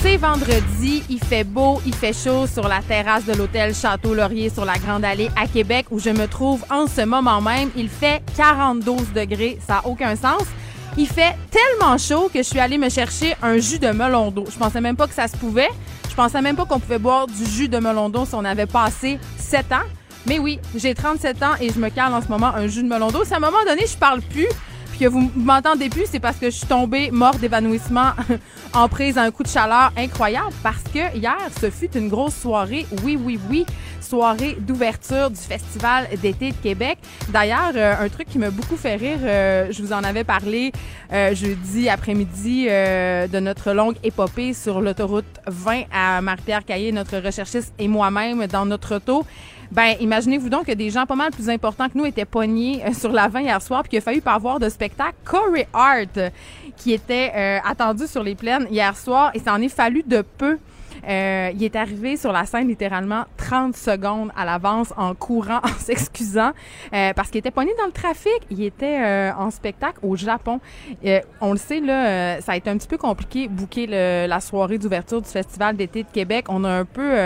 C'est vendredi, il fait beau, il fait chaud sur la terrasse de l'hôtel Château Laurier sur la Grande Allée à Québec où je me trouve en ce moment même. Il fait 42 degrés, ça n'a aucun sens. Il fait tellement chaud que je suis allée me chercher un jus de melon d'eau. Je pensais même pas que ça se pouvait. Je pensais même pas qu'on pouvait boire du jus de melon d'eau si on avait passé 7 ans. Mais oui, j'ai 37 ans et je me cale en ce moment un jus de melon d'eau. Si à un moment donné, je parle plus, que vous m'entendez plus, c'est parce que je suis tombée morte d'évanouissement en prise à un coup de chaleur incroyable parce que hier, ce fut une grosse soirée. Oui, oui, oui soirée d'ouverture du Festival d'été de Québec. D'ailleurs, euh, un truc qui m'a beaucoup fait rire, euh, je vous en avais parlé euh, jeudi après-midi de notre longue épopée sur l'autoroute 20 à Marie-Pierre Caillé, notre recherchiste et moi-même dans notre auto. Ben, imaginez-vous donc que des gens pas mal plus importants que nous étaient pognés sur la 20 hier soir, puis qu'il a fallu pas avoir de spectacle. Corey Hart, qui était attendu sur les plaines hier soir, et ça en est fallu de peu euh, il est arrivé sur la scène littéralement 30 secondes à l'avance en courant, en s'excusant, euh, parce qu'il était pogné dans le trafic. Il était euh, en spectacle au Japon. on le sait, là, ça a été un petit peu compliqué bouquer la soirée d'ouverture du Festival d'été de Québec. On a un peu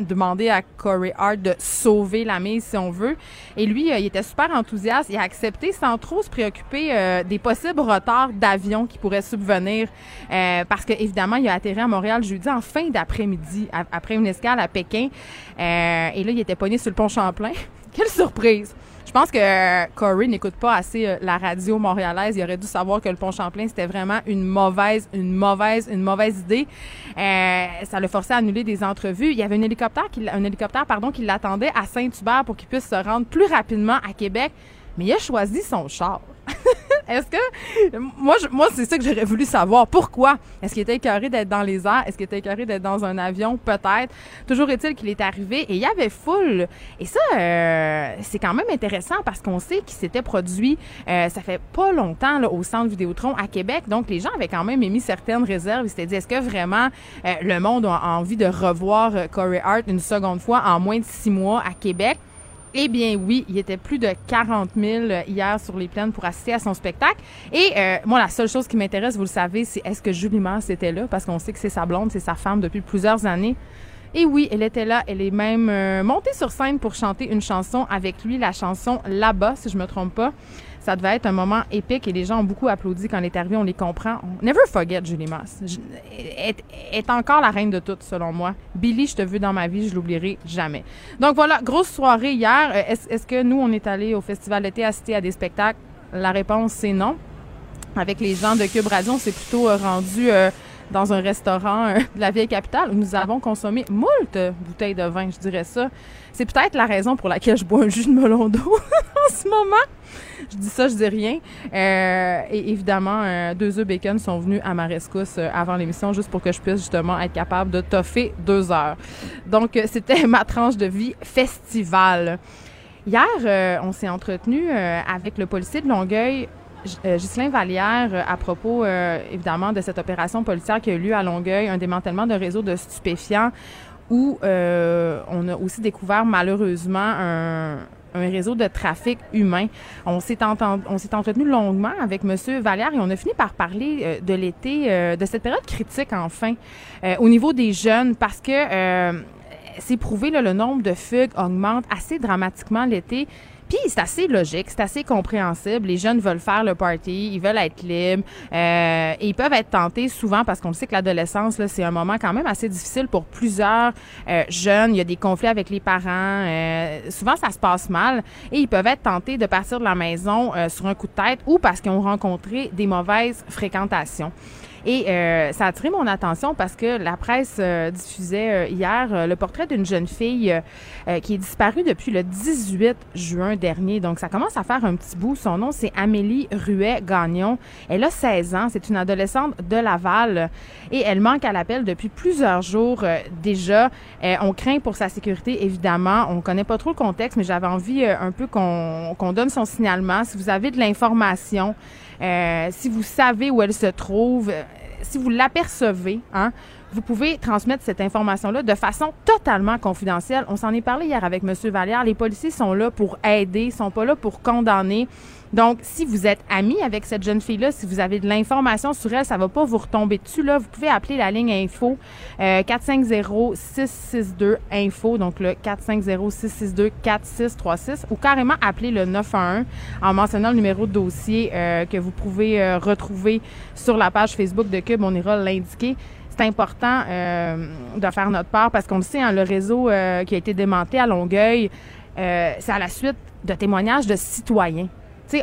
demandé à Corey Hart de sauver la mise, si on veut. Et lui, il était super enthousiaste. Il a accepté sans trop se préoccuper des possibles retards d'avion qui pourraient subvenir, parce que évidemment, il a atterri à Montréal jeudi en fin d'après-midi, après une escale à Pékin. Euh, et là, il était pogné sur le pont Champlain. Quelle surprise! Je pense que Corey n'écoute pas assez euh, la radio montréalaise. Il aurait dû savoir que le pont Champlain, c'était vraiment une mauvaise, une mauvaise, une mauvaise idée. Euh, ça l'a forcé à annuler des entrevues. Il y avait un hélicoptère, qui, un hélicoptère pardon, qui l'attendait à Saint-Hubert pour qu'il puisse se rendre plus rapidement à Québec. Mais il a choisi son char. Est-ce que. Moi, moi c'est ça que j'aurais voulu savoir. Pourquoi? Est-ce qu'il était écœuré d'être dans les airs? Est-ce qu'il était écœuré d'être dans un avion? Peut-être. Toujours est-il qu'il est arrivé et il y avait foule. Et ça, euh, c'est quand même intéressant parce qu'on sait qu'il s'était produit, euh, ça fait pas longtemps, là, au centre Vidéotron à Québec. Donc, les gens avaient quand même émis certaines réserves. Ils s'étaient dit, est-ce que vraiment euh, le monde a envie de revoir Corey Hart une seconde fois en moins de six mois à Québec? Eh bien oui, il était plus de 40 000 hier sur les plaines pour assister à son spectacle. Et euh, moi, la seule chose qui m'intéresse, vous le savez, c'est est-ce que Julie Mars était là? Parce qu'on sait que c'est sa blonde, c'est sa femme depuis plusieurs années. Et oui, elle était là. Elle est même euh, montée sur scène pour chanter une chanson avec lui, la chanson Là-bas, si je me trompe pas. Ça devait être un moment épique et les gens ont beaucoup applaudi quand elle est arrivée. On les comprend. Never forget Julie Moss. Elle est encore la reine de toutes, selon moi. Billy, je te veux dans ma vie, je l'oublierai jamais. Donc voilà, grosse soirée hier. Euh, est-ce que nous, on est allé au Festival d'été assister à des spectacles? La réponse, c'est non. Avec les gens de Cube Radio, on s'est plutôt euh, rendu euh, dans un restaurant de la vieille capitale où nous avons consommé moult bouteilles de vin, je dirais ça. C'est peut-être la raison pour laquelle je bois un jus de melon d'eau en ce moment. Je dis ça, je dis rien. Euh, et évidemment, euh, deux œufs bacon sont venus à ma rescousse euh, avant l'émission juste pour que je puisse justement être capable de toffer deux heures. Donc, c'était ma tranche de vie festival. Hier, on s'est entretenu avec le policier de Longueuil, Ghislain Vallière, à propos, évidemment, de cette opération policière qui a eu lieu à Longueuil, un démantèlement de réseau de stupéfiants où on a aussi découvert malheureusement un, réseau de trafic humain. On s'est entretenu longuement avec Monsieur Vallière et on a fini par parler euh, de l'été, euh, de cette période critique enfin euh, au niveau des jeunes parce que c'est prouvé là, le nombre de fugues augmente assez dramatiquement l'été. Puis c'est assez logique, c'est assez compréhensible. Les jeunes veulent faire le party, ils veulent être libres euh, et ils peuvent être tentés souvent parce qu'on sait que l'adolescence là, c'est un moment quand même assez difficile pour plusieurs euh, jeunes. Il y a des conflits avec les parents. Euh, souvent ça se passe mal et ils peuvent être tentés de partir de la maison sur un coup de tête ou parce qu'ils ont rencontré des mauvaises fréquentations. Et euh, ça a attiré mon attention parce que la presse euh, diffusait euh, hier euh, le portrait d'une jeune fille euh, qui est disparue depuis le 18 juin dernier. Donc, ça commence à faire un petit bout. Son nom, c'est Amélie Ruet-Gagnon. Elle a 16 ans. C'est une adolescente de Laval et elle manque à l'appel depuis plusieurs jours déjà. On craint pour sa sécurité, évidemment. On connaît pas trop le contexte, mais j'avais envie un peu qu'on qu'on donne son signalement. Si vous avez de l'information, euh, si vous savez où elle se trouve, euh, si vous l'apercevez, hein, vous pouvez transmettre cette information-là de façon totalement confidentielle. On s'en est parlé hier avec M. Vallière. Les policiers sont là pour aider, sont pas là pour condamner. Donc, si vous êtes ami avec cette jeune fille-là, si vous avez de l'information sur elle, ça va pas vous retomber dessus. Là, vous pouvez appeler la ligne info euh, 450-662-INFO, donc le 450-662-4636, ou carrément appeler le 911 en mentionnant le numéro de dossier euh, que vous pouvez euh, retrouver sur la page Facebook de Cube. On ira l'indiquer c'est important euh, de faire notre part parce qu'on le sait, hein, le réseau euh, qui a été démantelé à Longueuil, euh, c'est à la suite de témoignages de citoyens.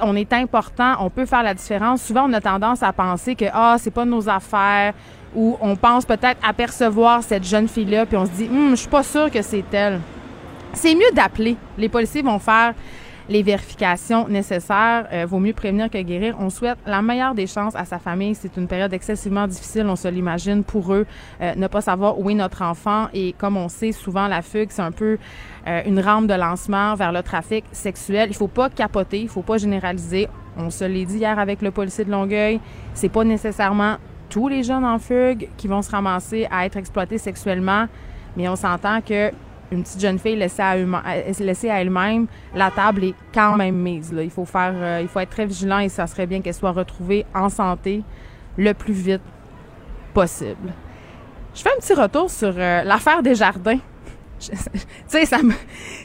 On est important, on peut faire la différence. Souvent, on a tendance à penser que ah, c'est pas nos affaires ou on pense peut-être apercevoir cette jeune fille-là puis on se dit, hum, je suis pas sûre que c'est elle. C'est mieux d'appeler. Les policiers vont faire les vérifications nécessaires. Euh, vaut mieux prévenir que guérir. On souhaite la meilleure des chances à sa famille. C'est une période excessivement difficile, on se l'imagine, pour eux, euh, ne pas savoir où est notre enfant. Et comme on sait, souvent, la fugue, c'est un peu euh, une rampe de lancement vers le trafic sexuel. Il faut pas capoter, il faut pas généraliser. On se l'est dit hier avec le policier de Longueuil. C'est pas nécessairement tous les jeunes en fugue qui vont se ramasser à être exploités sexuellement, mais on s'entend que une petite jeune fille laissée à, eux- laissée à elle-même, la table est quand même mise. Là. Il faut faire, euh, il faut être très vigilant et ça serait bien qu'elle soit retrouvée en santé le plus vite possible. Je fais un petit retour sur euh, l'affaire des jardins. Tu sais, ça me,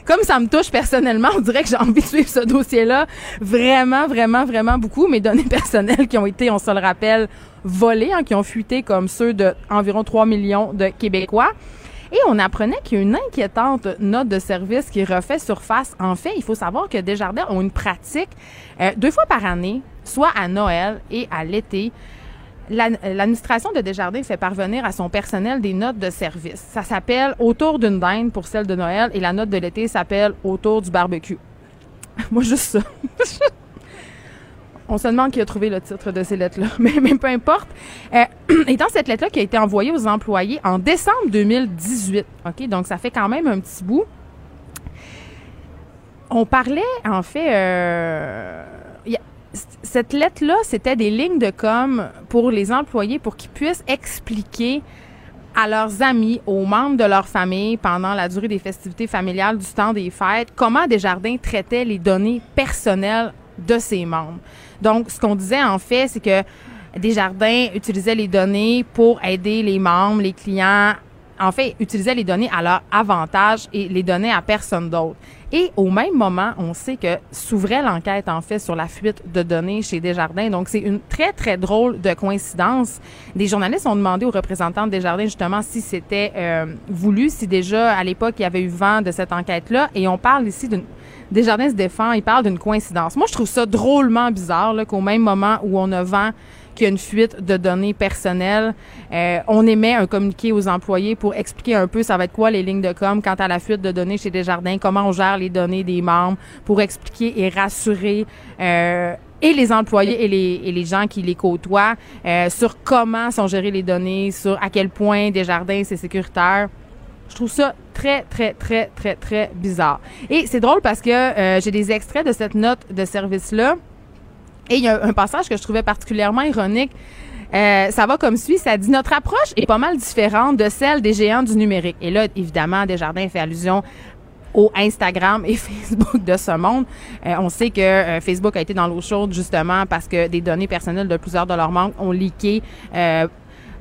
comme ça me touche personnellement, on dirait que j'ai envie de suivre ce dossier-là vraiment, vraiment, vraiment beaucoup. Mes données personnelles qui ont été, on se le rappelle, volées, hein, qui ont fuité comme ceux de environ 3 millions de Québécois. Et on apprenait qu'il y a une inquiétante note de service qui refait surface. En fait, il faut savoir que Desjardins ont une pratique euh, deux fois par année, soit à Noël et à l'été. La- L'administration de Desjardins fait parvenir à son personnel des notes de service. Ça s'appelle Autour d'une dinde pour celle de Noël et la note de l'été s'appelle Autour du barbecue. Moi, juste ça. On se demande qui a trouvé le titre de ces lettres-là, mais, mais peu importe. Euh, et cette lettre-là qui a été envoyée aux employés en décembre 2018, OK, donc ça fait quand même un petit bout. On parlait, en fait, euh, cette lettre-là, c'était des lignes de com pour les employés pour qu'ils puissent expliquer à leurs amis, aux membres de leur famille pendant la durée des festivités familiales du temps des fêtes, comment Desjardins traitait les données personnelles de ses membres. Donc, ce qu'on disait en fait, c'est que Desjardins utilisait les données pour aider les membres, les clients, en fait, utilisait les données à leur avantage et les donnait à personne d'autre. Et au même moment, on sait que s'ouvrait l'enquête, en fait, sur la fuite de données chez Desjardins. Donc, c'est une très, très drôle de coïncidence. Des journalistes ont demandé aux représentants de Desjardins, justement, si c'était euh, voulu, si déjà, à l'époque, il y avait eu vent de cette enquête-là. Et on parle ici d'une... Desjardins se défend, il parle d'une coïncidence. Moi, je trouve ça drôlement bizarre, qu'au même moment où on a vent qu'il y a une fuite de données personnelles. Euh, on émet un communiqué aux employés pour expliquer un peu ça va être quoi les lignes de com quant à la fuite de données chez Desjardins, comment on gère les données des membres, pour expliquer et rassurer euh, et les employés et les, et les gens qui les côtoient euh, sur comment sont gérées les données, sur à quel point Desjardins c'est sécuritaire. Je trouve ça très, très, très, très, très bizarre. Et c'est drôle parce que euh, j'ai des extraits de cette note de service-là. Et il y a un passage que je trouvais particulièrement ironique. Euh, ça va comme suit, ça dit notre approche est pas mal différente de celle des géants du numérique. Et là, évidemment, Desjardins fait allusion au Instagram et Facebook de ce monde. Euh, on sait que Facebook a été dans l'eau chaude justement parce que des données personnelles de plusieurs de leurs membres ont leaké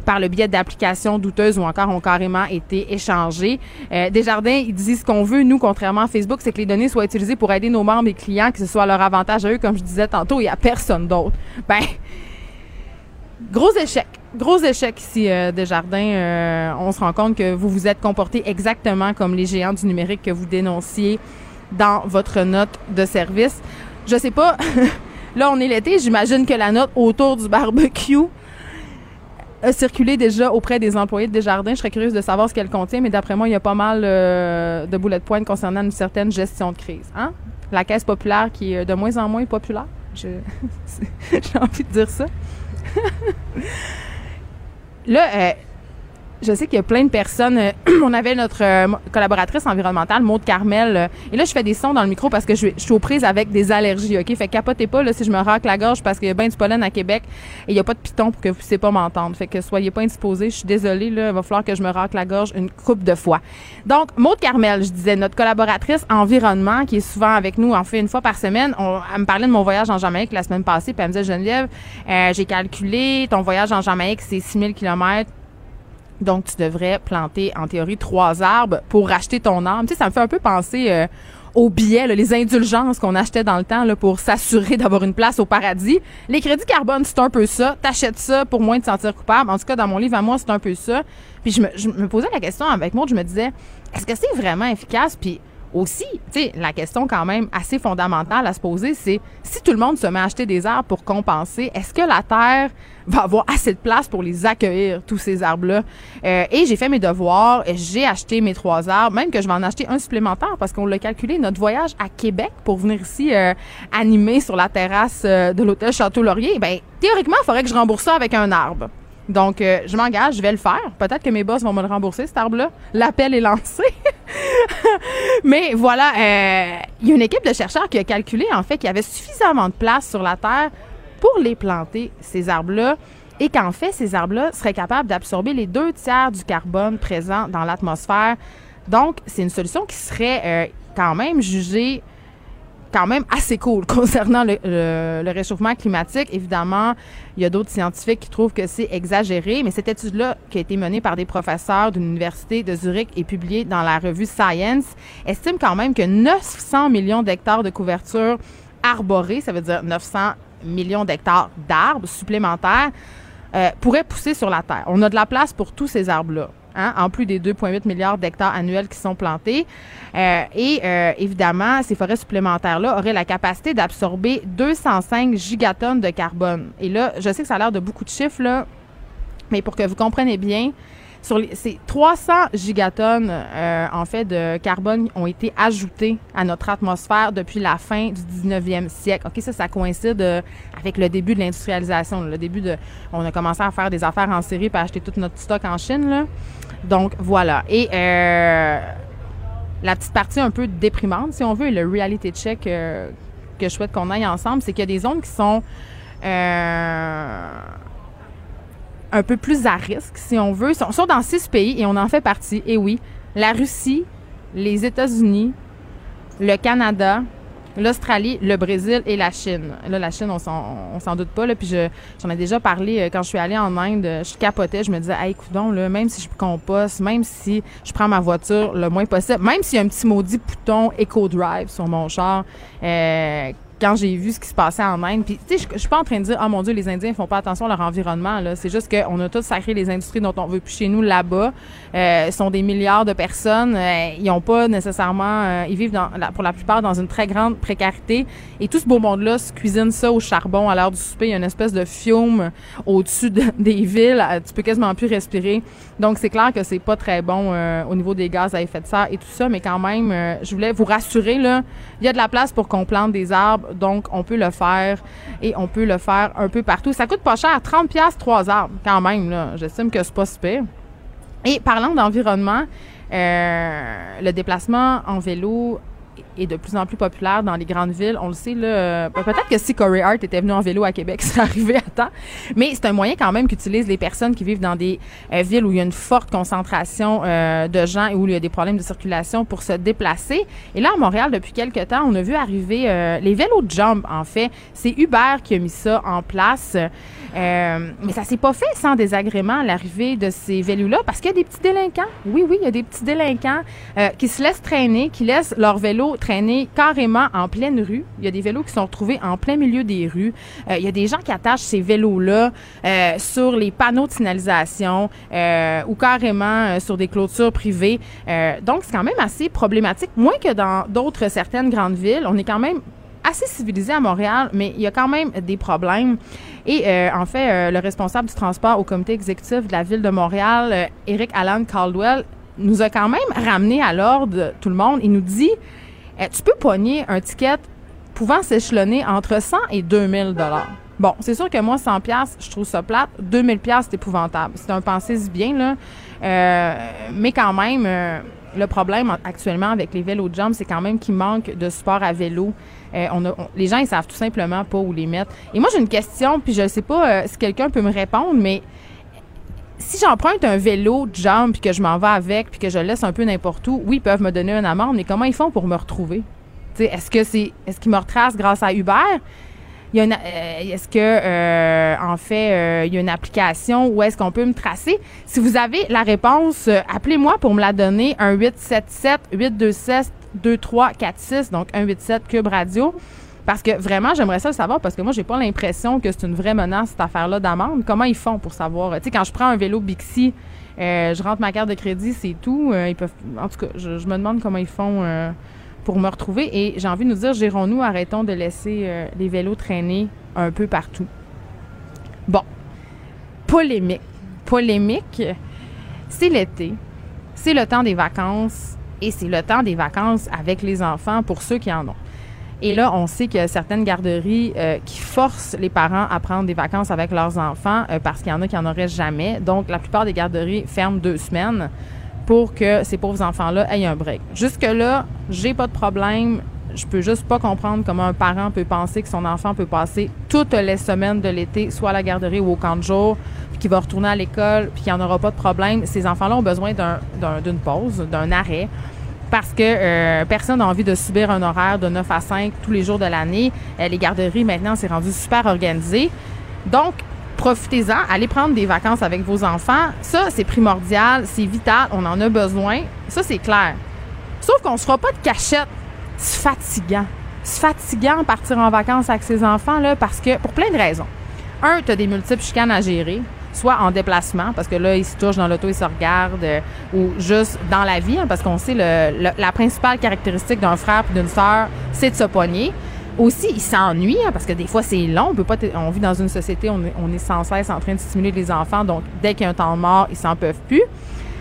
par le biais d'applications douteuses ou encore ont carrément été échangées. Euh, Desjardins, ils disent ce qu'on veut, nous, contrairement à Facebook, c'est que les données soient utilisées pour aider nos membres et clients, que ce soit à leur avantage à eux, comme je disais tantôt, et à personne d'autre. Ben, gros échec. Gros échec ici, euh, Desjardins. Euh, on se rend compte que vous vous êtes comporté exactement comme les géants du numérique que vous dénonciez dans votre note de service. Je sais pas, là, on est l'été, j'imagine que la note autour du barbecue a circulé déjà auprès des employés de Desjardins. Je serais curieuse de savoir ce qu'elle contient, mais d'après moi, il y a pas mal euh, de boulettes de pointe concernant une certaine gestion de crise. Hein? La caisse populaire qui est de moins en moins populaire. J'ai envie de dire ça. Là, euh, je sais qu'il y a plein de personnes. Euh, on avait notre euh, collaboratrice environnementale, Maude Carmel. Euh, et là, je fais des sons dans le micro parce que je, suis aux prises avec des allergies, OK? Fait que capotez pas là, si je me racle la gorge parce qu'il y a bien du pollen à Québec et il n'y a pas de piton pour que vous puissiez pas m'entendre. Fait que soyez pas indisposés. Je suis désolée, là. Il va falloir que je me racle la gorge une coupe de fois. Donc, Maude Carmel, je disais, notre collaboratrice environnement qui est souvent avec nous, en fait, une fois par semaine. On, elle me parlait de mon voyage en Jamaïque la semaine passée. Puis elle me disait, Geneviève, j'ai calculé, ton voyage en Jamaïque, c'est 6000 km donc, tu devrais planter, en théorie, trois arbres pour racheter ton arbre. Tu sais, ça me fait un peu penser euh, aux billets, les indulgences qu'on achetait dans le temps pour s'assurer d'avoir une place au paradis. Les crédits carbone, c'est un peu ça. T'achètes ça pour moins te sentir coupable. En tout cas, dans mon livre à moi, c'est un peu ça. Puis je me, je me posais la question avec moi, je me disais, est-ce que c'est vraiment efficace? Puis aussi, tu la question quand même assez fondamentale à se poser, c'est si tout le monde se met à acheter des arbres pour compenser, est-ce que la Terre va avoir assez de place pour les accueillir, tous ces arbres-là? Euh, et j'ai fait mes devoirs, j'ai acheté mes trois arbres, même que je vais en acheter un supplémentaire parce qu'on l'a calculé, notre voyage à Québec pour venir ici euh, animer sur la terrasse euh, de l'hôtel Château-Laurier, ben théoriquement, il faudrait que je rembourse ça avec un arbre. Donc, euh, je m'engage, je vais le faire. Peut-être que mes boss vont me le rembourser, cet arbre-là. L'appel est lancé. Mais voilà, euh, il y a une équipe de chercheurs qui a calculé, en fait, qu'il y avait suffisamment de place sur la Terre pour les planter, ces arbres-là, et qu'en fait, ces arbres-là seraient capables d'absorber les deux tiers du carbone présent dans l'atmosphère. Donc, c'est une solution qui serait euh, quand même jugée quand même assez cool concernant le, réchauffement climatique. Évidemment, il y a d'autres scientifiques qui trouvent que c'est exagéré, mais cette étude-là, qui a été menée par des professeurs d'une université de Zurich et publiée dans la revue Science, estime quand même que 900 millions d'hectares de couverture arborée, ça veut dire 900 millions d'hectares d'arbres supplémentaires, euh, pourraient pousser sur la Terre. On a de la place pour tous ces arbres-là. Hein, en plus des 2,8 milliards d'hectares annuels qui sont plantés. Euh, et euh, évidemment, ces forêts supplémentaires-là auraient la capacité d'absorber 205 gigatonnes de carbone. Et là, je sais que ça a l'air de beaucoup de chiffres, là, mais pour que vous compreniez bien, sur ces 300 gigatonnes, euh, en fait, de carbone ont été ajoutées à notre atmosphère depuis la fin du 19e siècle. OK, ça, ça coïncide euh, avec le début de l'industrialisation. Le début de... On a commencé à faire des affaires en série pour acheter tout notre stock en Chine, là. Donc, voilà. Et euh, la petite partie un peu déprimante, si on veut, le reality check que je souhaite qu'on aille ensemble, c'est qu'il y a des zones qui sont un peu plus à risque, si on veut, sont, sont dans six pays et on en fait partie. Et oui, la Russie, les États-Unis, le Canada, l'Australie, le Brésil et la Chine. Là, la Chine, on s'en doute pas. Là, puis j'en ai déjà parlé euh, quand je suis allée en Inde. Je capotais. Je me disais, hey, coudon, là, même si je composte, même si je prends ma voiture le moins possible, même s'il y a un petit maudit bouton Eco Drive sur mon char, euh, quand j'ai vu ce qui se passait en Inde. Puis, tu sais, je, suis pas en train de dire, oh mon Dieu, les Indiens font pas attention à leur environnement. Là, c'est juste qu'on a tous sacré les industries dont on veut plus chez nous là-bas. Euh, sont des milliards de personnes. Euh, ils ont pas nécessairement, euh, ils vivent dans, pour la plupart dans une très grande précarité. Et tout ce beau monde-là se cuisine ça au charbon à l'heure du souper. Il y a une espèce de fiume au-dessus des villes. Euh, tu peux quasiment plus respirer. Donc, c'est clair que c'est pas très bon au niveau des gaz à effet de serre et tout ça. Mais quand même, je voulais vous rassurer là, il y a de la place pour qu'on plante des arbres donc, on peut le faire et on peut le faire un peu partout. Ça coûte pas cher, 30 pièces trois arbres quand même. J'estime que c'est pas super. Et parlant d'environnement, euh, le déplacement en vélo est de plus en plus populaire dans les grandes villes. On le sait, là. Euh, peut-être que si Corey Hart était venu en vélo à Québec, c'est arrivé à temps. Mais c'est un moyen quand même qu'utilisent les personnes qui vivent dans des euh, villes où il y a une forte concentration euh, de gens et où il y a des problèmes de circulation pour se déplacer. Et là, à Montréal, depuis quelques temps, on a vu arriver les vélos de jump, en fait. C'est Uber qui a mis ça en place. Mais ça s'est pas fait sans désagrément l'arrivée de ces vélos-là parce qu'il y a des petits délinquants. Oui, oui, il y a des petits délinquants qui se laissent traîner, qui laissent leur vélo traîner carrément en pleine rue. Il y a des vélos qui sont retrouvés en plein milieu des rues. Euh, il y a des gens qui attachent ces vélos-là euh, sur les panneaux de signalisation euh, ou carrément sur des clôtures privées. donc, c'est quand même assez problématique. Moins que dans d'autres certaines grandes villes, on est quand même assez civilisé à Montréal, mais il y a quand même des problèmes. Et euh, en fait, euh, le responsable du transport au comité exécutif de la ville de Montréal, euh, Eric Allan Caldwell, nous a quand même ramené à l'ordre tout le monde. Il nous dit, eh, tu peux pogner un ticket pouvant s'échelonner entre 100 et 2000 dollars. Bon, c'est sûr que moi, 100 pièces, je trouve ça plate. 2000 pièces, c'est épouvantable. C'est un pensée bien, là. mais quand même, le problème actuellement avec les vélos de jump, c'est quand même qu'il manque de support à vélo. Euh, on les gens, ils savent tout simplement pas où les mettre. Et moi, j'ai une question, puis je ne sais pas euh, si quelqu'un peut me répondre, mais si j'emprunte un vélo de jump, puis que je m'en vais avec, puis que je le laisse un peu n'importe où, oui, ils peuvent me donner une amende, mais comment ils font pour me retrouver? Est-ce que c'est est-ce qu'ils me retracent grâce à Uber? Euh, est-ce que, euh, fait, euh, il y a une application où est-ce qu'on peut me tracer? Si vous avez la réponse, appelez-moi pour me la donner. Un 877-826-2346, donc 187 Cube Radio. Parce que vraiment, j'aimerais ça le savoir parce que moi, j'ai pas l'impression que c'est une vraie menace, cette affaire-là d'amende. Comment ils font pour savoir? Tu sais, quand je prends un vélo Bixi, je rentre ma carte de crédit, c'est tout. ils en tout cas, je, me demande comment ils font pour me retrouver. Et j'ai envie de nous dire, gérons-nous, arrêtons de laisser euh, les vélos traîner un peu partout. Bon, polémique. Polémique, c'est l'été, c'est le temps des vacances et c'est le temps des vacances avec les enfants pour ceux qui en ont. Et là, on sait qu'il y a certaines garderies euh, qui forcent les parents à prendre des vacances avec leurs enfants euh, parce qu'il y en a qui n'en auraient jamais. Donc, la plupart des garderies ferment deux semaines pour que ces pauvres enfants-là aient un break. Jusque-là, j'ai pas de problème. Je peux juste pas comprendre comment un parent peut penser que son enfant peut passer toutes les semaines de l'été, soit à la garderie ou au camp de jour, puis qu'il va retourner à l'école, puis qu'il n'y en aura pas de problème. Ces enfants-là ont besoin d'une pause, d'un arrêt parce que euh, personne n'a envie de subir un horaire de 9 à 5 tous les jours de l'année. Euh, les garderies, maintenant, c'est rendu super organisé. Donc, profitez-en, allez prendre des vacances avec vos enfants. Ça, c'est primordial, c'est vital, on en a besoin. Ça, c'est clair. Sauf qu'on ne se fera pas de cachette. C'est fatigant. C'est fatigant partir en vacances avec ses enfants, là, parce que, pour plein de raisons. Un, tu as des multiples chicanes à gérer, soit en déplacement, parce que là, ils se touchent dans l'auto, ils se regardent, euh, ou juste dans la vie, hein, parce qu'on sait le, la principale caractéristique d'un frère et d'une sœur, c'est de se pogner aussi, ils s'ennuient hein, parce que des fois, c'est long. On peut pas on vit dans une société, on est, on est sans cesse en train de stimuler les enfants. Donc, dès qu'il y a un temps mort, ils s'en peuvent plus.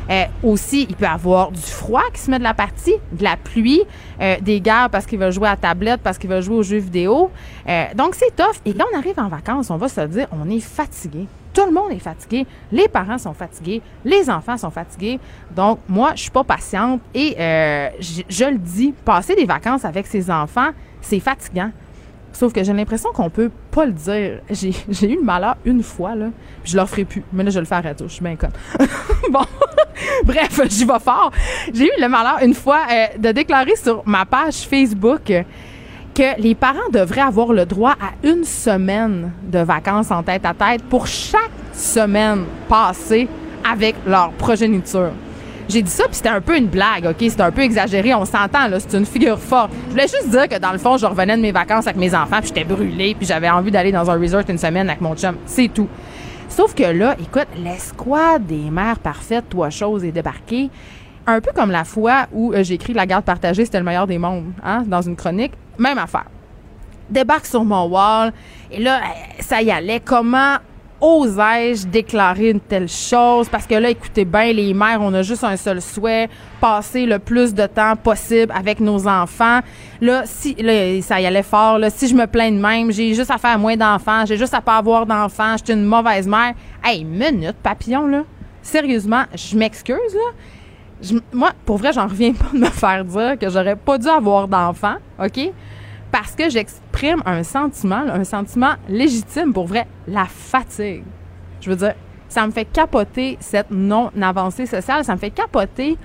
Euh, aussi, il peut avoir du froid qui se met de la partie, de la pluie, euh, des guerres parce qu'il veulent jouer à tablette, parce qu'ils veulent jouer aux jeux vidéo. Euh, donc, c'est tough. Et quand on arrive en vacances, on va se dire, on est fatigué. Tout le monde est fatigué. Les parents sont fatigués. Les enfants sont fatigués. Donc, moi, je suis pas patiente. Et je, je le dis, passer des vacances avec ses enfants, c'est fatigant. Sauf que j'ai l'impression qu'on peut pas le dire. J'ai eu le malheur une fois, là, puis je le ferai plus. Mais là, je le fais à radio, je suis bien conne. bon, bref, j'y vais fort. J'ai eu le malheur une fois euh, de déclarer sur ma page Facebook que les parents devraient avoir le droit à une semaine de vacances en tête à tête pour chaque semaine passée avec leur progéniture. J'ai dit ça, puis c'était un peu une blague, OK? C'était un peu exagéré, on s'entend, là, c'est une figure forte. Je voulais juste dire que, dans le fond, je revenais de mes vacances avec mes enfants, puis j'étais brûlée, puis j'avais envie d'aller dans un resort une semaine avec mon chum. C'est tout. Sauf que là, écoute, l'escouade des mères parfaites, toi chose, est débarquée. Un peu comme la fois où euh, j'ai écrit La garde partagée, c'était le meilleur des mondes, hein, dans une chronique. Même affaire. Débarque sur mon wall, et là, ça y allait. Comment osais-je déclarer une telle chose? Parce que là, écoutez bien, les mères, on a juste un seul souhait, passer le plus de temps possible avec nos enfants. Là, si ça y allait fort, si je me plains de même, j'ai juste à faire moins d'enfants, j'ai juste à pas avoir d'enfants, je suis une mauvaise mère. Hey, minute, papillon, là. Sérieusement, je m'excuse, là. moi, pour vrai, j'en reviens pas de me faire dire que j'aurais pas dû avoir d'enfants, OK? Parce que j'exprime un sentiment, un sentiment légitime pour vrai, la fatigue. Je veux dire, ça me fait capoter cette non-avancée sociale, ça me fait capoter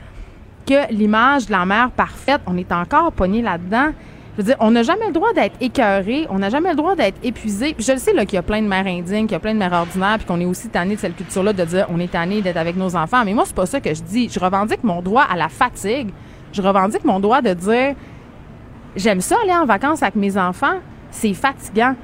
que l'image de la mère parfaite, on est encore pogné là-dedans. Je veux dire, on n'a jamais le droit d'être écœuré, on n'a jamais le droit d'être épuisé. je le sais qu'il y a plein de mères indignes, qu'il y a plein de mères ordinaires, puis qu'on est aussi tanné de cette culture-là de dire on est tanné d'être avec nos enfants. Mais moi, c'est pas ça que je dis. Je revendique mon droit à la fatigue. Je revendique mon droit de dire J'aime ça aller en vacances avec mes enfants. C'est fatigant.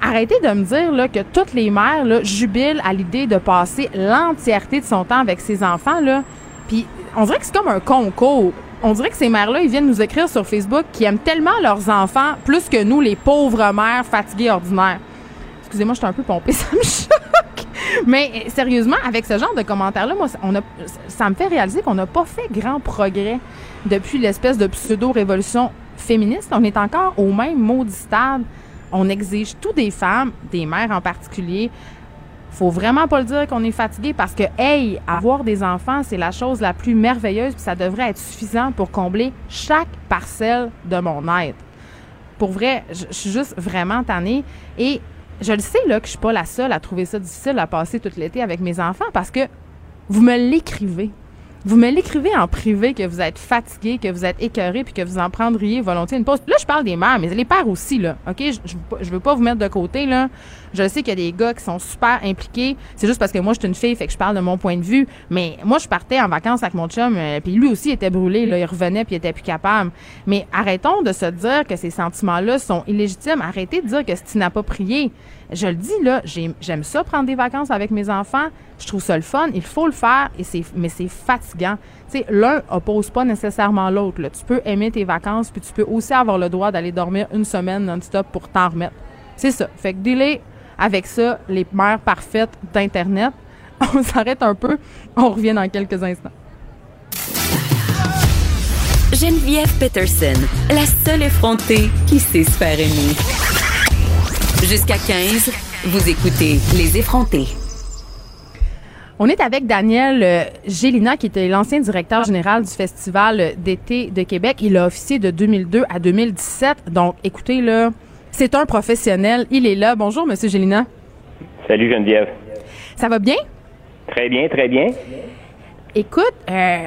Arrêtez de me dire là, que toutes les mères jubilent à l'idée de passer l'entièreté de son temps avec ses enfants. Là. Puis on dirait que c'est comme un concours. on dirait que ces mères-là, ils viennent nous écrire sur Facebook qui aiment tellement leurs enfants plus que nous, les pauvres mères fatiguées ordinaires. Excusez-moi, je suis un peu pompée, ça me choque. Mais euh, sérieusement, avec ce genre de commentaires-là, moi, on a, ça me fait réaliser qu'on n'a pas fait grand progrès depuis l'espèce de pseudo-révolution On est encore au même maudit stade. On exige tout des femmes, des mères en particulier, faut vraiment pas le dire qu'on est fatigué parce que, hey, avoir des enfants, c'est la chose la plus merveilleuse, puis ça devrait être suffisant pour combler chaque parcelle de mon être. Pour vrai, je suis juste vraiment tannée. Et je le sais, là, que je suis pas la seule à trouver ça difficile à passer tout l'été avec mes enfants parce que vous me l'écrivez. Vous me l'écrivez en privé que vous êtes fatigué, que vous êtes écœuré, puis que vous en prendriez volontiers une pause. Là, je parle des mères, mais les pères aussi, là. OK? Je, veux pas vous mettre de côté, là. Je sais qu'il y a des gars qui sont super impliqués. C'est juste parce que moi, je suis une fille, fait que je parle de mon point de vue. Mais moi, je partais en vacances avec mon chum, euh, puis lui aussi était brûlé, là. Il revenait, puis il était plus capable. Mais arrêtons de se dire que ces sentiments-là sont illégitimes. Arrêtez de dire que c'est inapproprié. Je le dis, là, j'aime ça prendre des vacances avec mes enfants. Je trouve ça le fun. Il faut le faire, et c'est, mais c'est fatigant. L'un oppose pas nécessairement l'autre. Tu peux aimer tes vacances, puis tu peux aussi avoir le droit d'aller dormir une semaine non-stop pour t'en remettre. C'est ça. Fait que délai avec ça, les mères parfaites d'Internet. On s'arrête un peu. On revient dans quelques instants. Geneviève Peterson, la seule effrontée qui sait se faire aimer. Jusqu'à 15, vous écoutez Les effrontés. On est avec Daniel euh, Gélina, qui était l'ancien directeur général du Festival d'été de Québec. Il a officié de 2002 à 2017. Donc, écoutez, là, c'est un professionnel. Il est là. Bonjour, Monsieur Gélina. Salut, Geneviève. Ça va bien? Très bien, très bien. Écoute, euh,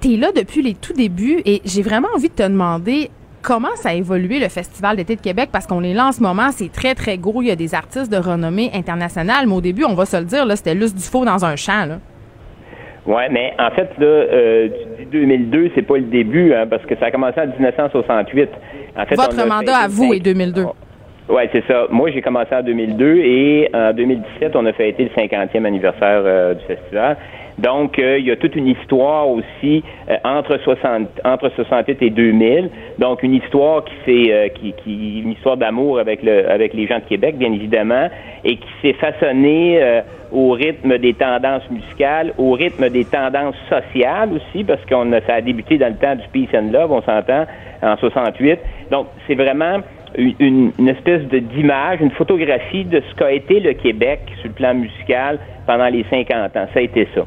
t'es là depuis les tout débuts et j'ai vraiment envie de te demander comment ça a évolué le Festival d'été de Québec? Parce qu'on est là en ce moment, c'est très très gros, il y a des artistes de renommée internationale, mais au début, on va se le dire, là, c'était Luce Dufaux dans un champ. Là. Oui, mais en fait, là, euh, tu dis 2002, c'est pas le début, hein, parce que ça a commencé en 1968. En fait, Votre mandat à vous est 2002. Oui, c'est ça. Moi, j'ai commencé en 2002 et en 2017, on a fêté le 50e anniversaire euh, du festival. Donc, euh, il y a toute une histoire aussi euh, entre 60, entre 68 et 2000. Donc, une histoire qui s'est, euh, qui, qui, une histoire d'amour avec le, avec les gens de Québec, bien évidemment, et qui s'est façonnée au rythme des tendances musicales, au rythme des tendances sociales aussi, parce qu'on a, ça a débuté dans le temps du peace and love, on s'entend, en 68. Donc, c'est vraiment une, une, espèce de d'image, une photographie de ce qu'a été le Québec sur le plan musical pendant les 50 ans. Ça a été ça.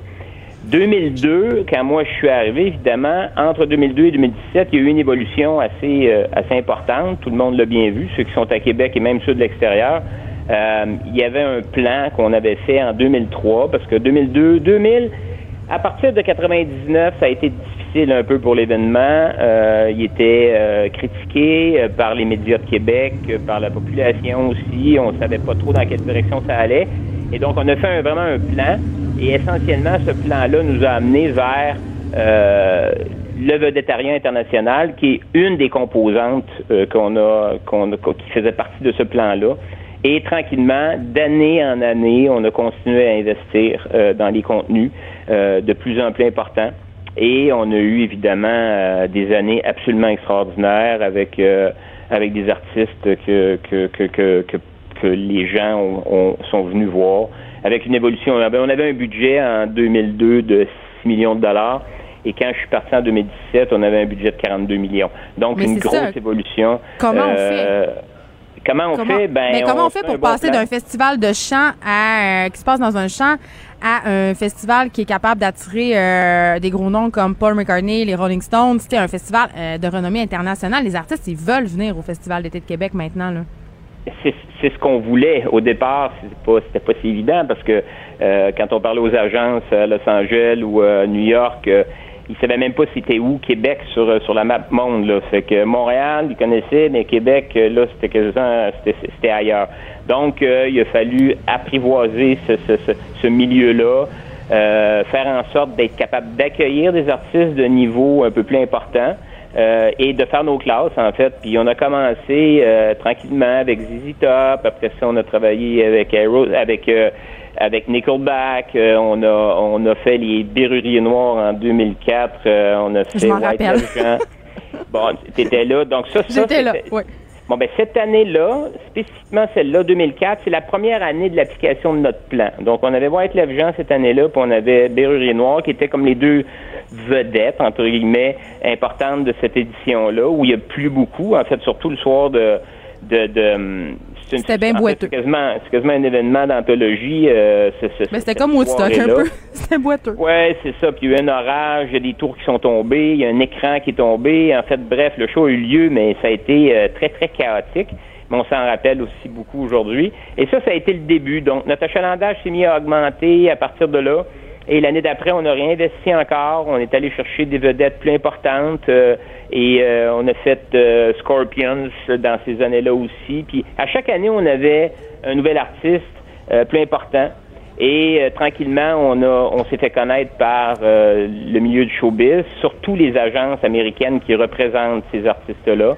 2002, quand moi je suis arrivé, évidemment, entre 2002 et 2017, il y a eu une évolution assez, euh, assez importante. Tout le monde l'a bien vu, ceux qui sont à Québec et même ceux de l'extérieur. Euh, il y avait un plan qu'on avait fait en 2003, parce que 2002, 2000, à partir de 99, ça a été difficile un peu pour l'événement. Euh, il était critiqué par les médias de Québec, par la population aussi. On ne savait pas trop dans quelle direction ça allait. Et donc, on a fait vraiment un plan. Et essentiellement, ce plan-là nous a amené vers euh, le vedettariat international, qui est une des composantes euh, qu'on a, qu'on qui faisait partie de ce plan-là. Et tranquillement, d'année en année, on a continué à investir euh, dans les contenus euh, de plus en plus importants. Et on a eu évidemment des années absolument extraordinaires avec avec des artistes que que que que, que, les gens ont, sont venus voir avec une évolution. On avait un budget en 2002 de 6 millions de dollars. Et quand je suis parti en 2017, on avait un budget de 42 millions. Donc, une grosse évolution. Comment on fait? Euh, comment on fait? Ben, mais comment on, fait pour passer d'un festival de chant à, euh, qui se passe dans un champ à un festival qui est capable d'attirer euh, des gros noms comme Paul McCartney, les Rolling Stones? C'était un festival de renommée internationale. Les artistes, ils veulent venir au Festival d'été de Québec maintenant. Là c'est ce qu'on voulait au départ. C'était pas, pas si évident parce que euh, quand on parlait aux agences à Los Angeles ou à New York, euh, ils savaient même pas c'était où Québec sur sur la map monde. Là. Fait que Montréal, ils connaissaient, mais Québec, euh, là, c'était c'était, ailleurs. Donc, il a fallu apprivoiser ce, milieu-là. faire en sorte d'être capable d'accueillir des artistes de niveau un peu plus important, euh, et de faire nos classes, en fait. Puis on a commencé euh, tranquillement avec ZZ Top. Après ça, on a travaillé avec avec avec Nickelback. on a on a fait les Berruriers Noirs en 2004. on a fait White Bon, t'étais là. Donc ça, ça J'étais là, oui. Bon, ben cette année-là, spécifiquement celle-là, 2004, c'est la première année de l'application de notre plan. Donc, on avait White Jean cette année-là, puis on avait Berrurier Noir, qui étaient comme les deux vedettes, entre guillemets, importantes de cette édition-là, où il y a plus beaucoup, en fait, surtout le soir de... de, de c'était bien boiteux. C'est quasiment, quasiment, un événement d'anthologie. Euh, Mais c'était comme Woodstock un peu. c'était boiteux. Oui, c'est ça. Puis il y a eu un orage, il y a des tours qui sont tombés, il y a un écran qui est tombé. En fait, bref, le show a eu lieu, mais ça a été euh, très, très chaotique. Mais on s'en rappelle aussi beaucoup aujourd'hui. Et ça, ça a été le début. Donc, notre achalandage s'est mis à augmenter à partir de là. Et l'année d'après, on a réinvesti encore. On est allé chercher des vedettes plus importantes. Euh, et euh, on a fait euh, Scorpions dans ces années-là aussi. Puis à chaque année, on avait un nouvel artiste plus important. Et tranquillement, on s'est fait connaître par le milieu du showbiz, surtout les agences américaines qui représentent ces artistes-là.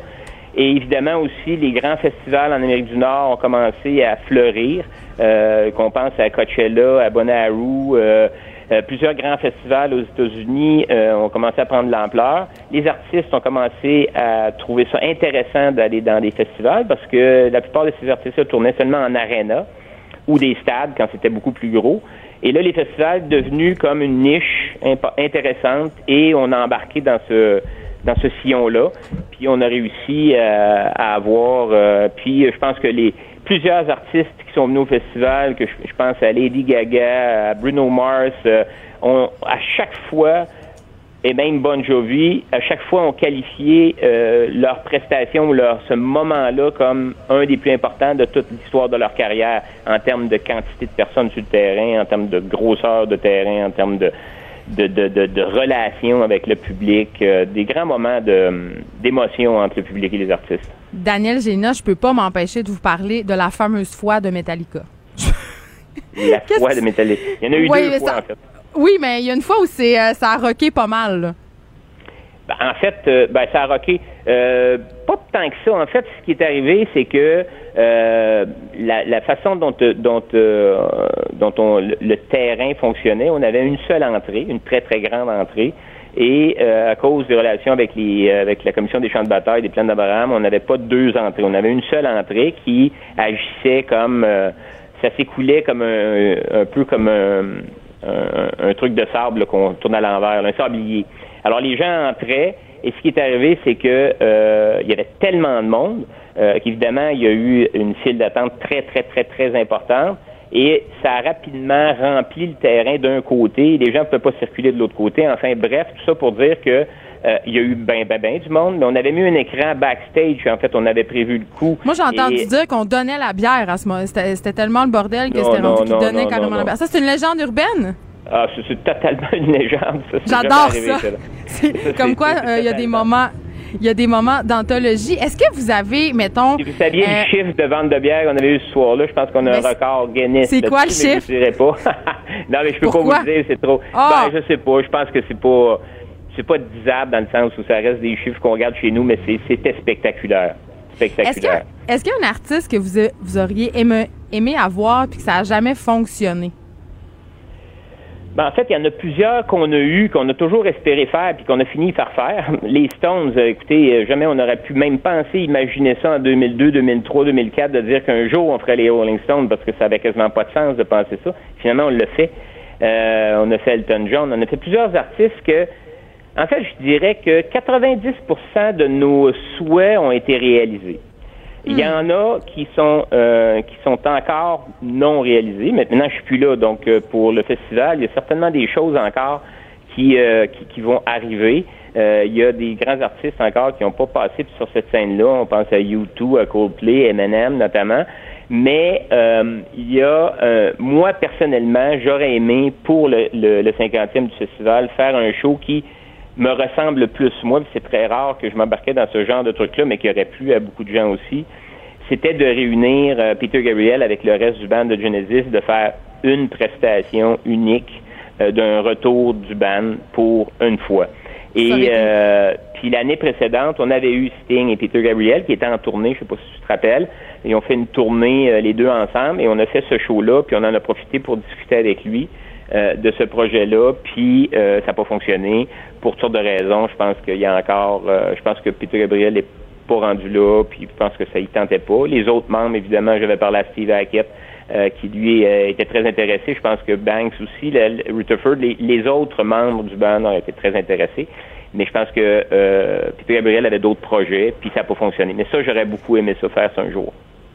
Et évidemment aussi, les grands festivals en Amérique du Nord ont commencé à fleurir. qu'on pense à Coachella, à Bonnaroo, euh, plusieurs grands festivals aux États-Unis euh, ont commencé à prendre de l'ampleur. Les artistes ont commencé à trouver ça intéressant d'aller dans des festivals parce que la plupart de ces artistes tournaient seulement en arena ou des stades quand c'était beaucoup plus gros. Et là, les festivals devenus comme une niche intéressante et on a embarqué dans ce dans ce sillon-là. Puis on a réussi euh, à avoir. puis je pense que les plusieurs artistes qui sont venus au festival, que je, pense à Lady Gaga, à Bruno Mars, euh, à chaque fois, et même Bon Jovi, à chaque fois ont qualifié euh, leur prestation, leur ce moment-là comme un des plus importants de toute l'histoire de leur carrière en termes de quantité de personnes sur le terrain, en termes de grosseur de terrain, en termes de de, de, de, relations avec le public, euh, des grands moments d'émotion entre le public et les artistes. Daniel Géna, je peux pas m'empêcher de vous parler de la fameuse foi de Metallica. la foi de Metallica. Il y en a eu deux fois, en fait. Oui, mais il y a une fois où c'est euh, ça a rocké pas mal. Ben, en fait, euh, ben, ça a rocké pas tant que ça. En fait, ce qui est arrivé, c'est que euh, la, façon dont, euh, dont on, le, terrain fonctionnait, on avait une seule entrée, une très, très grande entrée. Et euh, à cause des relations avec les la commission des champs de bataille des plans d'Abraham, on n'avait pas deux entrées. On avait une seule entrée qui agissait comme ça s'écoulait comme un, un, peu comme un, truc de sable qu'on tourne à l'envers, un sablier. Alors les gens entraient et ce qui est arrivé, c'est que il y avait tellement de monde euh, qu'évidemment, il y a eu une file d'attente très, très, très, très importante. Et ça a rapidement rempli le terrain d'un côté. Les gens ne peuvent pas circuler de l'autre côté. Enfin, bref, tout ça pour dire que euh, il y a eu ben, ben, ben du monde, mais on avait mis un écran backstage. En fait, on avait prévu le coup. Moi, j'ai entendu dire qu'on donnait la bière à ce moment. C'était tellement le bordel que c'était rendu qu'ils donnaient carrément la bière. Ça, c'est une légende urbaine? Ah, c'est totalement une légende. J'adore ça. Comme quoi, euh, il y a des moments il y a des moments d'anthologie. Est-ce que vous avez, mettons. Si vous saviez le euh, chiffre de vente de bière qu'on avait eu ce soir-là, je pense qu'on a un record Guinness. C'est quoi le chiffre? Je ne pas. non, mais je peux pas vous le dire, c'est trop. Ah! Ben, je sais pas. Je pense que c'est pas. C'est pas disable dans le sens où ça reste des chiffres qu'on regarde chez nous, mais c'était spectaculaire. Spectaculaire. Est-ce qu'il y, a un artiste que vous, vous auriez aimé, aimé avoir puis que ça n'a jamais fonctionné? Ben, en fait, il y en a plusieurs qu'on a eu, qu'on a toujours espéré faire, puis qu'on a fini par faire. Les Stones, euh, écoutez, euh, jamais on aurait pu même penser, imaginer ça en 2002, 2003, 2004, de dire qu'un jour on ferait les Rolling Stones, parce que ça avait quasiment pas de sens de penser ça. Finalement, on l'a fait. Euh, on a fait Elton John, on a fait plusieurs artistes que, en fait, je dirais que 90% de nos souhaits ont été réalisés. Il y en a qui sont euh, qui sont encore non réalisés. Maintenant, je suis plus là, donc euh, pour le festival, il y a certainement des choses encore qui euh, qui, vont arriver. il y a des grands artistes encore qui n'ont pas passé sur cette scène-là. On pense à U2, à Coldplay, Eminem notamment. Mais il y a, moi personnellement, j'aurais aimé pour le, le, le 50e du festival faire un show qui me ressemble plus. Moi, c'est très rare que je m'embarquais dans ce genre de truc-là, mais qui aurait plu à beaucoup de gens aussi. C'était de réunir euh, Peter Gabriel avec le reste du band de Genesis, de faire une prestation unique euh, d'un retour du band pour une fois. Et euh, puis l'année précédente, on avait eu Sting et Peter Gabriel qui étaient en tournée, je sais pas si tu te rappelles, et on fait une tournée euh, les deux ensemble et on a fait ce show-là, puis on en a profité pour discuter avec lui euh, de ce projet-là, puis euh, ça n'a pas fonctionné pour toutes sortes de raisons. Je pense qu'il y a encore, je pense que Peter Gabriel est pas rendu là, puis je pense que ça y tentait pas. Les autres membres, évidemment, j'avais parlé à Steve Hackett, qui lui était très intéressé. Je pense que Banks aussi, Rutherford, les, autres membres du band ont été très intéressés. Mais je pense que euh, Peter Gabriel avait d'autres projets, puis ça n'a pas fonctionné. Mais ça, j'aurais beaucoup aimé ça faire un jour.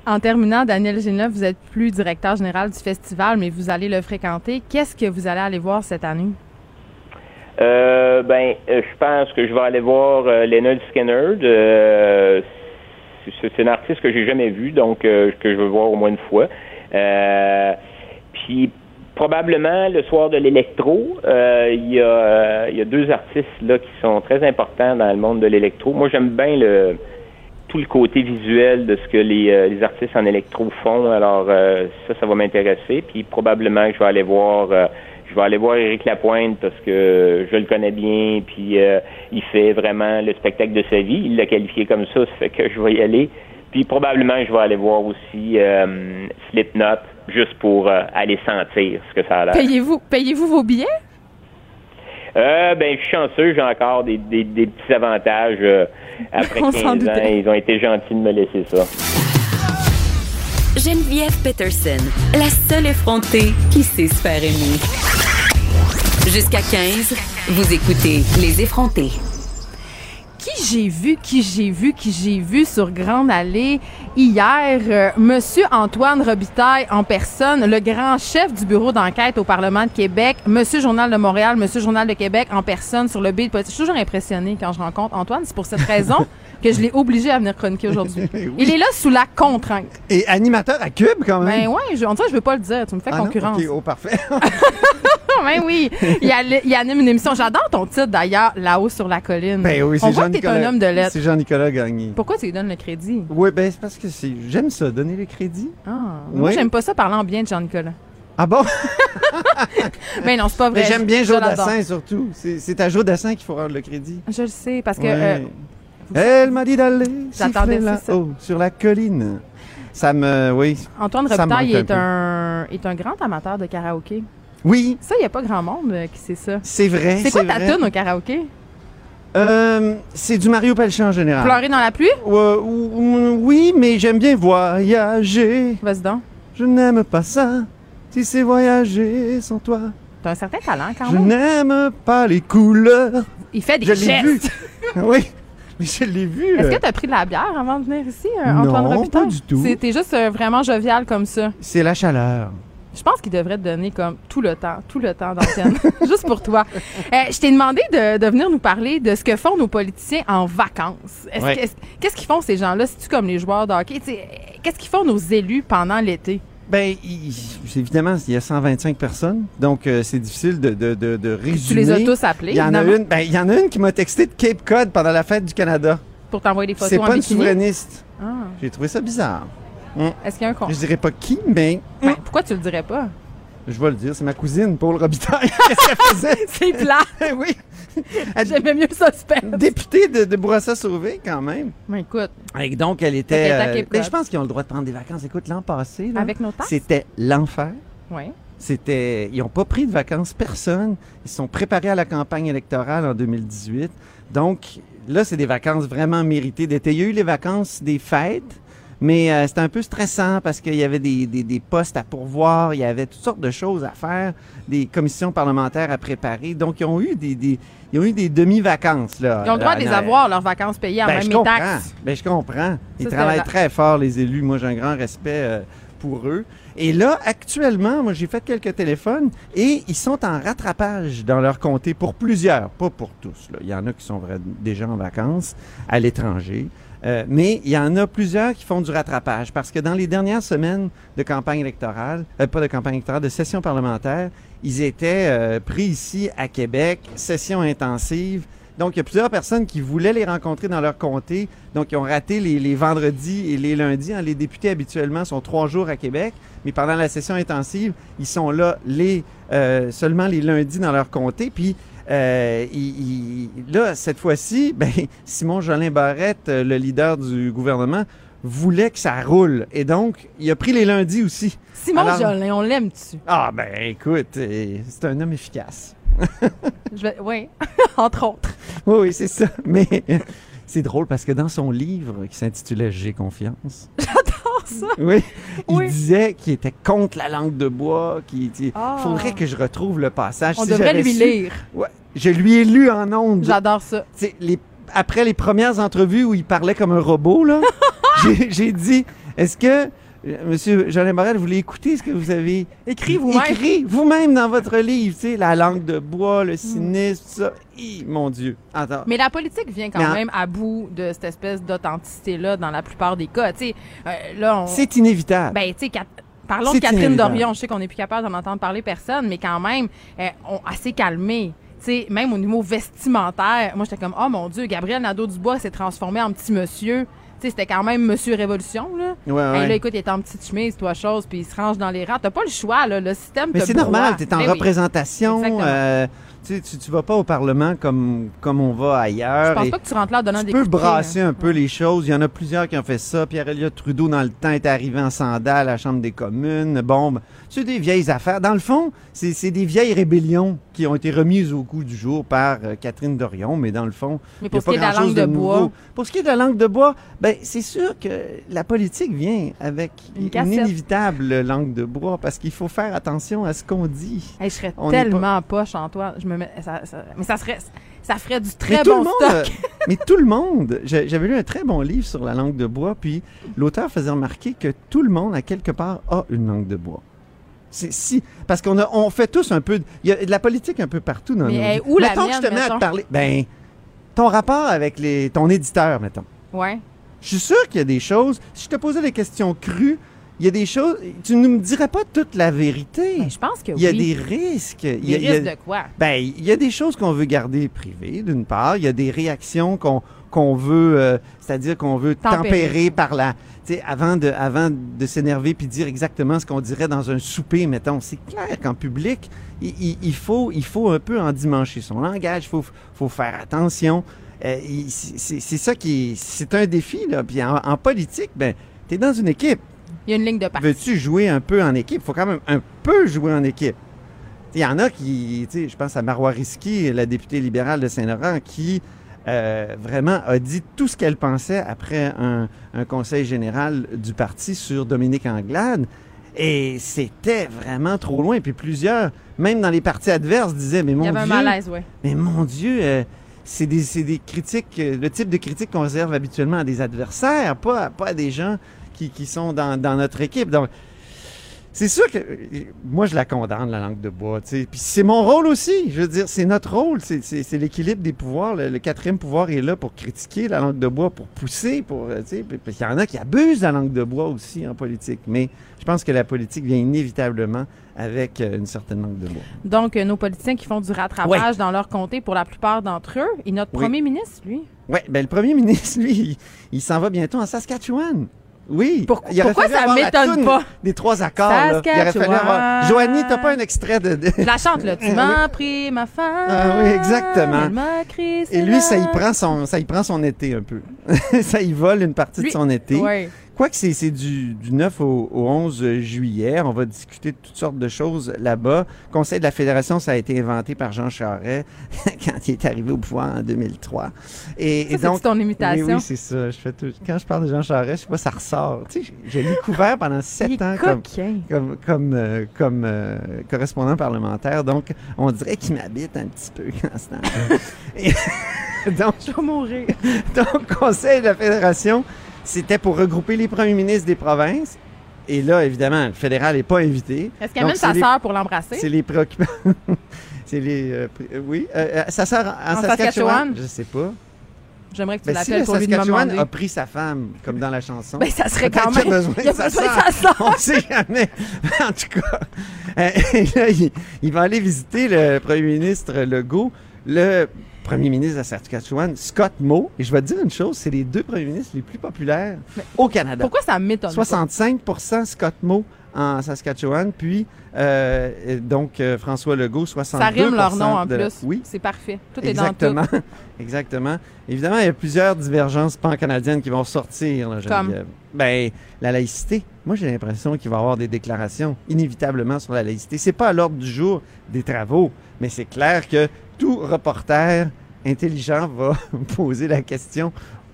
En terminant, Daniel Génov, vous êtes plus directeur général du festival, mais vous allez le fréquenter. Qu'est-ce que vous allez aller voir cette année? Euh, ben, euh, je pense que je vais aller voir euh, Leonard Skinner. Euh, c'est un artiste que j'ai jamais vu, donc que je veux voir au moins une fois. puis probablement le soir de l'électro, il y, a, y a deux artistes là qui sont très importants dans le monde de l'électro. Moi, j'aime bien le tout le côté visuel de ce que les, euh, les artistes en électro font. Alors euh, ça, ça va m'intéresser. Puis probablement que je vais aller voir euh, je vais aller voir Éric Lapointe parce que je le connais bien, puis il fait vraiment le spectacle de sa vie. Il l'a qualifié comme ça, ça fait que je vais y aller. Puis probablement je vais aller voir aussi Slipknot juste pour aller sentir ce que ça a l'air. Payez-vous payez-vous vos billets? Ben, je suis chanceux, j'ai encore des, des, des petits avantages après 15 ans. Ils ont été gentils de me laisser ça. Geneviève Peterson, la seule effrontée qui sait se faire aimer. Jusqu'à 15, vous écoutez Les effrontés qui j'ai vu, qui j'ai vu, qui j'ai vu sur Grande Allée hier, euh, Monsieur Antoine Robitaille en personne, le grand chef du bureau d'enquête au Parlement de Québec, Monsieur Journal de Montréal, Monsieur Journal de Québec en personne sur le bill. Je suis toujours impressionné quand je rencontre Antoine. C'est pour cette raison que je l'ai obligé à venir chroniquer aujourd'hui. Il est là sous la contrainte. Et animateur à Cube, quand même. Ben ouais, je, en tout cas, je veux pas le dire. Tu me fais ah concurrence. Non? oh, parfait. ben oui. Il, il, anime une émission. J'adore ton titre, d'ailleurs, Là-haut sur la colline. Ben oui, c'est Jean-Nicolas. un homme de lettres. C'est Jean-Nicolas Gagné. Pourquoi tu lui donnes le crédit? Oui, ben c'est parce que j'aime ça, donner le crédit. Ah, moi, j'aime pas ça parlant bien de Jean-Nicolas. Ah bon? mais non, c'est pas vrai. J'aime bien Joe Dassin, surtout. C'est à Joe Dassin qu'il faut rendre le crédit. Je le sais, parce que... Euh, Elle m'a dit d'aller là-haut, sur la colline. Ça me... Oui. Antoine Robitaille est un, est un grand amateur de karaoké. Oui. Ça, il n'y a pas grand monde euh, qui sait ça. C'est vrai. C'est quoi ta tune au karaoké? Euh, c'est du Mario Pelchin en général. Pleurer dans la pluie? oui, mais j'aime bien voyager. Vas-y donc. Je n'aime pas ça, si c'est voyager sans toi. T'as un certain talent quand même. Je n'aime pas les couleurs. Il fait des je gestes. Vu. oui. Mais je l'ai vu. Est-ce que tu as pris de la bière avant de venir ici, euh, Antoine Non, pas du tout. C'était juste euh, vraiment jovial comme ça. C'est la chaleur. Je pense qu'il devrait te donner comme tout le temps, tout le temps d'antenne, juste pour toi. Euh, je t'ai demandé de, de, venir nous parler de ce que font nos politiciens en vacances. Qu'est-ce qu'ils font ces gens-là? C'est-tu comme les joueurs de hockey? Qu'est-ce qu'ils font nos élus pendant l'été? Ben, évidemment, il y a 125 personnes, donc euh, c'est difficile de, de, de, de, résumer. Tu les as tous appelés, Il y en a une, ben, il y en a une qui m'a texté de Cape Cod pendant la fête du Canada. Pour t'envoyer des photos C'est pas une souverainiste. Ah. J'ai trouvé ça bizarre. Est-ce qu'il y a un con? Je dirais pas qui, mais... Ben, pourquoi tu le dirais pas? Je vais le dire, c'est ma cousine, Paul Robitaille. Qu'est-ce qu'elle faisait? c'est plat! oui! J'aimais mieux ça Députée de, de Bourassa-Sauvé, quand même. Ben, écoute. Et donc, elle était... Euh, ben, je pense qu'ils ont le droit de prendre des vacances. Écoute, l'an passé... Là, Avec nos taxes? C'était l'enfer. Oui. C'était... Ils n'ont pas pris de vacances, personne. Ils se sont préparés à la campagne électorale en 2018. Donc, là, c'est des vacances vraiment méritées d'été. Il y a eu les vacances des fêtes, mais euh, c'était un peu stressant parce qu'il y avait des, des, des, postes à pourvoir, il y avait toutes sortes de choses à faire, des commissions parlementaires à préparer. Donc, ils ont eu des, des ils ont eu des demi-vacances. Là, ils ont le droit de les avoir, leurs vacances payées en ben, même je taxes. Ben, je comprends. Ils travaillent très fort, les élus. Moi, j'ai un grand respect euh, pour eux. Et là, actuellement, moi, j'ai fait quelques téléphones et ils sont en rattrapage dans leur comté pour plusieurs, pas pour tous. Là. Il y en a qui sont déjà en vacances à l'étranger. Euh, mais il y en a plusieurs qui font du rattrapage parce que dans les dernières semaines de campagne électorale, euh, pas de campagne électorale, de session parlementaire, ils étaient euh, pris ici à Québec, session intensive. Donc, il y a plusieurs personnes qui voulaient les rencontrer dans leur comté. Donc, ils ont raté les, vendredis et les lundis. Hein. Les députés, habituellement, sont trois jours à Québec. Mais pendant la session intensive, ils sont là les, seulement les lundis dans leur comté. Puis, Euh, là, cette fois-ci, ben, Simon Jolin Barrette, euh, le leader du gouvernement, voulait que ça roule. Et donc, il a pris les lundis aussi. Simon Jolin, on l'aime dessus. Ah, ben écoute, c'est un homme efficace. Oui, entre autres. Oui, oui, c'est ça. Mais c'est drôle parce que dans son livre qui s'intitulait J'ai confiance. J'adore ça. Oui. Il disait qu'il était contre la langue de bois. Il ah. faudrait que je retrouve le passage. On devrait lui lire. Ouais, je lui ai lu en ondes. J'adore ça. Les... Après les premières entrevues où il parlait comme un robot, là, j'ai dit est-ce que Monsieur Jean Morel, vous l'écoutez ce que vous avez écrit vous-même? Écrit vous-même dans votre livre, tu sais, la langue de bois, le cynisme, tout ça. mon Dieu. Attends. Mais la politique vient quand même à bout de cette espèce d'authenticité-là dans la plupart des cas. Tu sais, euh, là, C'est inévitable. Ben, tu sais, Parlons de Catherine Dorion. Je sais qu'on n'est plus capable d'en entendre parler personne, mais quand même, euh, on assez calmé. sais, même au niveau vestimentaire, moi j'étais comme oh mon dieu, Gabriel Nadeau-Dubois s'est transformé en petit monsieur c'était quand même Monsieur Révolution, là. Ouais, là, écoute, il est en petite chemise, toi, chose, puis il se range dans les rangs. T'as pas le choix, là. Le système Mais c'est normal, t'es en ben représentation. Euh, tu, tu vas pas au Parlement comme, comme on va ailleurs. Je pense pas que tu rentres là en donnant tu des peux brasser un peu les choses. Il y en a plusieurs qui ont fait ça. Pierre-Éliott Trudeau, dans le temps, est arrivé en sandales à la Chambre des communes. Bon, ben, c'est des vieilles affaires. Dans le fond, c'est des vieilles rébellions qui ont été remises au goût du jour par euh, Catherine Dorion, mais dans le fond, mais pour ce qui est de la langue de, bois. Pour ce qui est de la langue de bois, ben, c'est sûr que la politique vient avec une, inévitable langue de bois parce qu'il faut faire attention à ce qu'on dit. je serais tellement poche, Antoine. Je me mets, mais ça serait ça ferait du très bon stock. Euh, mais tout le monde, j'avais lu un très bon livre sur la langue de bois, puis l'auteur faisait remarquer que tout le monde, à quelque part, a une langue de bois. C'est si parce qu'on on fait tous un peu, il y a de la politique un peu partout dans mais nos où la que je te mets à te parler, ben ton rapport avec les, ton éditeur, mettons. Ouais. Je suis sûr qu'il y a des choses. Si je te posais des questions crues, il y a des choses. Tu ne me dirais pas toute la vérité. Ben, je pense que oui. Il y a des risques. il y a, risques de quoi? Ben, il y a des choses qu'on veut garder privées, d'une part. Il y a des réactions qu'on qu'on veut, euh, c'est-à-dire qu'on veut tempérer, par la, tu sais, avant de, avant de s'énerver puis dire exactement ce qu'on dirait dans un souper, mettons. C'est clair qu'en public, il, il, faut, il faut un peu endimancher son langage. Il faut, faut faire attention. Euh, c'est ça qui, c'est un défi là. Puis en, en politique, ben, t'es dans une équipe. Il y a une ligne de. Veux-tu jouer un peu en équipe? Il faut quand même un peu jouer en équipe. Il y en a qui, je pense à Marois Risky, la députée libérale de Saint-Laurent, qui euh, vraiment a dit tout ce qu'elle pensait après un, conseil général du parti sur Dominique Anglade. Et c'était vraiment trop loin. Puis plusieurs, même dans les partis adverses, disaient Mais mon Il y avait un malaise, oui. Mais mon Dieu, euh, c'est des, des, critiques, euh, le type de critique qu'on réserve habituellement à des adversaires, pas, pas à des gens qui, sont dans, notre équipe. Donc, c'est sûr que moi, je la condamne, la langue de bois. Puis c'est mon rôle aussi. Je veux dire, c'est notre rôle. C'est l'équilibre des pouvoirs. Le, quatrième pouvoir est là pour critiquer la langue de bois, pour pousser. pour euh, Il y en a qui abusent de la langue de bois aussi en politique. Mais je pense que la politique vient inévitablement avec euh, une certaine langue de bois. Donc, euh, nos politiciens qui font du rattrapage dans leur comté pour la plupart d'entre eux. Et notre premier ministre, lui? Oui, ben, le premier ministre, lui, il s'en va bientôt en Saskatchewan. Oui. pourquoi ça m'étonne pas? Des trois accords. Là. Il aurait fallu avoir... Joanie, t'as pas un extrait de. la chante, là. Tu m'as pris ma femme. Ah oui, exactement. Et lui, ça y prend son, ça y prend son été un peu. ça y vole une partie de son été. Oui. Quoique c'est du, du 9 au, 11 juillet, on va discuter de toutes sortes de choses là-bas. Conseil de la Fédération, ça a été inventé par Jean Charest quand il est arrivé au pouvoir en 2003. Et, et donc, ton imitation. Oui, oui c'est ça. Je fais tout, quand je parle de Jean Charest, je sais pas, ça ressort. Tu sais, j'ai découvert pendant sept ans comme, comme, comme, euh, comme euh, correspondant parlementaire. Donc, on dirait qu'il m'habite un petit peu en ce temps. donc, je vais mourir. donc, Conseil de la Fédération, c'était pour regrouper les premiers ministres des provinces. Et là, évidemment, le fédéral n'est pas invité. Est-ce qu'elle amène sa sœur pour l'embrasser? C'est les préoccupants. c'est les. Euh, oui. Euh, euh, sa sœur en, Saskatchewan? Je sais pas. J'aimerais que tu ben, l'appelles si pour lui demander. a pris sa femme, comme dans la chanson. Ben, ça serait quand même. Il a besoin, il a besoin de sa sœur. On ne sait jamais. en tout cas, là, il, il, va aller visiter le premier ministre Legault. Le premier ministre de la Saskatchewan, Scott Moe. Et je vais te dire une chose, c'est les deux premiers ministres les plus populaires au Canada. Pourquoi ça m'étonne? 65% Scott Moe en Saskatchewan, puis euh, donc euh, François Legault, 62% Ça rime leur nom en plus. Oui, C'est parfait. Tout exactement. est dans tout. Exactement. Évidemment, il y a plusieurs divergences pan-canadiennes qui vont sortir. Là, Comme? Ben, la laïcité. Moi, j'ai l'impression qu'il va y avoir des déclarations inévitablement sur la laïcité. C'est pas à l'ordre du jour des travaux, mais c'est clair que tout reporter intelligent va poser la question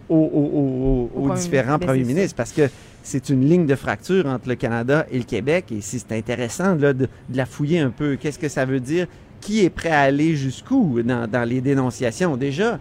aux, aux- aux- aux Au premier différents premiers ministres parce que c'est une ligne de fracture entre le Canada et le Québec et si c'est intéressant là, de, de la fouiller un peu. Qu'est-ce que ça veut dire? Qui est prêt à aller jusqu'où dans, dans les dénonciations? Déjà,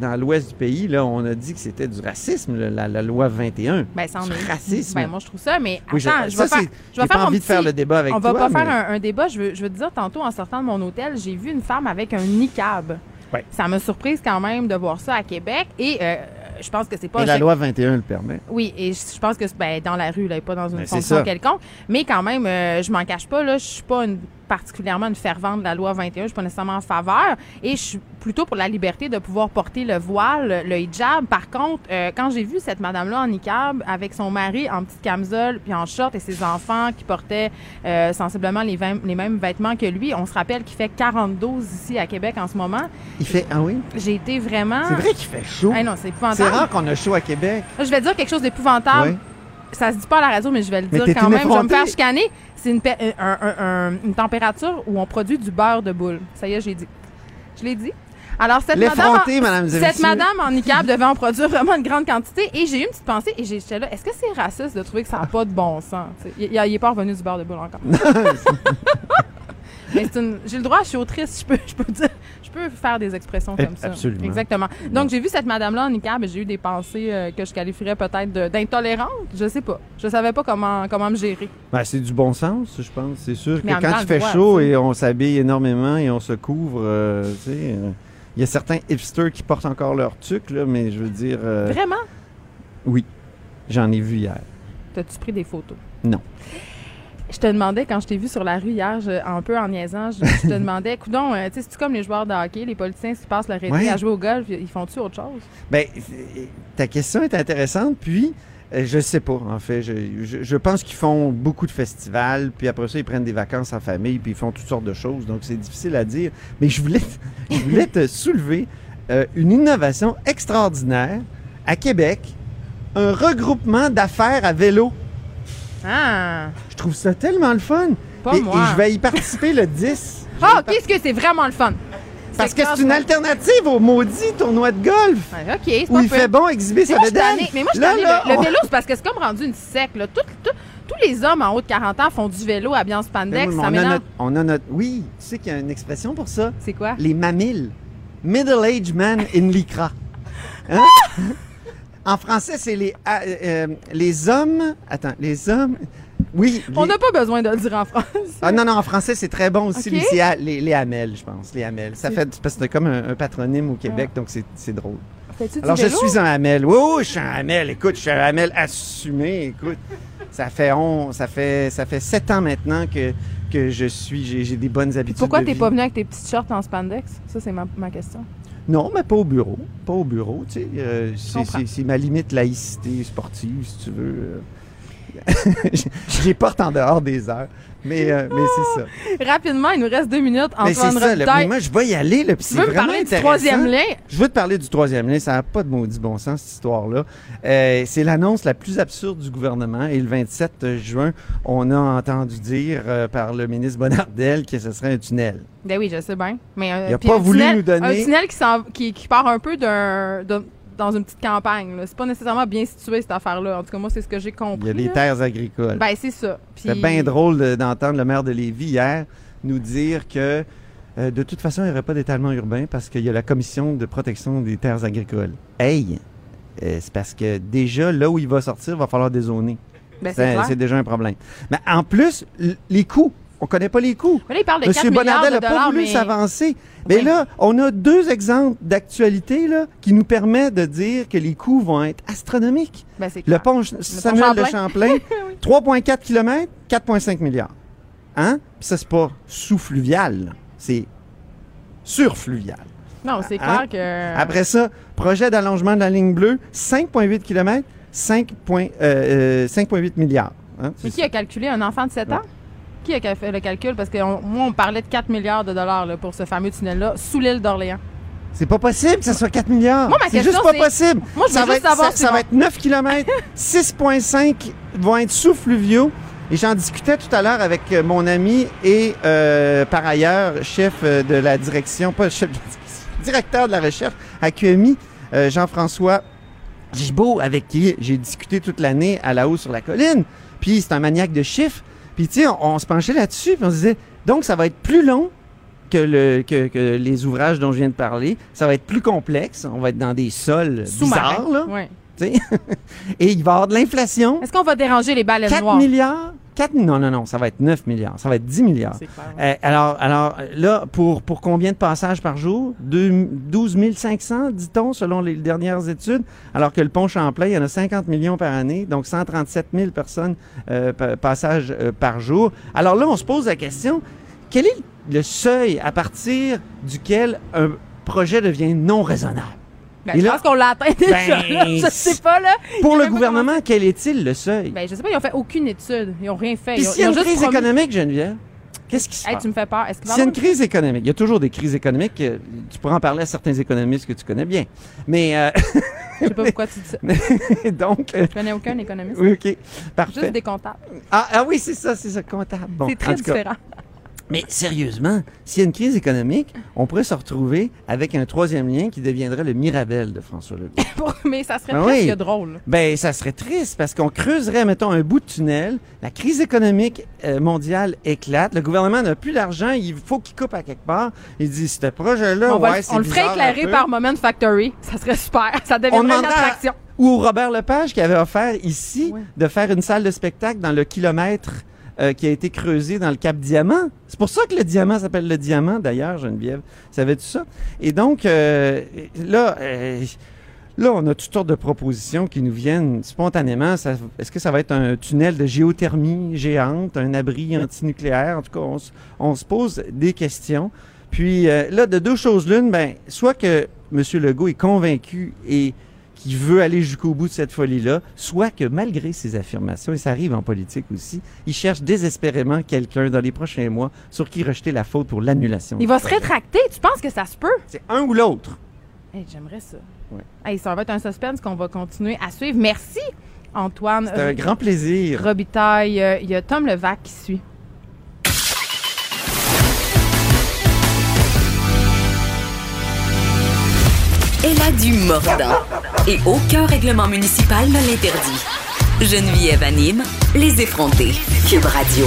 dans l'ouest du pays, là, on a dit que c'était du racisme, là, la, la loi 21. Ben, ça Du racisme. Ben, moi, je trouve ça, mais Oui, je- attends, je, ça, vais faire, je vais pas faire envie de faire le débat avec On toi. va pas mais- faire un, un débat. Je veux, je veux te dire, tantôt, en sortant de mon hôtel, j'ai vu une femme avec un niqab. Ouais. Ça m'a surprise quand même de voir ça à Québec. Et euh, je pense que c'est pas... Et la loi 21 le permet. Oui, et je je pense que c'est ben, dans la rue, là, et pas dans une Ben, fonction quelconque. Mais quand même, euh, je m'en cache pas, là, je suis pas une- particulièrement une fervente de la loi 21. Je suis pas nécessairement en faveur. Et je suis plutôt pour la liberté de pouvoir porter le voile, le hijab. Par contre, euh, quand j'ai vu cette madame-là en niqab avec son mari en petite camisole puis en short et ses enfants qui portaient euh, sensiblement les, les mêmes vêtements que lui, on se rappelle qu'il fait 42 ici à Québec en ce moment. Il fait. Ah oui? J'ai été vraiment... C'est vrai qu'il fait chaud. Ah non, c'est C'est épouvantable. rare qu'on a chaud à Québec. Je vais dire quelque chose d'épouvantable. Oui. Ça se dit pas à la radio, mais je vais le Mais dire quand même. Je vais me effrontée. faire chicaner. C'est une, euh, un- un- un- une température où on produit du beurre de boule. Ça y est, j'ai dit. Je l'ai dit. Alors, cette madame, en- cette madame en niqab devait en produire vraiment une grande quantité. Et j'ai eu une petite pensée et j'étais là, est-ce que c'est raciste de trouver que ça n'a pas de bon sens? Il, il, il est pas revenu du beurre de boule encore. Mais c'est une- j'ai le droit, je suis autrice, je peux, je peux dire, je peux faire des expressions comme ça. absolument. Exactement. Donc j'ai vu cette madame-là en niqab et j'ai eu des pensées euh, que je qualifierais peut-être d'intolérantes. Je sais pas. Je savais pas comment comment me gérer. Ben, c'est du bon sens, je pense. C'est sûr Mais que quand il fait droit, chaud et on s'habille énormément et on se couvre, euh, tu sais, euh, il y a certains hipsters qui portent encore leur tuc, là, mais je veux dire, euh, Vraiment? oui, j'en ai vu hier. T'as-tu pris des photos? Non. Je te demandais, quand je t'ai vu sur la rue hier, je- un peu en niaisant, je, je te demandais, coudon, euh, tu sais, c'est-tu comme les joueurs de hockey, les politiciens qui passent leur été Ouais. à jouer au golf, ils font-tu autre chose? Ben, euh, ta question est intéressante, puis euh, je sais pas, en fait. Je, je- je pense qu'ils font beaucoup de festivals, puis après ça, ils prennent des vacances en famille, puis ils font toutes sortes de choses, donc c'est difficile à dire. Mais je voulais, je voulais te soulever euh, une innovation extraordinaire à Québec, un regroupement d'affaires à vélo. Ah! Je trouve ça tellement le fun. Pas et, moi. et je vais y participer le 10. Ah, ok, est-ce que c'est vraiment le fun? Parce que c'est une alternative au maudit tournoi de golf. Ouais, ok, c'est Où pas il peu. fait bon exhiber sa tannée. Mais moi, je Là, là, Le, vélo, c'est parce que c'est comme rendu une sec. Là. Tout- tout- tous les hommes en haut de 40 ans font du vélo à bien spandex. oui, ça on, a notre, on a notre. Oui, tu sais qu'il y a une expression pour ça. C'est quoi? Les mamilles. Middle-aged man in lycra. Hein? en français, c'est les, ah, euh, euh, les hommes. Attends, les hommes. Oui. On les- n'a pas besoin de le dire en France. Ah non, non, en français, c'est très bon aussi. À- les, les Hamel, je pense. Les Hamel. Ça fait. Parce que c'est comme un, un patronyme au Québec, donc c'est drôle. Alors, je vélo? suis un Hamel. Oui, oui, je suis un Hamel. Écoute, je suis un Hamel assumé. Écoute, ça fait on, ça fait ça fait sept ans maintenant que, que je suis, j'ai des bonnes habitudes. Pourquoi de t'es pas venu avec tes petites shorts en spandex? Ça, c'est ma, ma question. Non, mais pas au bureau. Pas au bureau, tu sais. euh, c'est- ma limite laïcité sportive, si tu veux. je les porte en dehors des heures. Mais, euh, mais c'est ça. Rapidement, il nous reste deux minutes. Mais c'est Antoine ça. Robitaille, moi, je vais y aller. Là, tu veux me parler du troisième lien? Je veux te parler du troisième lien. Ça n'a pas de maudit bon sens, cette histoire-là. Euh, c'est l'annonce la plus absurde du gouvernement. Et le 27 juin, on a entendu dire euh, par le ministre Bonnardel que ce serait un tunnel. Ben oui, je sais bien. Mais, Il a puis pas voulu tunnel- nous donner- Un tunnel qui, s'en- qui, qui part un peu d'un- dans une petite campagne. C'est pas nécessairement bien situé, cette affaire-là. En tout cas, moi, c'est ce que j'ai compris. Il y a des terres agricoles. Ben, c'est ça. Puis- C'était bien drôle de- d'entendre le maire de Lévis hier nous dire que euh, de toute façon, il n'y aurait pas d'étalement urbain parce qu'il y a la commission de protection des terres agricoles. Hey! euh, c'est parce que déjà, là où il va sortir, il va falloir dézoner. Ben, c'est déjà un problème. Mais en plus, les coûts. On connaît pas les coûts. Mais là, il parle de 4 Monsieur n'a pas voulu mais... s'avancer. Mais Oui. là, on a deux exemples d'actualité là, qui nous permettent de dire que les coûts vont être astronomiques. Ben, Le pont Ch- Samuel de Champlain, 3,4 km, 4,5 milliards. Hein? Puis ça, c'est pas sous-fluvial, c'est surfluvial. Non, c'est Hein? clair que. Après ça, projet d'allongement de la ligne bleue, 5,8 km, 5,8 euh, euh, 5,8 milliards. Hein? Mais C'est qui a calculé un enfant de 7 ans? Qui a fait le calcul? Parce que on- moi, on parlait de 4 milliards de dollars là, pour ce fameux tunnel-là sous l'île d'Orléans. C'est pas possible que ça soit 4 milliards. Moi, ma c'est question, juste pas possible. Moi, je veux ça va juste être, savoir ça, si ça mon- va être 9 km, 6,5 vont être sous fluviaux. Et j'en discutais tout à l'heure avec euh, mon ami et euh, par ailleurs chef euh, de la direction, pas chef, directeur de la recherche à QMI, euh, Jean-François Gibault, avec qui j'ai discuté toute l'année à la haut sur la colline. Puis c'est un maniaque de chiffres. Puis tu sais, on, on se penchait là-dessus, puis on se disait, donc ça va être plus long que, le, que, que les ouvrages dont je viens de parler. Ça va être plus complexe. On va être dans des sols bizarres, là. Sais? Et il va y avoir de l'inflation. Est-ce qu'on va déranger les baleines 4 noires? milliards? 4, non, non, non, ça va être 9 milliards. Ça va être 10 milliards. Euh, alors, alors là, pour, pour combien de passages par jour? Deux- 12 500, dit-on, selon les dernières études, alors que le pont Champlain, il y en a 50 millions par année, donc 137 000 personnes euh, pa- passages euh, par jour. Alors là, on se pose la question, quel est le seuil à partir duquel un projet devient non raisonnable? Ben, et je là- pense qu'on l'a atteint déjà. Ben, là. Je sais pas, là. Pour le gouvernement, quel est-il le seuil? Ben, je sais pas, ils ont fait aucune étude. Ils ont rien fait. Puis Ils ont, s'il y a ont une juste crise promis- économique, Geneviève, qu'est-ce qui se Hey, passe? tu me fais peur. Est-ce S'il y a une crise économique, il y a toujours des crises économiques. euh, Tu pourras en parler à certains économistes que tu connais bien. Mais euh, Je sais pas pourquoi tu dis ça. donc, euh, Je connais aucun économiste. oui, ok, Juste des comptables. Ah, ah oui, c'est ça, c'est ça, comptable. Bon, c'est très en tout cas, différent. Mais sérieusement, s'il y a une crise économique, on pourrait se retrouver avec un troisième lien qui deviendrait le Mirabel de François Legault. Mais ça serait Ah presque oui. drôle. Ben, ça serait triste parce qu'on creuserait, mettons, un bout de tunnel. La crise économique euh, mondiale éclate. Le gouvernement n'a plus d'argent. Il faut qu'il coupe à quelque part. Il dit, ce projet-là, on ouais, on le ferait éclairer par Moment Factory. Ça serait super. Ça deviendrait une à- attraction. Ou Robert Lepage qui avait offert ici de faire une salle de spectacle dans le kilomètre euh, qui a été creusé dans le Cap Diamant. C'est pour ça que le diamant s'appelle le diamant, d'ailleurs, Geneviève. Savais-tu ça? Et donc, euh, là, euh, là, on a toutes sortes de propositions qui nous viennent spontanément. Est-ce que ça va être un tunnel de géothermie géante, un abri antinucléaire? En tout cas, on, se- on se pose des questions. Puis euh, là, de deux choses l'une, ben, soit que M. Legault est convaincu et qui veut aller jusqu'au bout de cette folie-là, soit que malgré ses affirmations, et ça arrive en politique aussi, il cherche désespérément quelqu'un dans les prochains mois sur qui rejeter la faute pour l'annulation. Il va se rétracter. Tu penses que ça se peut? C'est un ou l'autre. Hey, J'aimerais ça. Ouais. Hey, ça va être un suspense qu'on va continuer à suivre. Merci, Antoine. C'est un grand plaisir. Robitaille. Euh, Il y a Tom Levac qui suit. Elle a du mordant. Et aucun règlement municipal ne l'interdit. Geneviève anime les effrontés. Cube Radio.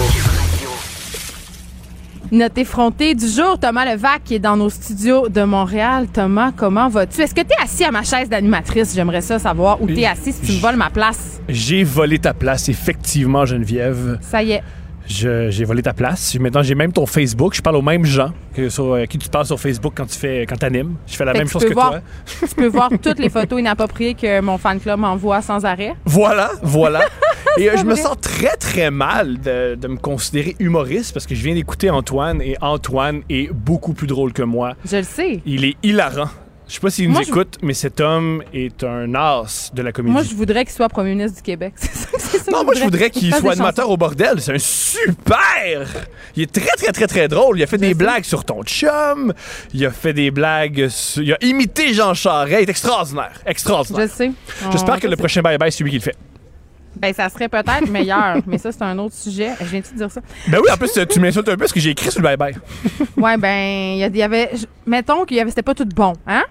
Notre effronté du jour, Thomas Levac, qui est dans nos studios de Montréal. Thomas, comment vas-tu? Est-ce que tu es assis à ma chaise d'animatrice? J'aimerais ça savoir où tu es assis si tu me voles ma place. J'ai volé ta place, effectivement, Geneviève. Ça y est. J'ai volé ta place. Maintenant, j'ai même ton Facebook. Je parle aux mêmes gens que sur, euh, qui tu parles sur Facebook quand tu fais quand t'animes. Je fais la Fait même que chose que voir- toi. Tu peux voir toutes les photos inappropriées que mon fan club m'envoie sans arrêt. Voilà, voilà. Et euh, je me sens très, très mal de, de me considérer humoriste parce que je viens d'écouter Antoine et Antoine est beaucoup plus drôle que moi. Je le sais. Il est hilarant. Je sais pas s'il nous Moi, je- écoute, mais cet homme est un as de la comédie. Moi, je voudrais qu'il soit premier ministre du Québec. C'est ça, c'est ça que Non, moi, je voudrais qu'il fasse soit des animateur au bordel. C'est un super! Il est très, très, très, très drôle. Il a fait des sais. blagues sur ton chum. Il a fait des blagues sur... Il a imité Jean Charest. Il est extraordinaire. chansons. Extraordinaire. Je sais. J'espère On- que le prochain bye-bye, c'est lui qui le fait. Ben, ça serait peut-être meilleur, mais ça, c'est un autre sujet. Je viens-tu de dire ça? Ben oui, en plus, tu m'insultes un peu parce que j'ai écrit sur le bye-bye. Ouais, ben, il y, a- il y avait. je- mettons qu'il y avait. C'était pas tout bon, hein?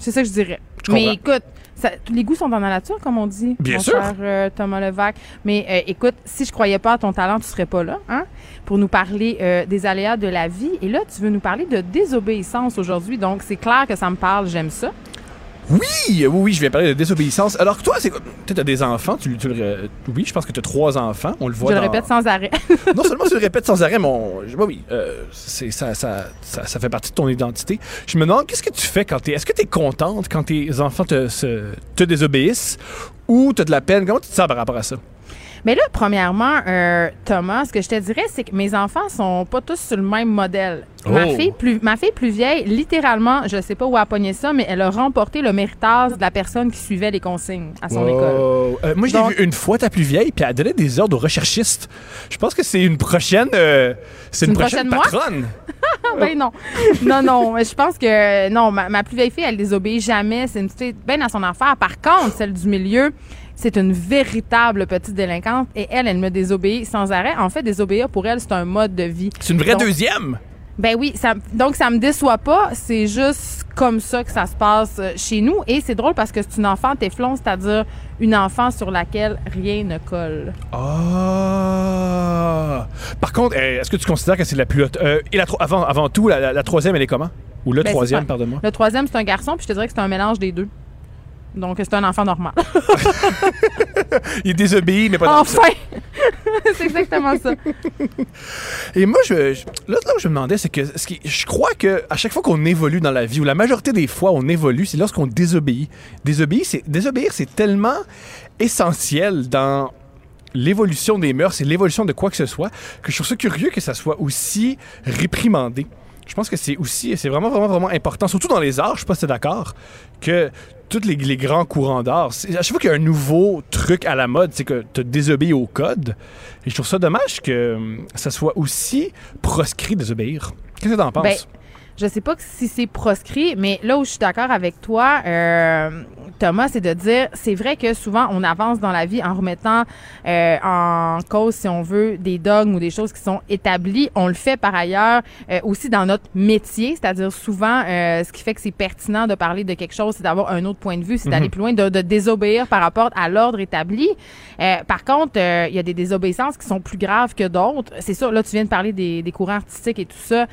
C'est ça que je dirais. Je mais écoute, ça- les goûts sont dans la nature, comme on dit. Bien mon sûr. cher, euh, Thomas Levac. Mais euh, écoute, si je croyais pas à ton talent, tu serais pas là, hein? Pour nous parler euh, des aléas de la vie. Et là, tu veux nous parler de désobéissance aujourd'hui. Donc, c'est clair que ça me parle. J'aime ça. Oui, oui, oui, je vais parler de désobéissance. Alors que toi, c'est? Tu as des enfants. Tu, tu le- oui, je pense que tu as trois enfants. On le voit je le répète sans arrêt. non seulement tu le répètes sans arrêt, mais on- je- oui, euh, c'est, ça, ça, ça, ça fait partie de ton identité. Je me demande, qu'est-ce que tu fais quand t'es... Est-ce que tu es contente quand tes enfants te, se- te désobéissent ou tu as de la peine? Comment tu te sens par rapport à ça? Mais là, premièrement, euh, Thomas, ce que je te dirais, c'est que mes enfants sont pas tous sur le même modèle. Ma, Oh. fille plus, ma fille plus vieille, littéralement, je sais pas où a pogné ça, mais elle a remporté le méritage de la personne qui suivait les consignes à son Wow. école. Euh, moi, je l'ai vu une fois, ta plus vieille, puis elle donnait des ordres aux recherchistes. Je pense que c'est une prochaine. euh, c'est une, Une prochaine, patronne. Ben non. non, non. Je pense que non, ma, ma plus vieille fille, elle désobéit jamais. C'est une petite bien à son affaire. Par contre, celle du milieu, c'est une véritable petite délinquante et elle, elle me désobéit sans arrêt. En fait, désobéir pour elle, c'est un mode de vie. C'est une vraie Donc- deuxième? Ben oui, ça, donc ça me déçoit pas. C'est juste comme ça que ça se passe euh, chez nous. Et c'est drôle parce que c'est une enfant téflon, c'est-à-dire une enfant sur laquelle rien ne colle. Ah. Par contre, euh, est-ce que tu considères que c'est la plus haute. euh, et la avant, avant tout, la, la- la troisième, elle est comment? Ou le Ben, troisième, pas- pardonne-moi. Le troisième, c'est un garçon, puis je te dirais que c'est un mélange des deux. Donc, c'est un enfant normal. Il désobéit, mais pas dans. Enfin! c'est exactement ça. Et moi, je, je- là, là où je me demandais, c'est que ce qui- je crois que à chaque fois qu'on évolue dans la vie, ou la majorité des fois on évolue, c'est lorsqu'on désobéit. Désobéir, c'est désobéir, c'est tellement essentiel dans l'évolution des mœurs et l'évolution de quoi que ce soit que je trouve ça curieux que ça soit aussi réprimandé. Je pense que c'est aussi, c'est vraiment, vraiment, vraiment important, surtout dans les arts, je sais pas si d'accord, que tous les, les grands courants d'art, à chaque fois qu'il y a un nouveau truc à la mode, c'est que tu désobéis au code. Et je trouve ça dommage que hum, ça soit aussi proscrit de désobéir. Qu'est-ce que t'en penses? Ben, je sais pas si c'est proscrit, mais là où je suis d'accord avec toi, euh, Thomas, c'est de dire, c'est vrai que souvent on avance dans la vie en remettant euh, en cause, si on veut, des dogmes ou des choses qui sont établies. On le fait par ailleurs euh, aussi dans notre métier, c'est-à-dire souvent, ce qui fait que c'est pertinent de parler de quelque chose, c'est d'avoir un autre point de vue, c'est d'aller plus loin, de, de désobéir par rapport à l'ordre établi. Par contre, il y a des désobéissances qui sont plus graves que d'autres. C'est sûr, là, tu viens de parler des, des courants artistiques et tout ça.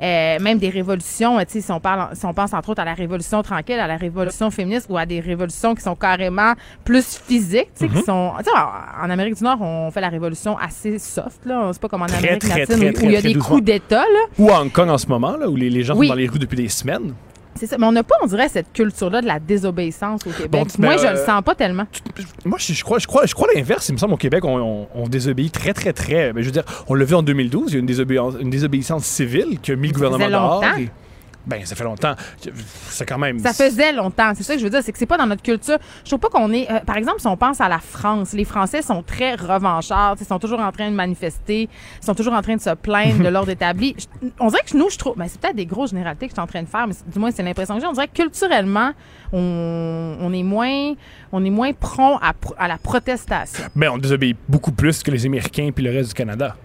Euh, même des révolutions, euh, tu sais, si on parle, si on pense entre autres à la révolution tranquille, à la révolution féministe ou à des révolutions qui sont carrément plus physiques, tu sais, qui sont, tu sais, en, Amérique du Nord, on fait la révolution assez soft, là, c'est pas comme en Très, Amérique très, latine très, où- il y a des coups d'État, là. Ou à Hong Kong en ce moment, là, où les, les gens Oui. sont dans les rues depuis des semaines. C'est ça. Mais on n'a pas, on dirait, cette culture-là de la désobéissance au Québec. Bon, tu- Moi, ben, je euh, le sens pas tellement. Moi, je, je crois, je crois, je crois l'inverse. Il me semble au Québec, on, on- on désobéit très, très, très. ben, je veux dire, on l'a vu en 2012, il y a une, désobéissance, une désobéissance civile qui a mis le gouvernement dehors. Ben, ça fait longtemps. C'est quand même. Ça faisait longtemps. C'est ça que je veux dire. C'est que c'est pas dans notre culture. Je trouve pas qu'on est. euh, par exemple, si on pense à la France, les Français sont très revanchards. Ils sont toujours en train de manifester. Ils sont toujours en train de se plaindre de l'ordre établi. Je- on dirait que nous, je trouve. Ben, c'est peut-être des grosses généralités que je suis en train de faire, mais du moins, c'est l'impression que j'ai. On dirait que culturellement, on, on est moins. On est moins prompt à, la protestation. Ben, on désobéit beaucoup plus que les Américains puis le reste du Canada.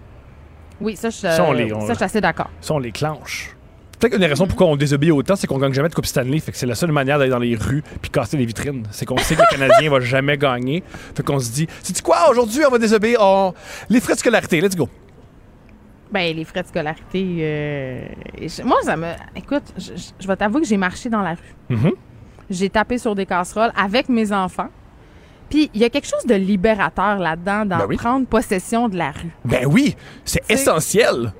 Oui, ça, je, Ça, on les- on- ça, je suis assez d'accord. Ça, on les clenche. Peut-être qu'une des raisons pourquoi on désobéit autant, c'est qu'on gagne jamais de Coupe Stanley. Fait que c'est la seule manière d'aller dans les rues puis casser les vitrines. C'est qu'on sait que le Canadien va jamais gagner. Fait qu'on se dit, c'est quoi, aujourd'hui, on va désobéir. On... Les frais de scolarité, let's go. Ben, les frais de scolarité. euh, moi, ça me. Écoute, je, vais t'avouer que j'ai marché dans la rue. Mhm. J'ai tapé sur des casseroles avec mes enfants. Puis, il y a quelque chose de libérateur là-dedans, d'en Ben oui. prendre possession de la rue. Ben oui, C'est- essentiel.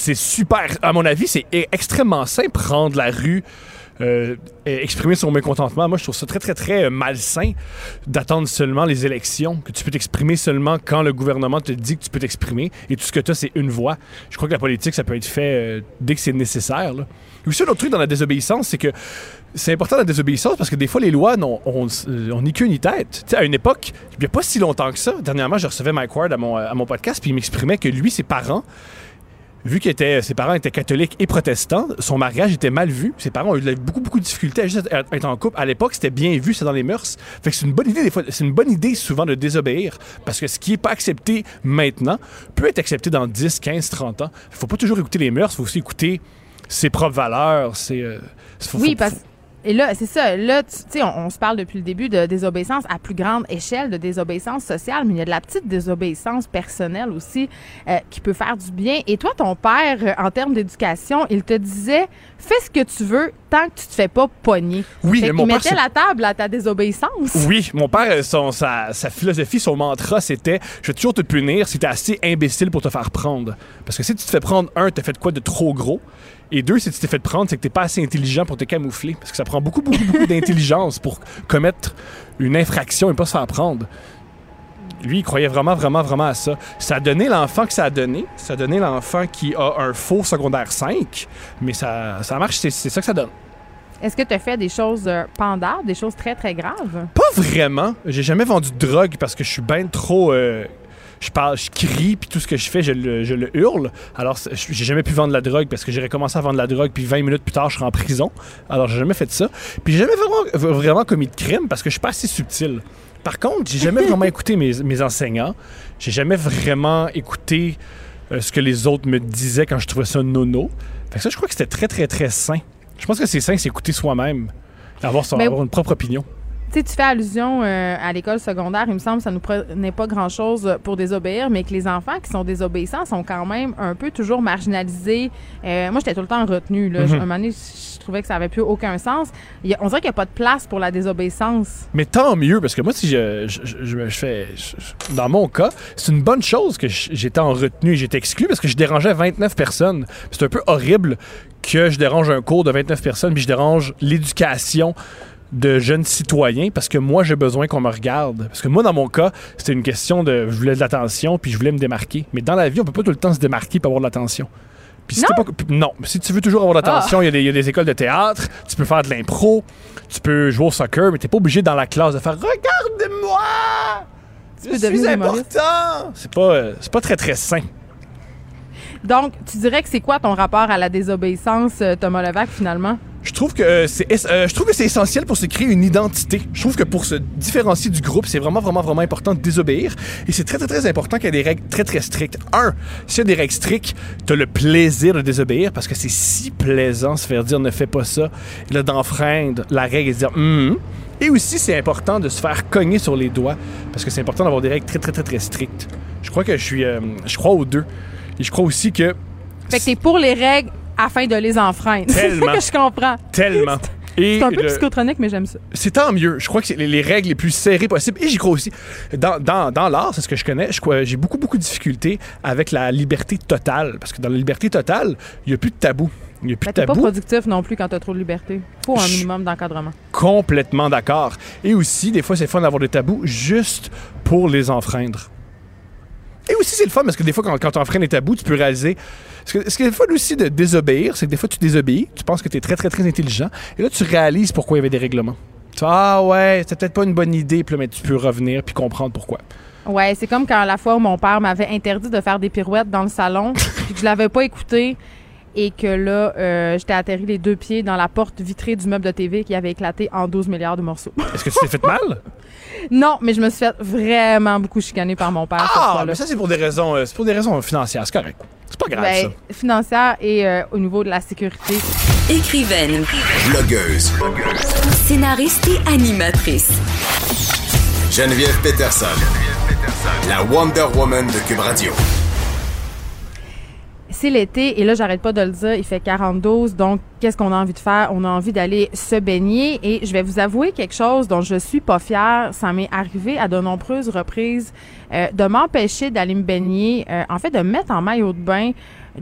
C'est super. À mon avis, c'est e- extrêmement sain prendre la rue, euh, et exprimer son mécontentement. Moi, je trouve ça très, très, très euh, malsain d'attendre seulement les élections, que tu peux t'exprimer seulement quand le gouvernement te dit que tu peux t'exprimer et tout ce que tu as, c'est une voix. Je crois que la politique, ça peut être fait euh, dès que c'est nécessaire. Là. Et aussi, un autre truc dans la désobéissance, c'est que c'est important la désobéissance parce que des fois, les lois euh, on ni queue ni tête. À une époque, il n'y a pas si longtemps que ça, dernièrement, je recevais Mike Ward à mon, à mon podcast, puis il m'exprimait que lui, ses parents, vu que ses parents étaient catholiques et protestants, son mariage était mal vu. Ses parents ont eu beaucoup, beaucoup de difficultés à juste être en couple. À l'époque, c'était bien vu, c'est dans les mœurs. Fait que c'est une bonne idée, des fois. C'est une bonne idée souvent de désobéir. Parce que ce qui n'est pas accepté maintenant peut être accepté dans 10, 15, 30 ans. Il faut pas toujours écouter les mœurs, il faut aussi écouter ses propres valeurs. C'est, euh, faut- Oui, faut- parce et là, c'est ça. Là, tu sais, on, on se parle depuis le début de désobéissance à plus grande échelle, de désobéissance sociale, mais il y a de la petite désobéissance personnelle aussi euh, qui peut faire du bien. Et toi, ton père, euh, en termes d'éducation, il te disait fais ce que tu veux tant que tu te fais pas pogner. Oui, mais mon père, mettait la table à ta désobéissance. Oui, mon père, euh, son, sa, sa philosophie, son mantra, c'était je vais toujours te punir si t'es assez imbécile pour te faire prendre. Parce que si tu te fais prendre, un, t'as fait quoi de trop gros? Et deux, si tu t'es fait prendre, c'est que t'es pas assez intelligent pour te camoufler. Parce que ça prend beaucoup, beaucoup, beaucoup d'intelligence pour commettre une infraction et pas se faire prendre. Lui, il croyait vraiment, vraiment, vraiment à ça. Ça a donné l'enfant que ça a donné. Ça a donné l'enfant qui a un faux secondaire 5. Mais ça, ça marche, c'est ça que ça donne. Est-ce que tu as fait des choses euh, pendables, des choses très, très graves? Pas vraiment. J'ai jamais vendu de drogue parce que je suis bien trop. euh, je parle, je crie, puis tout ce que je fais, je le, je le hurle. Alors, j'ai jamais pu vendre de la drogue parce que j'ai recommencé à vendre de la drogue, puis 20 minutes plus tard, je serai en prison. Alors, j'ai jamais fait ça. Puis, j'ai jamais vraiment, vraiment commis de crime parce que je suis pas assez subtil. Par contre, j'ai jamais vraiment écouté mes, mes enseignants. J'ai jamais vraiment écouté euh, ce que les autres me disaient quand je trouvais ça nono. Fait que ça, je crois que c'était très, très, très sain. Je pense que c'est sain, c'est écouter soi-même. Avoir, son, Mais- avoir une propre opinion. Tu sais, tu fais allusion euh, à l'école secondaire. Il me semble que ça nous prenait pas grand-chose pour désobéir, mais que les enfants qui sont désobéissants sont quand même un peu toujours marginalisés. Euh, moi, j'étais tout le temps retenue. Là. Mhm. Un moment donné, je trouvais que ça avait plus aucun sens. Il on dirait qu'il n'y a pas de place pour la désobéissance. Mais tant mieux, parce que moi, si je, je, je- je me fais. dans mon cas, c'est une bonne chose que j'étais en retenue et j'étais exclu parce que je dérangeais 29 personnes. C'est un peu horrible que je dérange un cours de 29 personnes puis je dérange l'éducation de jeunes citoyens parce que moi, j'ai besoin qu'on me regarde. Parce que moi, dans mon cas, c'était une question de. Je voulais de l'attention puis je voulais me démarquer. Mais dans la vie, on peut pas tout le temps se démarquer pour avoir de l'attention. Puis si Non? pas- non, si tu veux toujours avoir de l'attention, il y a des- il y, a des écoles de théâtre, tu peux faire de l'impro, tu peux jouer au soccer, mais t'es pas obligé dans la classe de faire Regarde-moi! Tu Je suis important! C'est pas, c'est pas très très sain. Donc, tu dirais que c'est quoi ton rapport à la désobéissance, euh, Thomas Levac, finalement? Je trouve que c'est es- euh, je trouve que c'est essentiel pour se créer une identité. Je trouve que pour se différencier du groupe, c'est vraiment vraiment vraiment important de désobéir et c'est très très très important qu'il y ait des règles très très strictes. Un, s'il y a des règles strictes, tu as le plaisir de désobéir parce que c'est si plaisant se faire dire ne fais pas ça et là d'enfreindre la règle et se dire Hum, hum. Et aussi, c'est important de se faire cogner sur les doigts parce que c'est important d'avoir des règles très très très très strictes. Je crois que je suis euh, je crois aux deux. Et je crois aussi que Fait que t'es pour les règles afin de les enfreindre. C'est ça que je comprends. tellement C'est un peu le- psychotronique, mais j'aime ça. c'est tant mieux. Je crois que c'est les, les règles les plus serrées possibles. Et j'y crois aussi. Dans, dans, dans l'art, c'est ce que je connais. Je crois, j'ai beaucoup, beaucoup de difficultés avec la liberté totale. Parce que dans la liberté totale, il n'y a plus de tabou. Il n'y a plus Fait de T'es pas tabou. productif non plus quand t'as trop de liberté. Faut un Je- minimum d'encadrement. Complètement d'accord. Et aussi, des fois, c'est fun d'avoir des tabous juste pour les enfreindre. Et aussi, c'est le fun parce que des fois, quand, quand tu enfreins les tabous, tu peux réaliser. Ce, que, ce qui est fun aussi de désobéir, c'est que des fois, tu désobéis, tu penses que tu es très, très, très intelligent, et là, tu réalises pourquoi il y avait des règlements. Tu ah ouais, c'était peut-être pas une bonne idée, puis là, mais tu peux revenir puis comprendre pourquoi. Ouais, c'est comme quand la fois où mon père m'avait interdit de faire des pirouettes dans le salon, puis que je l'avais pas écouté et que là, euh, j'étais atterri les deux pieds dans la porte vitrée du meuble de TV qui avait éclaté en 12 milliards de morceaux. Est-ce que tu t'es fait mal? non, mais je me suis fait vraiment beaucoup chicaner par mon père Ah, mais ça, c'est pour des raisons, euh, c'est pour des raisons financières, c'est correct. C'est pas grave, Ben, ça. financière et euh, au niveau de la sécurité. Écrivaine, Blogueuse. scénariste et animatrice. Geneviève Peterson. La Wonder Woman de Cube Radio. C'est l'été et là, j'arrête pas de le dire, il fait 42, donc qu'est-ce qu'on a envie de faire? On a envie d'aller se baigner et je vais vous avouer quelque chose dont je suis pas fière. Ça m'est arrivé à de nombreuses reprises euh, de m'empêcher d'aller me baigner, euh, en fait de me mettre en maillot de bain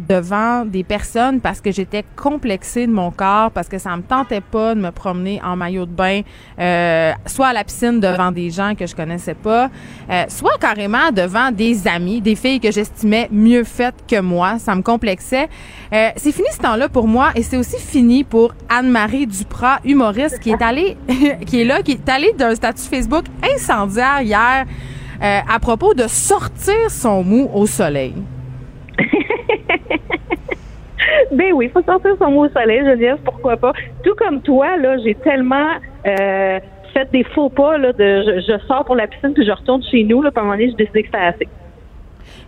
devant des personnes parce que j'étais complexée de mon corps, parce que ça me tentait pas de me promener en maillot de bain, euh, soit à la piscine devant des gens que je connaissais pas, euh, soit carrément devant des amis, des filles que j'estimais mieux faites que moi. Ça me complexait. Euh, c'est fini ce temps-là pour moi et c'est aussi fini pour Anne-Marie Duprat, humoriste, qui est allée, qui est là, qui est allée d'un statut Facebook incendiaire hier euh, à propos de sortir son mou au soleil. Ben oui, il faut sortir son mot au soleil, Geneviève, pourquoi pas. Tout comme toi, là, j'ai tellement euh, fait des faux pas là, de je, je sors pour la piscine puis je retourne chez nous, là, puis à un moment donné, j'ai décidé que c'était assez.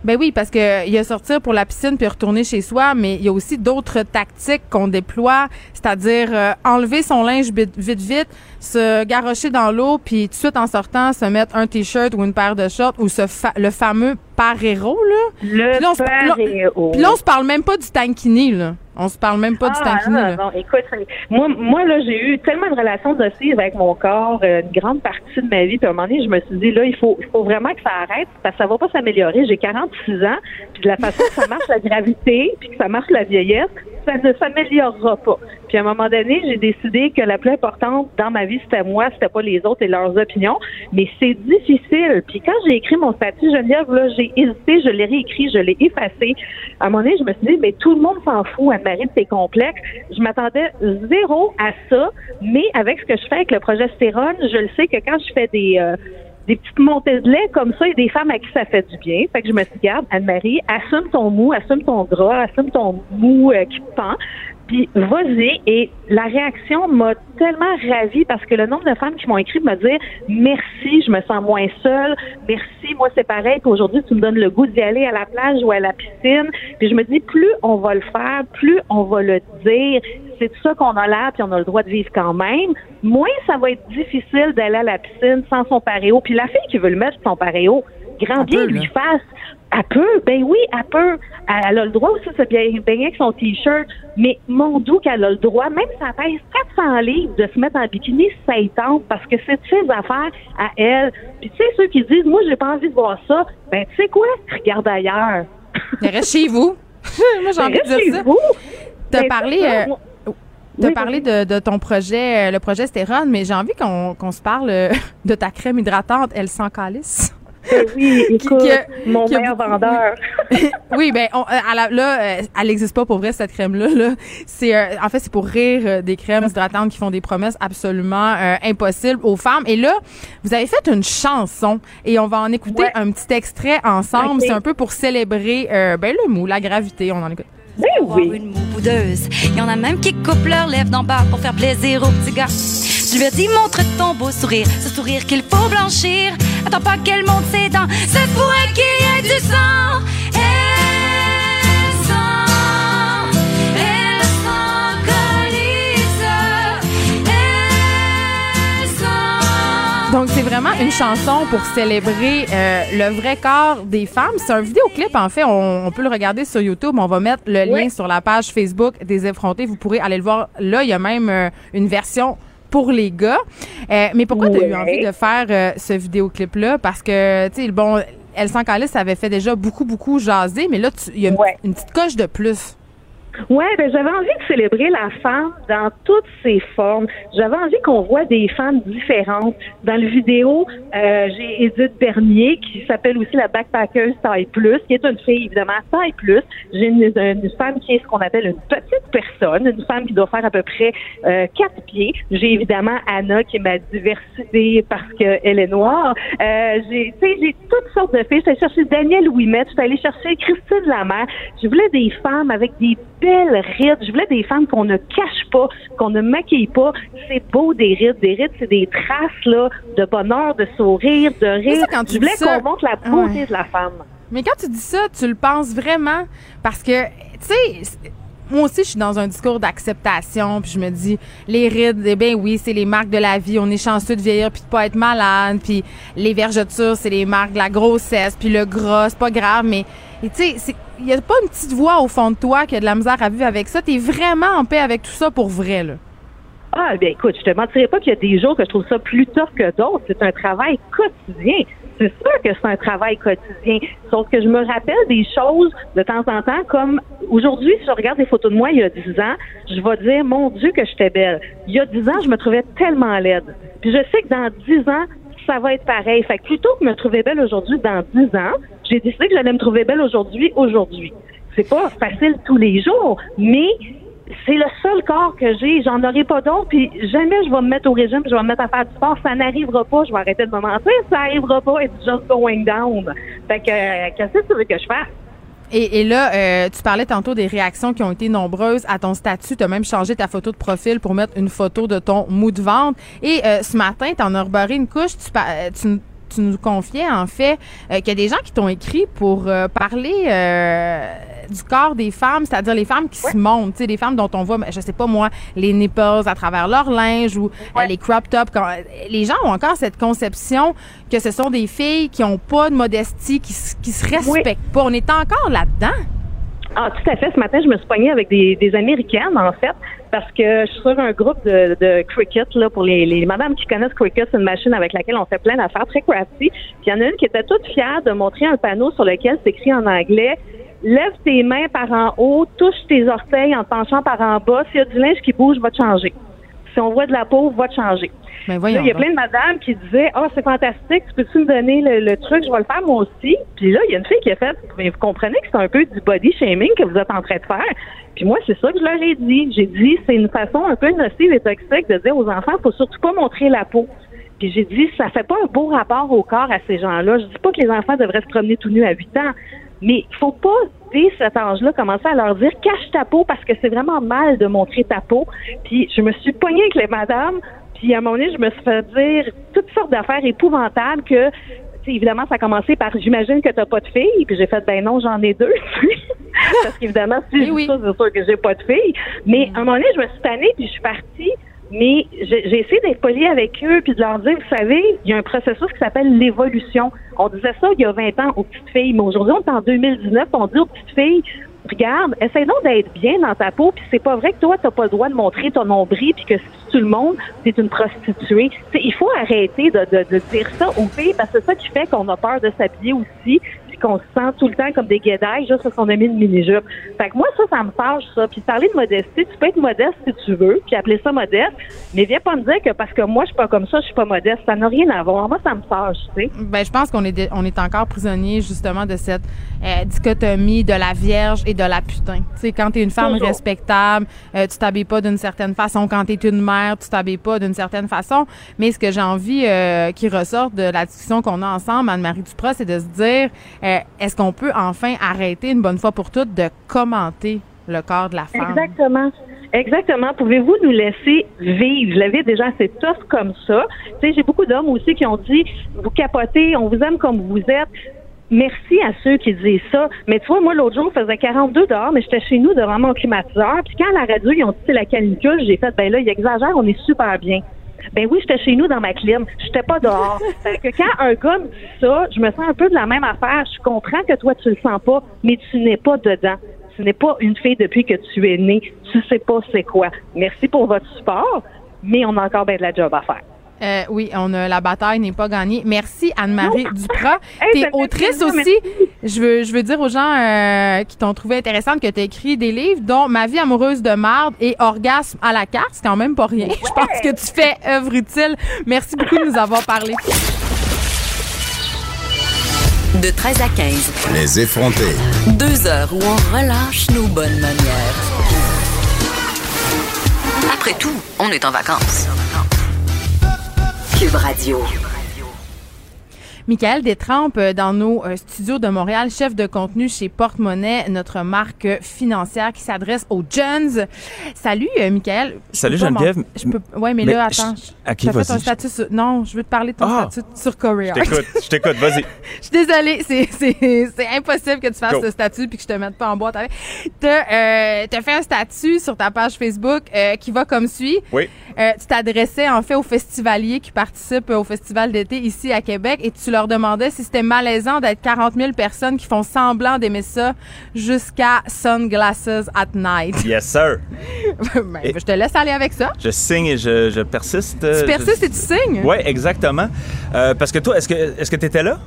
Ben oui, parce que il y a sortir pour la piscine puis retourner chez soi, mais il y a aussi d'autres tactiques qu'on déploie, c'est-à-dire euh, enlever son linge vite, vite se garrocher dans l'eau puis tout de suite en sortant se mettre un t-shirt ou une paire de shorts ou ce fa- le fameux parero là. Le Puis là, on se-. Puis là on se parle même pas du tankini là. On se parle même pas du Ah, tankini non, là. non, écoute, moi, moi là, j'ai eu tellement de relations nocives avec mon corps, euh, une grande partie de ma vie. Puis à un moment donné, je me suis dit, là, il faut, il faut vraiment que ça arrête, parce que ça va pas s'améliorer. J'ai 46 ans, puis de la façon que ça marche la gravité, puis que ça marche la vieillesse, ça ne s'améliorera pas. Puis à un moment donné, j'ai décidé que la plus importante dans ma vie, c'était moi, c'était pas les autres et leurs opinions. Mais c'est difficile. Puis quand j'ai écrit mon statut Geneviève, là, j'ai hésité, je l'ai réécrit, je l'ai effacé. À un moment donné, je me suis dit, mais tout le monde s'en fout, Anne-Marie, de tes complexes. Je m'attendais zéro à ça, mais avec ce que je fais avec le progestérone, je le sais que quand je fais des euh, des petites montées de lait comme ça, il y a des femmes à qui ça fait du bien. Fait que je me suis dit, garde, Anne-Marie, assume ton mou, assume ton gras, assume ton mou euh, qui pend. Puis vas-y. Et la réaction m'a tellement ravie parce que le nombre de femmes qui m'ont écrit me dire merci, je me sens moins seule. Merci, moi c'est pareil. Puis aujourd'hui, tu me donnes le goût d'y aller à la plage ou à la piscine. Puis je me dis, plus on va le faire, plus on va le dire. C'est tout ça qu'on a là, puis on a le droit de vivre quand même. Moins ça va être difficile d'aller à la piscine sans son paréo. Puis la fille qui veut le mettre son paréo, grand bien lui fasse. Elle peut, ben oui, elle peut. Elle, a le droit aussi de se baigner avec son t-shirt, mais mon doux qu'elle a le droit, même si elle pèse 400 livres, de se mettre en bikini, ça y tente, parce que c'est ses affaires à elle. Puis tu sais, ceux qui disent, moi, j'ai pas envie de voir ça, ben tu sais quoi, regarde ailleurs. reste chez vous. moi, j'ai envie de dire ça. T'as parlé... T'as parlé de, de, ton projet, euh, le projet Stérone, mais j'ai envie qu'on se parle euh, de ta crème hydratante, elle sans calice. Oui, écoute, mon meilleur vendeur. oui, ben euh, là, elle n'existe pas pour vrai cette crème là. là. C'est euh, en fait c'est pour rire des crèmes hydratantes qui font des promesses absolument impossibles aux femmes. Et là, vous avez fait une chanson et on va en écouter un petit extrait ensemble. C'est un peu pour célébrer ben le mou, la gravité. On en écoute. Ben oui. Une boudeuse. Il y en a même qui coupent leurs lèvres d'en bas pour faire plaisir aux petits gars. Je lui ai dit montre ton beau sourire, ce sourire qu'il faut blanchir. Attends pas qu'elle monte ses dents, c'est pour elle qu'il y ait du sang. Elle Donc c'est vraiment une chanson pour célébrer euh, le vrai corps des femmes. C'est un vidéoclip en fait, on, on, peut le regarder sur YouTube. On va mettre le lien sur la page Facebook des effrontés. Vous pourrez aller le voir. Là, il y a même euh, une version pour les gars. Euh, mais pourquoi tu as eu envie de faire euh, ce vidéoclip-là? Parce que, tu sais, bon, Elle avait fait déjà beaucoup, beaucoup jaser, mais là, il y a une petite coche de plus. Ouais, ben j'avais envie de célébrer la femme dans toutes ses formes. J'avais envie qu'on voit des femmes différentes. Dans le vidéo, euh, j'ai Edith Bernier qui s'appelle aussi la backpacker taille plus, qui est une fille évidemment taille plus. J'ai une, femme qui est ce qu'on appelle une petite personne, une femme qui doit faire à peu près euh, quatre pieds. J'ai évidemment Anna qui est ma diversité parce qu'elle est noire. Euh, j'ai, j'ai toutes sortes de filles. J'étais chercher Danielle Ouimet, j'étais allée chercher Christine Lamère. Je voulais des femmes avec des belles rides. Je voulais des femmes qu'on ne cache pas, qu'on ne maquille pas. C'est beau des rides. Des rides, c'est des traces là, de bonheur, de sourire, de rire. je voulais qu'on montre la beauté de la femme. Mais quand tu dis ça, tu le penses vraiment? Parce que, tu sais, moi aussi, je suis dans un discours d'acceptation, puis je me dis, les rides, eh bien oui, c'est les marques de la vie. On est chanceux de vieillir puis de pas être malade, puis les vergetures, c'est les marques de la grossesse, puis le gras, c'est pas grave, mais tu sais, il y a pas une petite voix au fond de toi qui a de la misère à vivre avec ça. T'es vraiment en paix avec tout ça pour vrai, là. Ah, bien écoute, je te mentirais pas qu'il y a des jours que je trouve ça plus tough que d'autres. C'est un travail quotidien c'est sûr que c'est un travail quotidien. Sauf que je me rappelle des choses de temps en temps, comme aujourd'hui, si je regarde des photos de moi il y a 10 ans, je vais dire, mon Dieu, que j'étais belle. Il y a 10 ans, je me trouvais tellement laide. Puis je sais que dans 10 ans, ça va être pareil. Fait que plutôt que me trouver belle aujourd'hui dans 10 ans, j'ai décidé que j'allais me trouver belle aujourd'hui, aujourd'hui. C'est pas facile tous les jours, mais c'est le seul corps que j'ai. J'en aurai pas d'autre. Puis jamais je vais me mettre au régime, je vais me mettre à faire du sport. Ça n'arrivera pas. Je vais arrêter de me mentir. Ça n'arrivera pas. It's just going down. Fait que, euh, qu'est-ce que tu veux que je fasse? Et, là, euh, tu parlais tantôt des réactions qui ont été nombreuses à ton statut. Tu as même changé ta photo de profil pour mettre une photo de ton mou de vente. Et euh, ce matin, tu en as rebarré une couche. Tu, tu nous confiais en fait euh, qu'il y a des gens qui t'ont écrit pour euh, parler euh, du corps des femmes, c'est-à-dire les femmes qui se montent, tu sais, les femmes dont on voit, je sais pas moi, les nipples à travers leur linge ou les crop tops. les gens ont encore cette conception que ce sont des filles qui ont pas de modestie, qui, qui se respectent pas. On est encore là-dedans. Ah, tout à fait. Ce matin, je me suis poignée avec des, des Américaines, en fait, parce que je suis sur un groupe de, de cricket, là, pour les, les madames qui connaissent cricket, c'est une machine avec laquelle on fait plein d'affaires très crafty. Puis il y en a une qui était toute fière de montrer un panneau sur lequel s'écrit en anglais lève tes mains par en haut, touche tes orteils en penchant par en bas. S'il y a du linge qui bouge, va te changer. Si on voit de la peau, va te changer. Mais Là, il y a plein de madames qui disaient Ah, c'est fantastique, tu peux-tu me donner le, le truc, je vais le faire moi aussi. Puis là, il y a une fille qui a fait Mais vous comprenez que c'est un peu du body shaming que vous êtes en train de faire. Puis moi, c'est ça que je leur ai dit. J'ai dit c'est une façon un peu nocive et toxique de dire aux enfants, faut surtout pas montrer la peau. Puis j'ai dit, ça fait pas un beau rapport au corps à ces gens-là. Je dis pas que les enfants devraient se promener tout nus à 8 ans, mais il faut pas, dès cet âge-là, commencer à leur dire cache ta peau parce que c'est vraiment mal de montrer ta peau. Puis je me suis pognée avec les madames, puis à un moment donné, je me suis fait dire toutes sortes d'affaires épouvantables que évidemment, ça a commencé par j'imagine que t'as pas de fille, puis j'ai fait ben non, j'en ai deux. Parce qu'évidemment, si je oui. dis ça, c'est sûr que j'ai pas de fille. Mais à un moment donné, je me suis tannée, puis je suis partie. Mais j'ai j'ai essayé d'être polie avec eux, puis de leur dire, vous savez, il y a un processus qui s'appelle l'évolution. On disait ça il y a 20 ans aux petites filles, mais aujourd'hui, on est en 2019, on dit aux petites filles, regarde, essaye donc d'être bien dans ta peau, puis c'est pas vrai que toi, t'as pas le droit de montrer ton nombril, puis que si tout le monde, t'es une prostituée. T'sais, il faut arrêter de, de, de dire ça aux filles, parce que c'est ça qui fait qu'on a peur de s'habiller aussi, qu'on se sent tout le temps comme des guédailles juste parce qu'on a mis une mini-jupe. Fait que moi, ça, ça me fâche, ça. Puis parler de modestie, tu peux être modeste si tu veux, puis appeler ça modeste, mais viens pas me dire que parce que moi, je suis pas comme ça, je suis pas modeste. Ça n'a rien à voir. Moi, ça me fâche, tu sais. Ben, je pense qu'on est, on est encore prisonnier justement de cette euh, dichotomie de la vierge et de la putain. Tu sais, quand t'es une femme respectable, euh, tu t'habilles pas d'une certaine façon. Quand t'es une mère, tu t'habilles pas d'une certaine façon. Mais ce que j'ai envie euh, qui ressort de la discussion qu'on a ensemble, Anne-Marie Duprat, c'est de se dire, euh, est-ce qu'on peut enfin arrêter une bonne fois pour toutes de commenter le corps de la femme? Exactement. Exactement. Pouvez-vous nous laisser vivre? Je l'avais déjà assez tough comme ça. Tu sais, j'ai beaucoup d'hommes aussi qui ont dit, vous capotez, on vous aime comme vous êtes. Merci à ceux qui disent ça. Mais tu vois, moi, l'autre jour, il faisait 42 dehors, mais j'étais chez nous devant mon climatiseur. Puis quand à la radio, ils ont dit c'est la canicule, j'ai fait, ben là, ils exagèrent, on est super bien. Ben oui, j'étais chez nous dans ma clim. J'étais pas dehors. fait que quand un gars me dit ça, je me sens un peu de la même affaire. Je comprends que toi, tu le sens pas, mais tu n'es pas dedans. Tu n'es pas une fille depuis que tu es née. Tu sais pas c'est quoi. Merci pour votre support, mais on a encore bien de la job à faire. Euh, oui, on a, la bataille n'est pas gagnée. Merci Anne-Marie Duprat. Hey, T'es ça fait autrice plaisir, aussi. Je veux, je veux dire aux gens euh, qui t'ont trouvé intéressante que tu écrit des livres dont Ma vie amoureuse de marde et Orgasme à la carte. C'est quand même pas rien. Je pense que tu fais œuvre utile. Merci beaucoup de nous avoir parlé. De 13 à 15, Les effrontés. deux heures où on relâche nos bonnes manières. Après tout, on est en vacances. Cube Radio. Michael Détrempe euh, dans nos euh, studios de Montréal, chef de contenu chez Porte-Monnaie, notre marque euh, financière qui s'adresse aux jeunes. Salut, Michael. Je Salut, Geneviève. Je peux, ouais, mais, Mais là, je- attends. Ok, T'as fait un statut sur- non, je veux te parler de ton Ah! statut sur Coréa. Je t'écoute, je t'écoute, vas-y. Je suis désolée, c'est, impossible que tu fasses Go. ce statut puis que je te mette pas en boîte avec. T'as, euh, fait un statut sur ta page Facebook euh, qui va comme suit. Oui. Euh, tu t'adressais en fait aux festivaliers qui participent au festival d'été ici à Québec et tu leur demandais si c'était malaisant d'être 40 000 personnes qui font semblant d'aimer ça jusqu'à Sunglasses at Night. Yes, sir. Ben, je te laisse aller avec ça. Je signe et je, je persiste. Tu persistes et tu signes? Oui, exactement. Euh, parce que toi, est-ce que est-ce que tu étais là?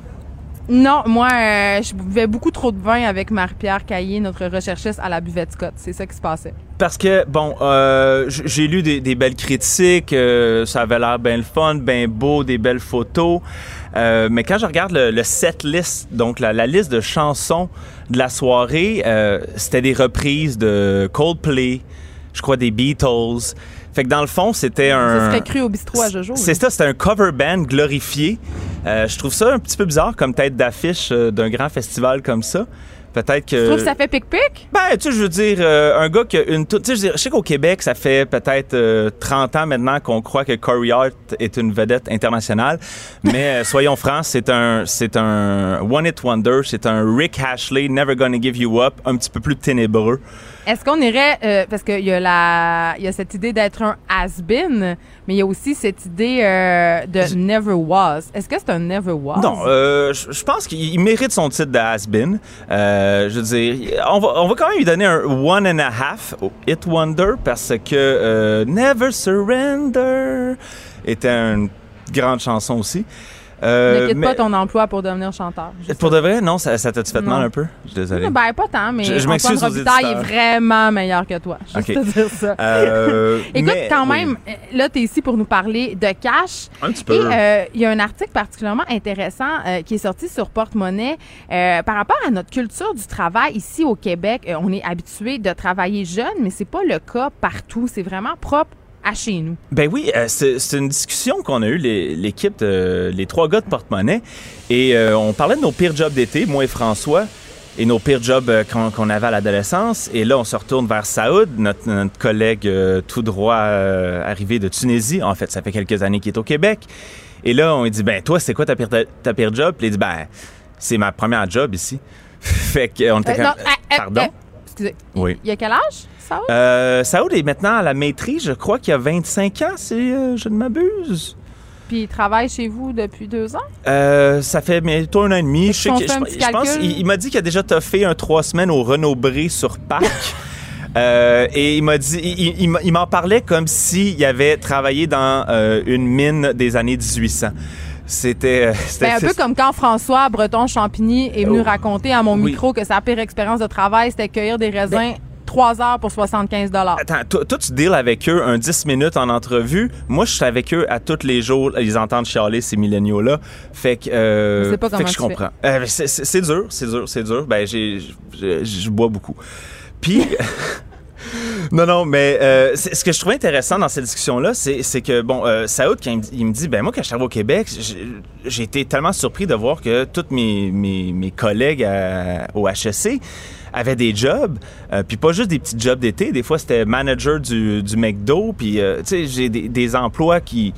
Non, moi, euh, je buvais beaucoup trop de vin avec Marie-Pierre Caillé, notre recherchiste à la buvette Scott. C'est ça qui se passait. Parce que, bon, euh, j'ai lu des, des belles critiques, euh, ça avait l'air bien le fun, bien beau, des belles photos. Euh, mais quand je regarde le, le set list, donc la, la liste de chansons de la soirée, euh, c'était des reprises de Coldplay, je crois des Beatles. Fait que dans le fond, c'était un... Ça serait cru au bistrot à Jojo. C'est ça, c'était un cover band glorifié. Euh, je trouve ça un petit peu bizarre comme tête d'affiche d'un grand festival comme ça. Peut-être que. Tu trouves que ça fait pic-pic? Ben, tu sais, je veux dire, euh, un gars qui a une. Tu sais, je, je sais qu'au Québec, ça fait peut-être euh, 30 ans maintenant qu'on croit que Corey Hart est une vedette internationale. Mais euh, soyons francs, c'est un, c'est un One It Wonder, c'est un Rick Ashley, Never Gonna Give You Up, un petit peu plus ténébreux. Est-ce qu'on irait euh, parce qu'il y a la il y a cette idée d'être un has-been, mais il y a aussi cette idée euh, de never was. Est-ce que c'est un never was? Non, euh, je pense qu'il il mérite son titre de has-been. Euh, je veux dire, on va, on va quand même lui donner un one and a half au It Wonder parce que Never Surrender était une grande chanson aussi. Ne quitte pas ton emploi pour devenir chanteur. Pour de vrai, non, ça, ça t'a-tu fait mal un peu? Je suis désolé. Ben, pas tant, mais je, je Antoine Robitaille est vraiment meilleur que toi. Juste te dire ça. Écoute, quand même, là, tu es ici pour nous parler de cash. Un petit peu. Et il y a un article particulièrement intéressant qui est sorti sur Porte-Monnaie par rapport à notre culture du travail ici au Québec. on est habitué de travailler jeune, mais c'est pas le cas partout. C'est vraiment propre à chez nous. Ben oui, euh, c'est une discussion qu'on a eue, l'équipe, de, les trois gars de porte-monnaie, et euh, on parlait de nos pires jobs d'été, moi et François, et nos pires jobs euh, qu'on avait à l'adolescence. Et là, on se retourne vers Saoud, notre, collègue tout droit arrivé de Tunisie. En fait, ça fait quelques années qu'il est au Québec. Et là, on lui dit, ben toi, c'est quoi ta pire, ta, pire job? Puis il dit, ben, c'est ma première job ici. fait qu'on était comme, Pardon? Excusez. Oui. Il y a quel âge? Saoud? Euh, Saoud est maintenant à la maîtrise, je crois qu'il a 25 ans, si euh, je ne m'abuse. Puis il travaille chez vous depuis deux ans? Euh, ça fait bientôt un an et demi. Je, pense, il, m'a dit qu'il a déjà toffé un trois semaines au Renault Bré sur Pâques. et il m'a dit, il, m'en parlait comme s'il avait travaillé dans une mine des années 1800. C'était ben, un peu comme quand François Breton Champigny est venu oh. raconter à mon micro que sa pire expérience de travail c'était cueillir des raisins ben, 3 heures pour 75 Attends, toi, tu deals avec eux un 10 minutes en entrevue. Moi, je suis avec eux à tous les jours. Ils entendent chialer ces milléniaux-là. Fait que, euh, pas fait que je comprends. Euh, c'est dur, c'est dur, c'est dur. Ben, je bois beaucoup. Puis... Non, non, mais euh, ce que je trouvais intéressant dans cette discussion-là, c'est que, bon, euh, Saoud, quand il, me dit, ben moi, quand je suis au Québec, j'ai été tellement surpris de voir que tous mes, mes, collègues au HEC avaient des jobs, euh, puis pas juste des petits jobs d'été. Des fois, c'était manager du, du McDo, puis, tu sais, j'ai des, emplois qui,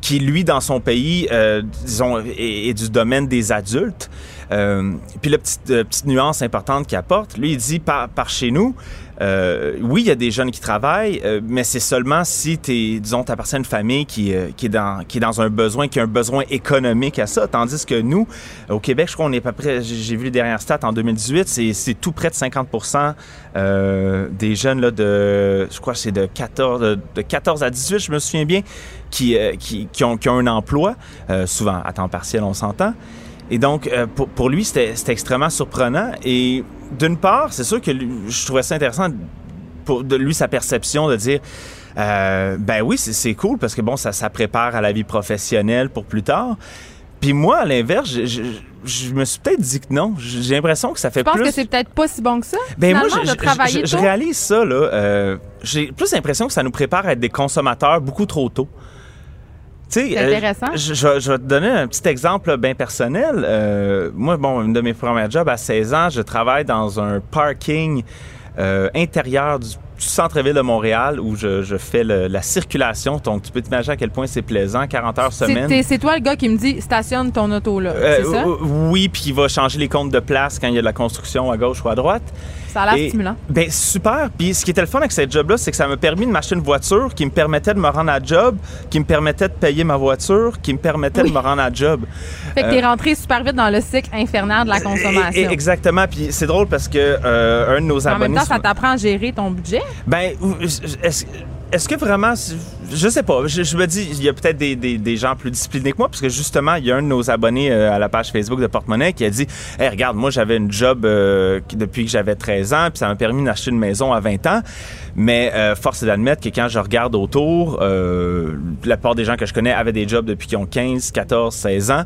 qui, lui, dans son pays, euh, disons, est, du domaine des adultes. Puis la petite, petite nuance importante qu'il apporte, lui, il dit, par, chez nous, euh, oui, il y a des jeunes qui travaillent, euh, mais c'est seulement si tu disons, appartiens à une famille qui, euh, qui, est dans, qui est dans un besoin, qui a un besoin économique à ça. Tandis que nous, au Québec, je crois qu'on est à peu près, j'ai vu les dernières stats en 2018, c'est tout près de 50% des jeunes là, de, je crois c'est de 14, de, 14 à 18, je me souviens bien, qui, qui, ont, qui ont un emploi, souvent à temps partiel, on s'entend. Et donc, pour, pour lui, c'était extrêmement surprenant. Et d'une part, c'est sûr que je trouvais ça intéressant pour de lui sa perception de dire euh, ben oui, c'est cool parce que bon, ça, ça prépare à la vie professionnelle pour plus tard. Puis moi, à l'inverse, je, me suis peut-être dit que non. J'ai l'impression que ça fait plus. Je pense que c'est peut-être pas si bon que ça. Ben moi, je, je, réalise ça là. Euh, j'ai plus l'impression que ça nous prépare à être des consommateurs beaucoup trop tôt. C'est euh, intéressant. je, vais te donner un petit exemple bien personnel. Euh, moi, bon, une de mes premiers jobs à 16 ans, je travaille dans un parking euh, intérieur du du centre-ville de Montréal où je, fais la circulation. Donc, tu peux t'imaginer à quel point c'est plaisant, 40 heures semaine. C'est toi le gars qui me dit stationne ton auto là, c'est ça? Oui, puis il va changer les comptes de place quand il y a de la construction à gauche ou à droite. Ça a l'air stimulant. Ben super. Puis ce qui était le fun avec cette job-là, c'est que ça m'a permis de m'acheter une voiture qui me permettait de me rendre à job, qui me permettait de payer ma voiture, qui me permettait de me rendre à job. Fait que t'es euh, rentré super vite dans le cycle infernal de la consommation. exactement. Puis c'est drôle parce que euh, un de nos abonnés. En même temps, ça t'apprend à gérer ton budget. Ben, est-ce que vraiment, je sais pas, je, me dis, il y a peut-être des, des, gens plus disciplinés que moi, parce que justement, il y a un de nos abonnés euh, à la page Facebook de Porte-Monnaie qui a dit, hey, regarde, moi j'avais une job euh, depuis que j'avais 13 ans, puis ça m'a permis d'acheter une maison à 20 ans, mais euh, force est d'admettre que quand je regarde autour, la plupart des gens que je connais avaient des jobs depuis qu'ils ont 15, 14, 16 ans.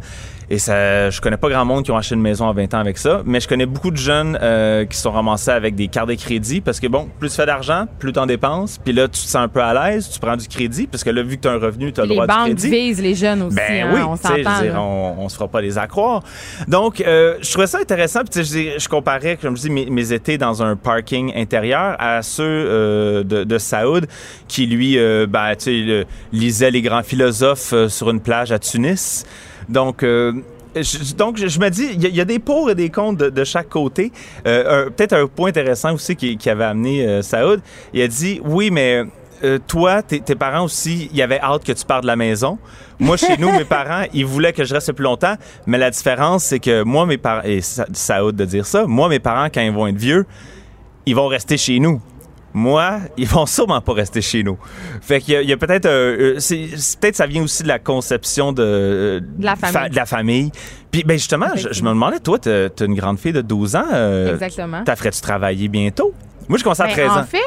Et ça, je connais pas grand monde qui ont acheté une maison à 20 ans avec ça, mais je connais beaucoup de jeunes euh, qui sont ramassés avec des cartes de crédit parce que bon, plus tu fais d'argent, plus tu en dépenses, puis là tu te sens un peu à l'aise, tu prends du crédit parce que là vu que tu as un revenu, tu as le droit du crédit. Les banques visent les jeunes aussi, ben hein, oui, on s'entend. On, se fera pas les accroire. Donc euh, je trouvais ça intéressant, puis je, je comparais comme je dis mes, étés dans un parking intérieur à ceux euh, de, de Saoud qui lui ben, lisait les grands philosophes sur une plage à Tunis. Donc, euh, je, donc, je, me dis, il y, a des pour et des contre de, chaque côté. Euh, Peut-être un point intéressant aussi qui, avait amené euh, Saoud, il a dit, oui, mais toi, tes parents aussi, il y avait hâte que tu partes de la maison. Moi, chez nous, mes parents, ils voulaient que je reste plus longtemps, mais la différence, c'est que moi, mes parents, et Saoud de dire ça, moi, mes parents, quand ils vont être vieux, ils vont rester chez nous. Moi, ils vont sûrement pas rester chez nous. Fait qu'il y a, peut-être, euh, peut-être ça vient aussi de la conception de, euh, De la famille. de la famille. Puis, ben justement, je, je me demandais, toi, t'as, une grande fille de 12 ans. euh, Exactement. T'as ferais-tu travailler bientôt? Moi, je commence à Ben, 13 en ans. fait,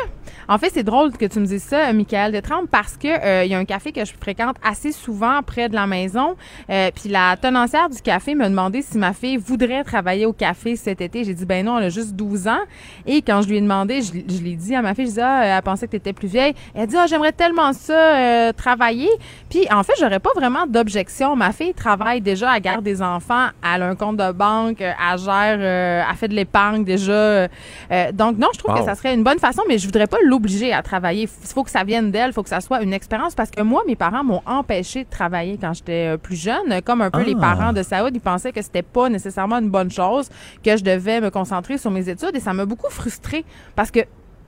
en fait, c'est drôle que tu me dises ça, Michael Detrempe, parce que euh, il y a un café que je fréquente assez souvent près de la maison. Euh, puis la tenancière du café m'a demandé si ma fille voudrait travailler au café cet été. J'ai dit ben non, elle a juste 12 ans. Et quand je lui ai demandé, je, je l'ai dit à ma fille, je dis ah, elle pensait que tu étais plus vieille. Elle a dit ah, j'aimerais tellement ça euh, travailler. Puis en fait, j'aurais pas vraiment d'objection. Ma fille travaille déjà, elle garde des enfants, elle a un compte de banque, euh, elle gère, euh, elle fait de l'épargne déjà. Euh, donc non, je trouve Wow. que ça serait une bonne façon, mais je voudrais pas l'obliger à travailler. Il faut que ça vienne d'elle, il faut que ça soit une expérience parce que moi, mes parents m'ont empêché de travailler quand j'étais euh, plus jeune. Comme un peu Ah. les parents de Saoud, ils pensaient que c'était pas nécessairement une bonne chose, que je devais me concentrer sur mes études et ça m'a beaucoup frustrée parce que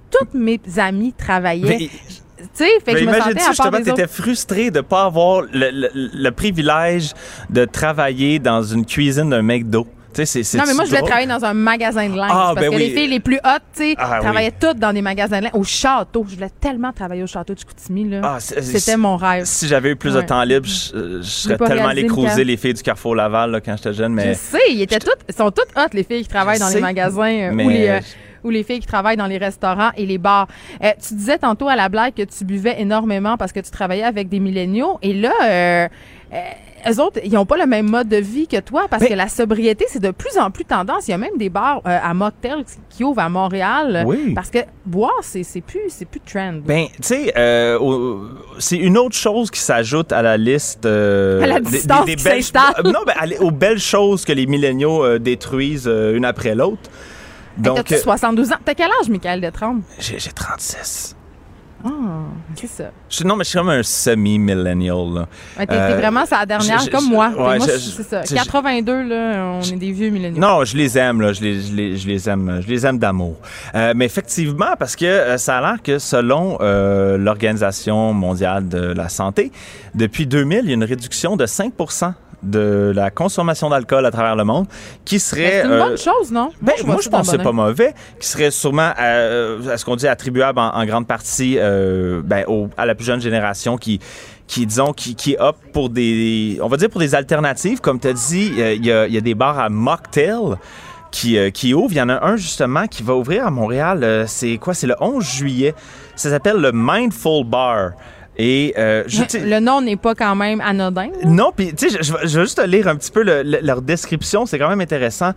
toutes mes amies travaillaient. Mais- Tu sais, fait que je me sentais justement, t'étais autres. frustré de pas avoir le, le- le privilège de travailler dans une cuisine d'un McDo? C'est, c'est Non, mais moi, je voulais drôle? travailler dans un magasin de linge. Ah, parce ben que oui. les filles les plus hautes, tu sais, Ah, travaillaient toutes dans des magasins de linge. Au château. Je voulais tellement travailler au château de Chicoutimi, là. Ah, C'était mon rêve. Si j'avais eu plus de temps libre, je, je serais tellement allé cruiser les filles du Carrefour Laval là, quand j'étais jeune, Je mais sais, ils étaient toutes, sont toutes hot, les filles qui travaillent Je dans sais, les magasins euh, mais- ou, les, euh, ou les filles qui travaillent dans les restaurants et les bars. Euh, tu disais tantôt à la blague que tu buvais énormément parce que tu travaillais avec des milléniaux. Et là, euh, eux autres, ils n'ont pas le même mode de vie que toi parce que la sobriété, c'est de plus en plus tendance. Il y a même des bars euh, à mocktail qui ouvrent à Montréal. Oui. Parce que boire, c'est c'est plus, c'est plus trend. Ben, tu sais, euh, c'est une autre chose qui s'ajoute à la liste. euh, À la des- distance qui belles, euh, Non, ben, à- aux belles choses que les milléniaux euh, détruisent euh, une après l'autre. Donc, T'as-tu euh, 72 ans? T'as quel âge, Michael Detrempe? j'ai j'ai 36. Ah, c'est ça. Je- non, mais je suis comme un semi-millennial. là. Ouais, T'es Euh, vraiment sa dernière, je- je- comme moi. ouais, moi, c'est ça. je- 82, là, on est des vieux milléniaux. Non, je les aime, là. Je les, je les, je les aime. Je les aime d'amour. Euh, mais effectivement, parce que euh, ça a l'air que selon euh, l'Organisation mondiale de la santé, depuis 2000, il y a une réduction de 5 de la consommation d'alcool à travers le monde qui serait... C'est une euh, bonne chose, non? ben, moi, je pense que c'est pas mauvais, qui serait sûrement, euh, à ce qu'on dit, attribuable en, en grande partie euh, ben, au- à la plus jeune génération qui, qui disons, qui, qui opte pour des, on va dire pour des alternatives. Comme tu as dit, euh, il y, a, il y a des bars à mocktail qui, euh, qui ouvrent. Il y en a un, justement, qui va ouvrir à Montréal. euh, c'est quoi? C'est le 11 juillet. Ça s'appelle le Mindful Bar. Et euh, je, Le nom n'est pas quand même anodin. là? non, puis tu sais, je, je vais- je vais juste te lire un petit peu le- le- leur description, c'est quand même intéressant.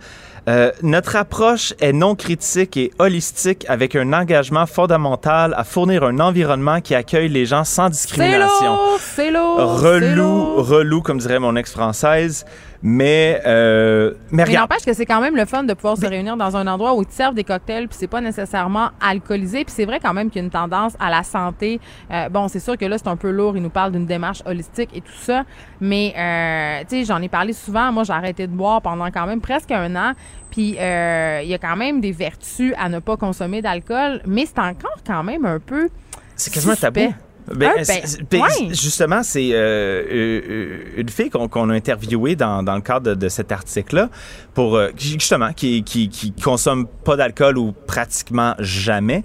Euh, notre approche est non critique et holistique avec un engagement fondamental à fournir un environnement qui accueille les gens sans C'est discrimination. lourd, c'est lourd. c'est Relou, lourd. relou, comme dirait mon ex-française. Mais, euh, mais Mais n'empêche que c'est quand même le fun de pouvoir se réunir dans un endroit où ils te servent des cocktails puis c'est pas nécessairement alcoolisé puis c'est vrai quand même qu'il y a une tendance à la santé. Euh, bon, c'est sûr que là c'est un peu lourd, ils nous parlent d'une démarche holistique et tout ça, mais euh, tu sais, j'en ai parlé souvent. Moi, j'ai arrêté de boire pendant quand même presque un an. Puis euh, il y a quand même des vertus à ne pas consommer d'alcool, mais c'est encore quand même un peu c'est quasiment un tabou. Ben, Un, ben, ben, ouais. Justement, c'est euh, euh, une fille qu'on a interviewée dans, dans le cadre de, de cet article-là, pour euh, justement qui, qui, qui consomme pas d'alcool ou pratiquement jamais.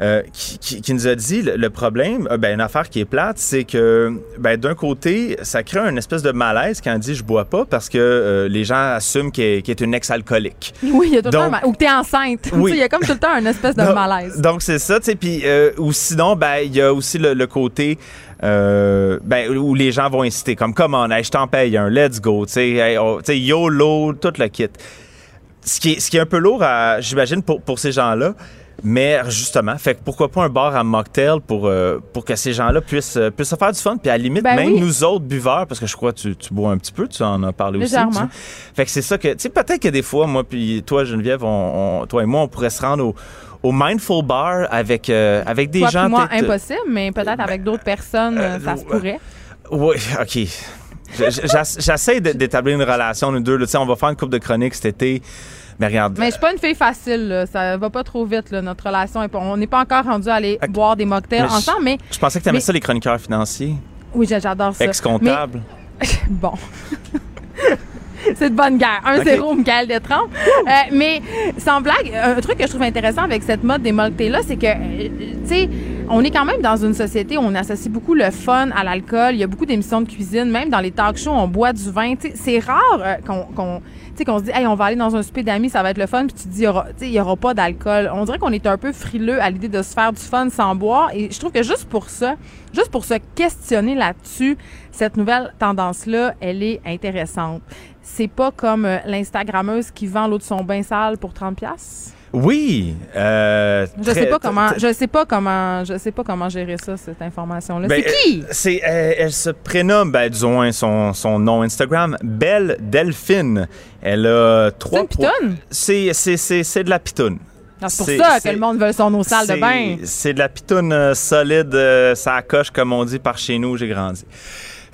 Euh, qui, qui- qui nous a dit le, le problème, euh, ben, une affaire qui est plate, c'est que ben, d'un côté, ça crée une espèce de malaise quand elle dit je bois pas parce que euh, les gens assument qu'elle qu'elle est une ex-alcoolique. Oui, il y a tout le temps ou que t'es enceinte. Tu sais, Oui. Il y a comme tout le temps un espèce de Donc- malaise. Donc c'est ça, tu sais. Puis euh, ou sinon, ben il y a aussi le, le côté euh, ben où les gens vont inciter, comme comment, hey, je t'en paye un, let's go, tu sais, hey, oh, YOLO, tout le kit. Ce qui est, ce qui est un peu lourd, j'imagine, pour, pour ces gens-là. Mais justement, fait que pourquoi pas un bar à mocktail pour, euh, pour que ces gens-là puissent, euh, puissent se faire du fun. Puis à la limite, Ben même oui. nous autres buveurs, parce que je crois que tu, tu bois un petit peu, tu en as parlé aussi. Tu- Fait que c'est ça que, tu sais, peut-être que des fois, moi puis toi, Geneviève, on, on- toi et moi, on pourrait se rendre au, au Mindful Bar avec, euh, avec des Toi gens moi, peut-être- impossible, mais peut-être avec d'autres personnes, euh, ça se euh, pourrait. Oui, OK. J'essaie d'établir une relation, nous deux. là. Tu sais, on va faire une coupe de chroniques cet été. Mais regarde. Mais je suis pas une fille facile, là. ça va pas trop vite, là, notre relation. On n'est pas encore rendu à aller boire des mocktails Mais ensemble, mais Je pensais que tu aimais Mais- ça, les chroniqueurs financiers. oui, j'a- j'adore ça. Ex-comptable. Mais- bon. C'est de bonne guerre. 1-0, Michael Détrempe. Euh, mais sans blague, un truc que je trouve intéressant avec cette mode des mocktails-là, c'est que, euh, tu sais, on est quand même dans une société où on associe beaucoup le fun à l'alcool. Il y a beaucoup d'émissions de cuisine, même dans les talk shows, on boit du vin. C'est rare euh, qu'on sais, qu'on se dit, hey, on va aller dans un souper d'amis, ça va être le fun, puis tu te dis, il y aura, pas d'alcool. On dirait qu'on est un peu frileux à l'idée de se faire du fun sans boire. Et je trouve que juste pour ça, juste pour se questionner là-dessus, cette nouvelle tendance-là, elle est intéressante. C'est pas comme euh, l'Instagrammeuse qui vend l'eau de son bain sale pour 30 pièces. Oui. Euh, Je sais pas comment, je sais pas comment, je sais pas comment gérer ça, cette information-là. Ben, c'est qui? euh, C'est, euh, elle se prénomme, ben, disons son, son nom Instagram, Belle Delphine. Elle a trois. C'est, c'est, c'est, c'est de la pitoune. Non, C'est pour ça que le monde veut son eau sale de bain. C'est de la pitoune solide, euh, ça coche, comme on dit par chez nous, où j'ai grandi.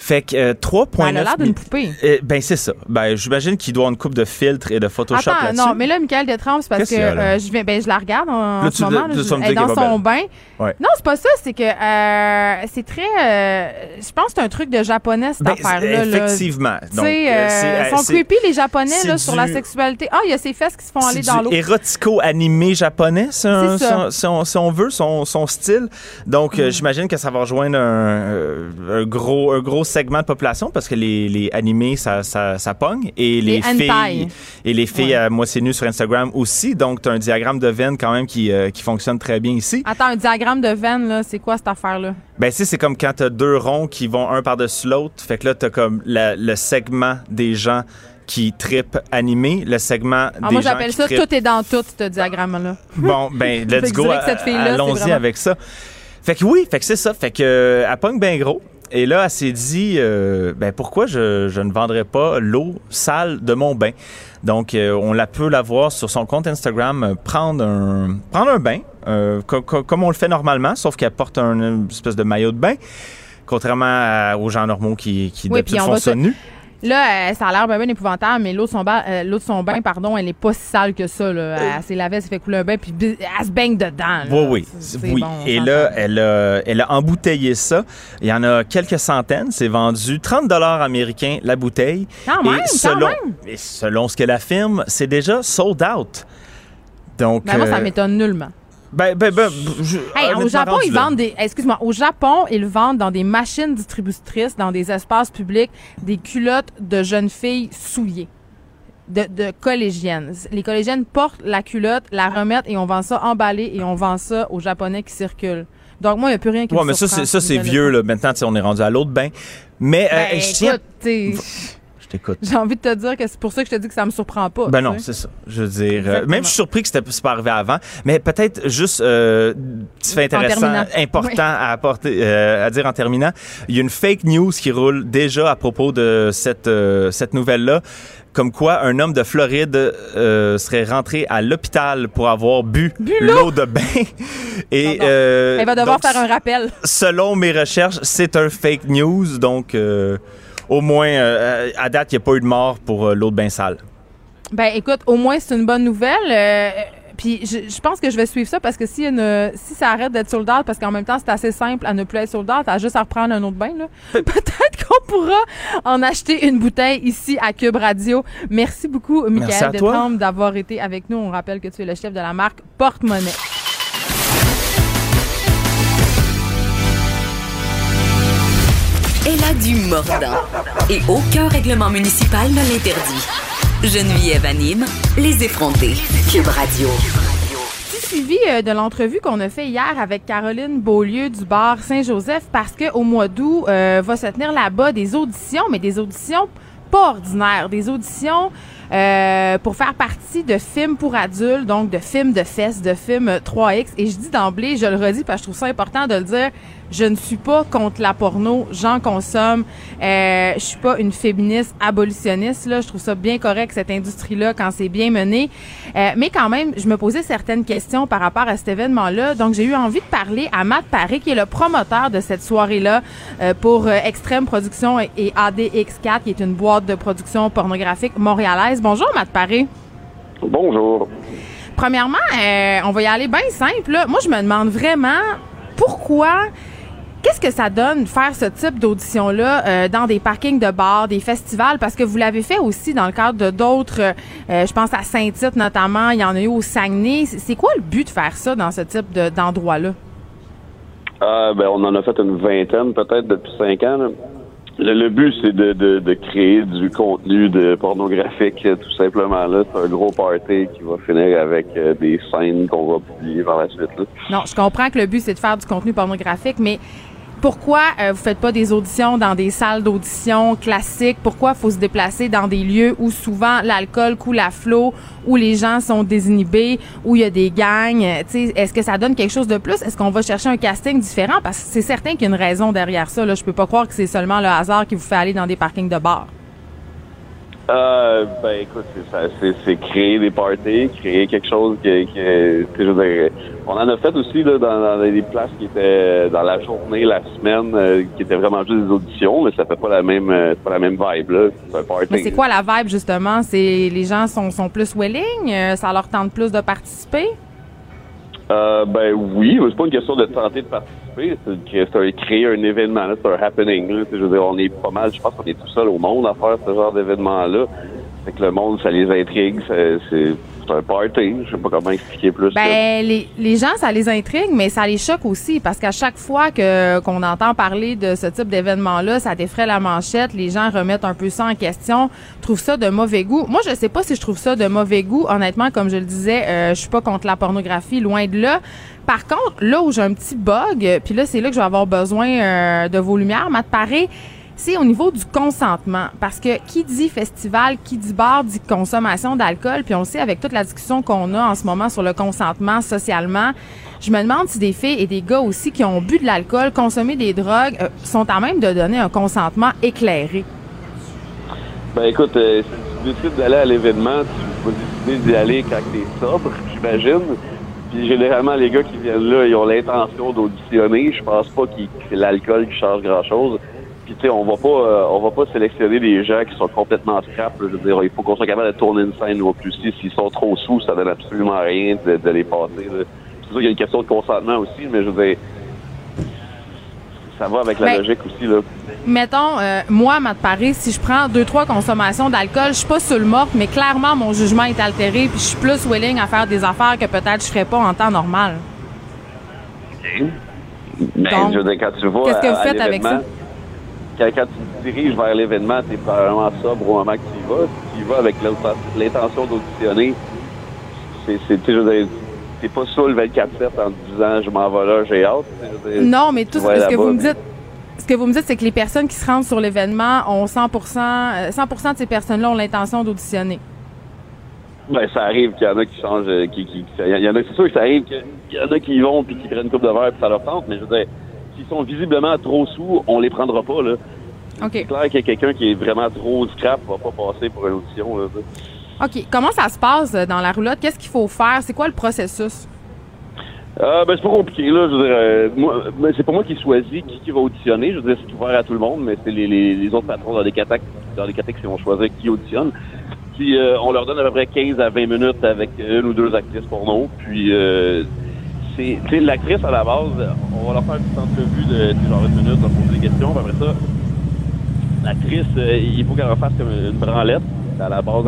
Fait que euh, 3,9 Ben, elle a l'air d'une poupée. Euh, ben c'est ça. Ben j'imagine qu'il doit une coupe de filtres et de Photoshop Attends, là-dessus. non, mais là, Michael Détrempe, c'est parce Qu'est-ce que qu'il y a, là? euh, je, viens, ben, je la regarde en, Là, en tu- ce moment. là, là, tu je- vas me elle est dire dans qu'elle son bain. Ouais. Non, c'est pas ça. C'est que euh, c'est très. euh, je pense que c'est un truc de japonais, cette Ben, affaire-là. là. effectivement. Donc, euh, euh, c'est- ils sont c'est- creepy, les Japonais, c'est là, sur la du- sexualité. Ah, il y a ces fesses qui se font aller dans l'eau. japonais, C'est ça. son- si, on, si on veut, son, son style. Donc, Mm. euh, j'imagine que ça va rejoindre un, euh, un gros, un gros segment de population parce que les, les animés, ça, ça, ça pogne. Et les, Les hentai. filles, et les filles Ouais. à moitié nues sur Instagram aussi. Donc, tu as un diagramme de veine quand même qui, euh, qui fonctionne très bien ici. Attends, un diagramme de veine, là, c'est quoi cette affaire-là? Ben, tu sais, c'est comme quand t'as deux ronds qui vont un par-dessus l'autre. Fait que là, t'as comme la- le segment des gens qui tripent animé, le segment Ah, des moi, gens j'appelle ça trippent- tout est dans tout, ce diagramme-là. Bon, ben, let's go. Allons-y avec ça. Fait que oui, fait que c'est ça. Fait que, euh, elle pogne bien gros. Et là, elle s'est dit, euh, ben, pourquoi je, je ne vendrais pas l'eau sale de mon bain? Donc, euh, on la peut la voir sur son compte Instagram, euh, prendre un, prendre un bain, co- co- comme on le fait normalement, sauf qu'elle porte un une espèce de maillot de bain, contrairement à- aux gens normaux qui, qui Oui, d'habitude font ça nu. Là, euh, ça a l'air bien, bien épouvantable, mais l'eau de son, euh, l'eau de son bain, pardon, elle est pas si sale que ça. Là. Elle s'est lavée, elle s'est fait couler un bain, puis elle se baigne dedans. là. Oui, oui. C'est- c'est oui. bon, on Et là, elle a, elle a embouteillé ça. Il y en a quelques centaines. C'est vendu 30 dollars américains la bouteille. Quand même, et quand selon, même. et selon ce qu'elle affirme, c'est déjà sold out. Donc, Ben, moi, ça euh, m'étonne nullement. Ben, ben, ben, je- Hey, au Japon, ils vendent des. Excuse-moi. Au Japon, ils vendent dans des machines distributrices, dans des espaces publics, des culottes de jeunes filles souillées. De, de collégiennes. Les collégiennes portent la culotte, la remettent et on vend ça emballé et on vend ça aux Japonais qui circulent. Donc, moi, il n'y a plus rien qui Ouais, me mais ça, c'est, ça, vieux, là. Maintenant, on est rendu à l'autre bain. Mais, euh, Ben, je tiens. T'écoute. j'ai envie de te dire que c'est pour ça que je te dis que ça me surprend pas. Ben non, c'est ça. Je veux dire, euh, Exactement. même je suis surpris que c'était pas arrivé avant, mais peut-être juste euh, petit fait intéressant, important Oui. à apporter, euh, à dire en terminant. Il y a une fake news qui roule déjà à propos de cette euh, cette nouvelle là. Comme quoi, un homme de Floride euh, serait rentré à l'hôpital pour avoir bu, l'eau de bain. Et euh, Elle va devoir donc, faire un rappel. selon mes recherches, c'est un fake news. Donc, euh, au moins, euh, à date, il n'y a pas eu de mort pour euh, l'eau de bain sale. Ben écoute, au moins c'est une bonne nouvelle. Euh, puis je, je pense que je vais suivre ça parce que si, une, si ça arrête d'être sold out, parce qu'en même temps c'est assez simple à ne plus être sold out, à juste à reprendre un autre bain, là. peut-être qu'on pourra en acheter une bouteille ici à Cube Radio. Merci beaucoup, Michael. Détrempe, d'avoir été avec nous. On rappelle que tu es le chef de la marque Porte-Monnaie. Elle a du mordant. Et aucun règlement municipal ne l'interdit. Geneviève anime les effrontés. Cube Radio. Suivi euh, de l'entrevue qu'on a fait hier avec Caroline Beaulieu du bar Saint-Joseph? Parce qu'au mois d'août euh, va se tenir là-bas des auditions, mais des auditions pas ordinaires, des auditions euh, pour faire partie de films pour adultes, donc de films de fesses, de films euh, 3X. Et je dis d'emblée, je le redis parce que je trouve ça important de le dire, je ne suis pas contre la porno, j'en consomme. Euh, je suis pas une féministe abolitionniste là, je trouve ça bien correct cette industrie là quand c'est bien mené. Euh, mais quand même, je me posais certaines questions par rapport à cet événement-là. Donc j'ai eu envie de parler à Matt Paré qui est le promoteur de cette soirée-là euh, pour euh, Extrême Production et, et ADX4 qui est une boîte de production pornographique montréalaise. Bonjour Matt Paré. Bonjour. Premièrement, euh, on va y aller bien simple. là. Moi, je me demande vraiment pourquoi Qu'est-ce que ça donne faire ce type d'audition-là euh, dans des parkings de bars, des festivals? Parce que vous l'avez fait aussi dans le cadre de d'autres, euh, je pense à Saint-Tite notamment, il y en a eu au Saguenay. C'est quoi le but de faire ça dans ce type d'endroit-là? Euh, ben, on en a fait une vingtaine peut-être depuis cinq ans. Le, but, c'est de, de, créer du contenu de pornographique, tout simplement. Là, c'est un gros party qui va finir avec euh, des scènes qu'on va publier par la suite. Non, je comprends que le but, c'est de faire du contenu pornographique, mais pourquoi euh, vous faites pas des auditions dans des salles d'audition classiques? Pourquoi faut se déplacer dans des lieux où souvent l'alcool coule à flot, où les gens sont désinhibés, où il y a des gangs? Est-ce que ça donne quelque chose de plus? Est-ce qu'on va chercher un casting différent? Parce que c'est certain qu'il y a une raison derrière ça. Là. Je peux pas croire que c'est seulement le hasard qui vous fait aller dans des parkings de bars. Euh, ben écoute, c'est créer des parties, créer quelque chose je veux dire, on en a fait aussi là, dans, des places qui étaient dans la journée, la semaine, euh, qui étaient vraiment juste des auditions, mais ça fait pas la même, euh, pas la même vibe là. C'est un party. Mais c'est quoi la vibe justement? C'est les gens sont, sont plus willing, euh, ça leur tente plus de participer? Euh, ben oui, c'est pas une question de tenter de participer, c'est créer un événement, c'est un happening. Là. Je veux dire, on est pas mal, je pense qu'on est tout seul au monde à faire ce genre d'événement-là. Fait que le monde, ça les intrigue, c'est un party. Je sais pas comment expliquer plus. Ben, les, les, gens, ça les intrigue, mais ça les choque aussi parce qu'à chaque fois que qu'on entend parler de ce type d'événement-là, ça défraie la manchette. Les gens remettent un peu ça en question, trouvent ça de mauvais goût. Moi, je sais pas si je trouve ça de mauvais goût. Honnêtement, comme je le disais, euh, je suis pas contre la pornographie, loin de là. Par contre, là où j'ai un petit bug, puis là, c'est là que je vais avoir besoin euh, de vos lumières, Matt Paré, c'est au niveau du consentement. Parce que qui dit festival, qui dit bar, dit consommation d'alcool. Puis on le sait avec toute la discussion qu'on a en ce moment sur le consentement socialement. Je me demande si des filles et des gars aussi qui ont bu de l'alcool, consommé des drogues, euh, sont à même de donner un consentement éclairé. Ben écoute, euh, si tu décides d'aller à l'événement, tu vas décider d'y aller quand tu es sobre, j'imagine. Puis généralement, les gars qui viennent là, ils ont l'intention d'auditionner. Je pense pas que l'alcool qui change grand-chose. Puis tu sais, on va pas, euh, on va pas sélectionner des gens qui sont complètement scrap. Je veux dire, il faut qu'on soit capable de tourner une scène ou plus. S'ils sont trop sous, ça donne absolument rien de, les passer. C'est sûr qu'il y a une question de consentement aussi, mais je veux dire, ça va avec la logique aussi là. Mettons, euh, moi, Matt Paris, si je prends deux trois consommations d'alcool, je suis pas sur le mort, mais clairement mon jugement est altéré, puis je suis plus willing à faire des affaires que peut-être je ferais pas en temps normal. OK. Ben, je veux dire, quand tu vois. Qu'est-ce que vous faites avec ça? Quand, tu te diriges vers l'événement, tu es probablement sobre au moment que tu y vas. tu y vas avec l'intention d'auditionner, c'est, t'es pas ça le 24-7 en te disant je m'en vais là, j'ai hâte. non, mais tout ce que vous me dites, ce que vous me dites, c'est que les personnes qui se rendent sur l'événement ont 100 100 euh, de ces personnes-là ont l'intention d'auditionner. Ben, ça arrive qu'il y en a qui changent, euh, qui, qui, il y en a, c'est sûr que ça arrive qu'il y en a qui y vont puis qui prennent une coupe de verre puis ça leur tente, mais je veux dire, s'ils sont visiblement trop sous, on les prendra pas. Là. C'est clair qu'il y a quelqu'un qui est vraiment trop scrap va pas passer pour une audition. Là, OK. Comment ça se passe euh, dans la roulotte? Qu'est-ce qu'il faut faire? C'est quoi le processus? Euh, ben, c'est pas compliqué, là. Je veux dire, euh, moi, ben, c'est pas moi qui choisis qui, qui va auditionner. Je veux dire, c'est ouvert à tout le monde, mais c'est les, les, autres patrons dans les catex, dans les qui vont choisir qui auditionne. Puis, euh, on leur donne à peu près 15 à 20 minutes avec une ou deux actrices pour nous. Puis, c'est l'actrice à la base, on va leur faire une petite entrevue de genre une minute, on va poser des questions, puis après ça, l'actrice, euh, il faut qu'elle refasse comme une branlette. À la base,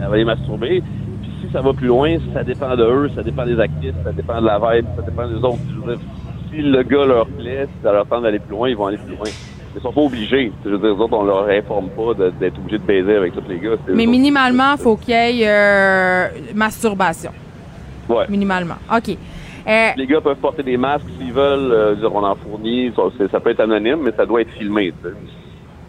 elle, va les masturber. Puis si ça va plus loin, ça dépend de eux, ça dépend des actrices, ça dépend de la vibe, ça dépend des autres. Je veux dire, si le gars leur plaît, si ça leur tente d'aller plus loin, ils vont aller plus loin. Ils sont pas obligés. Je veux dire, les autres, on leur informe pas d'être obligés de baiser avec tous les gars. Mais minimalement, il faut qu'il y ait euh, masturbation. Ouais. Minimalement. OK. Euh, les gars peuvent porter des masques s'ils veulent. Euh, on en fournit. Ça, peut être anonyme, mais ça doit être filmé.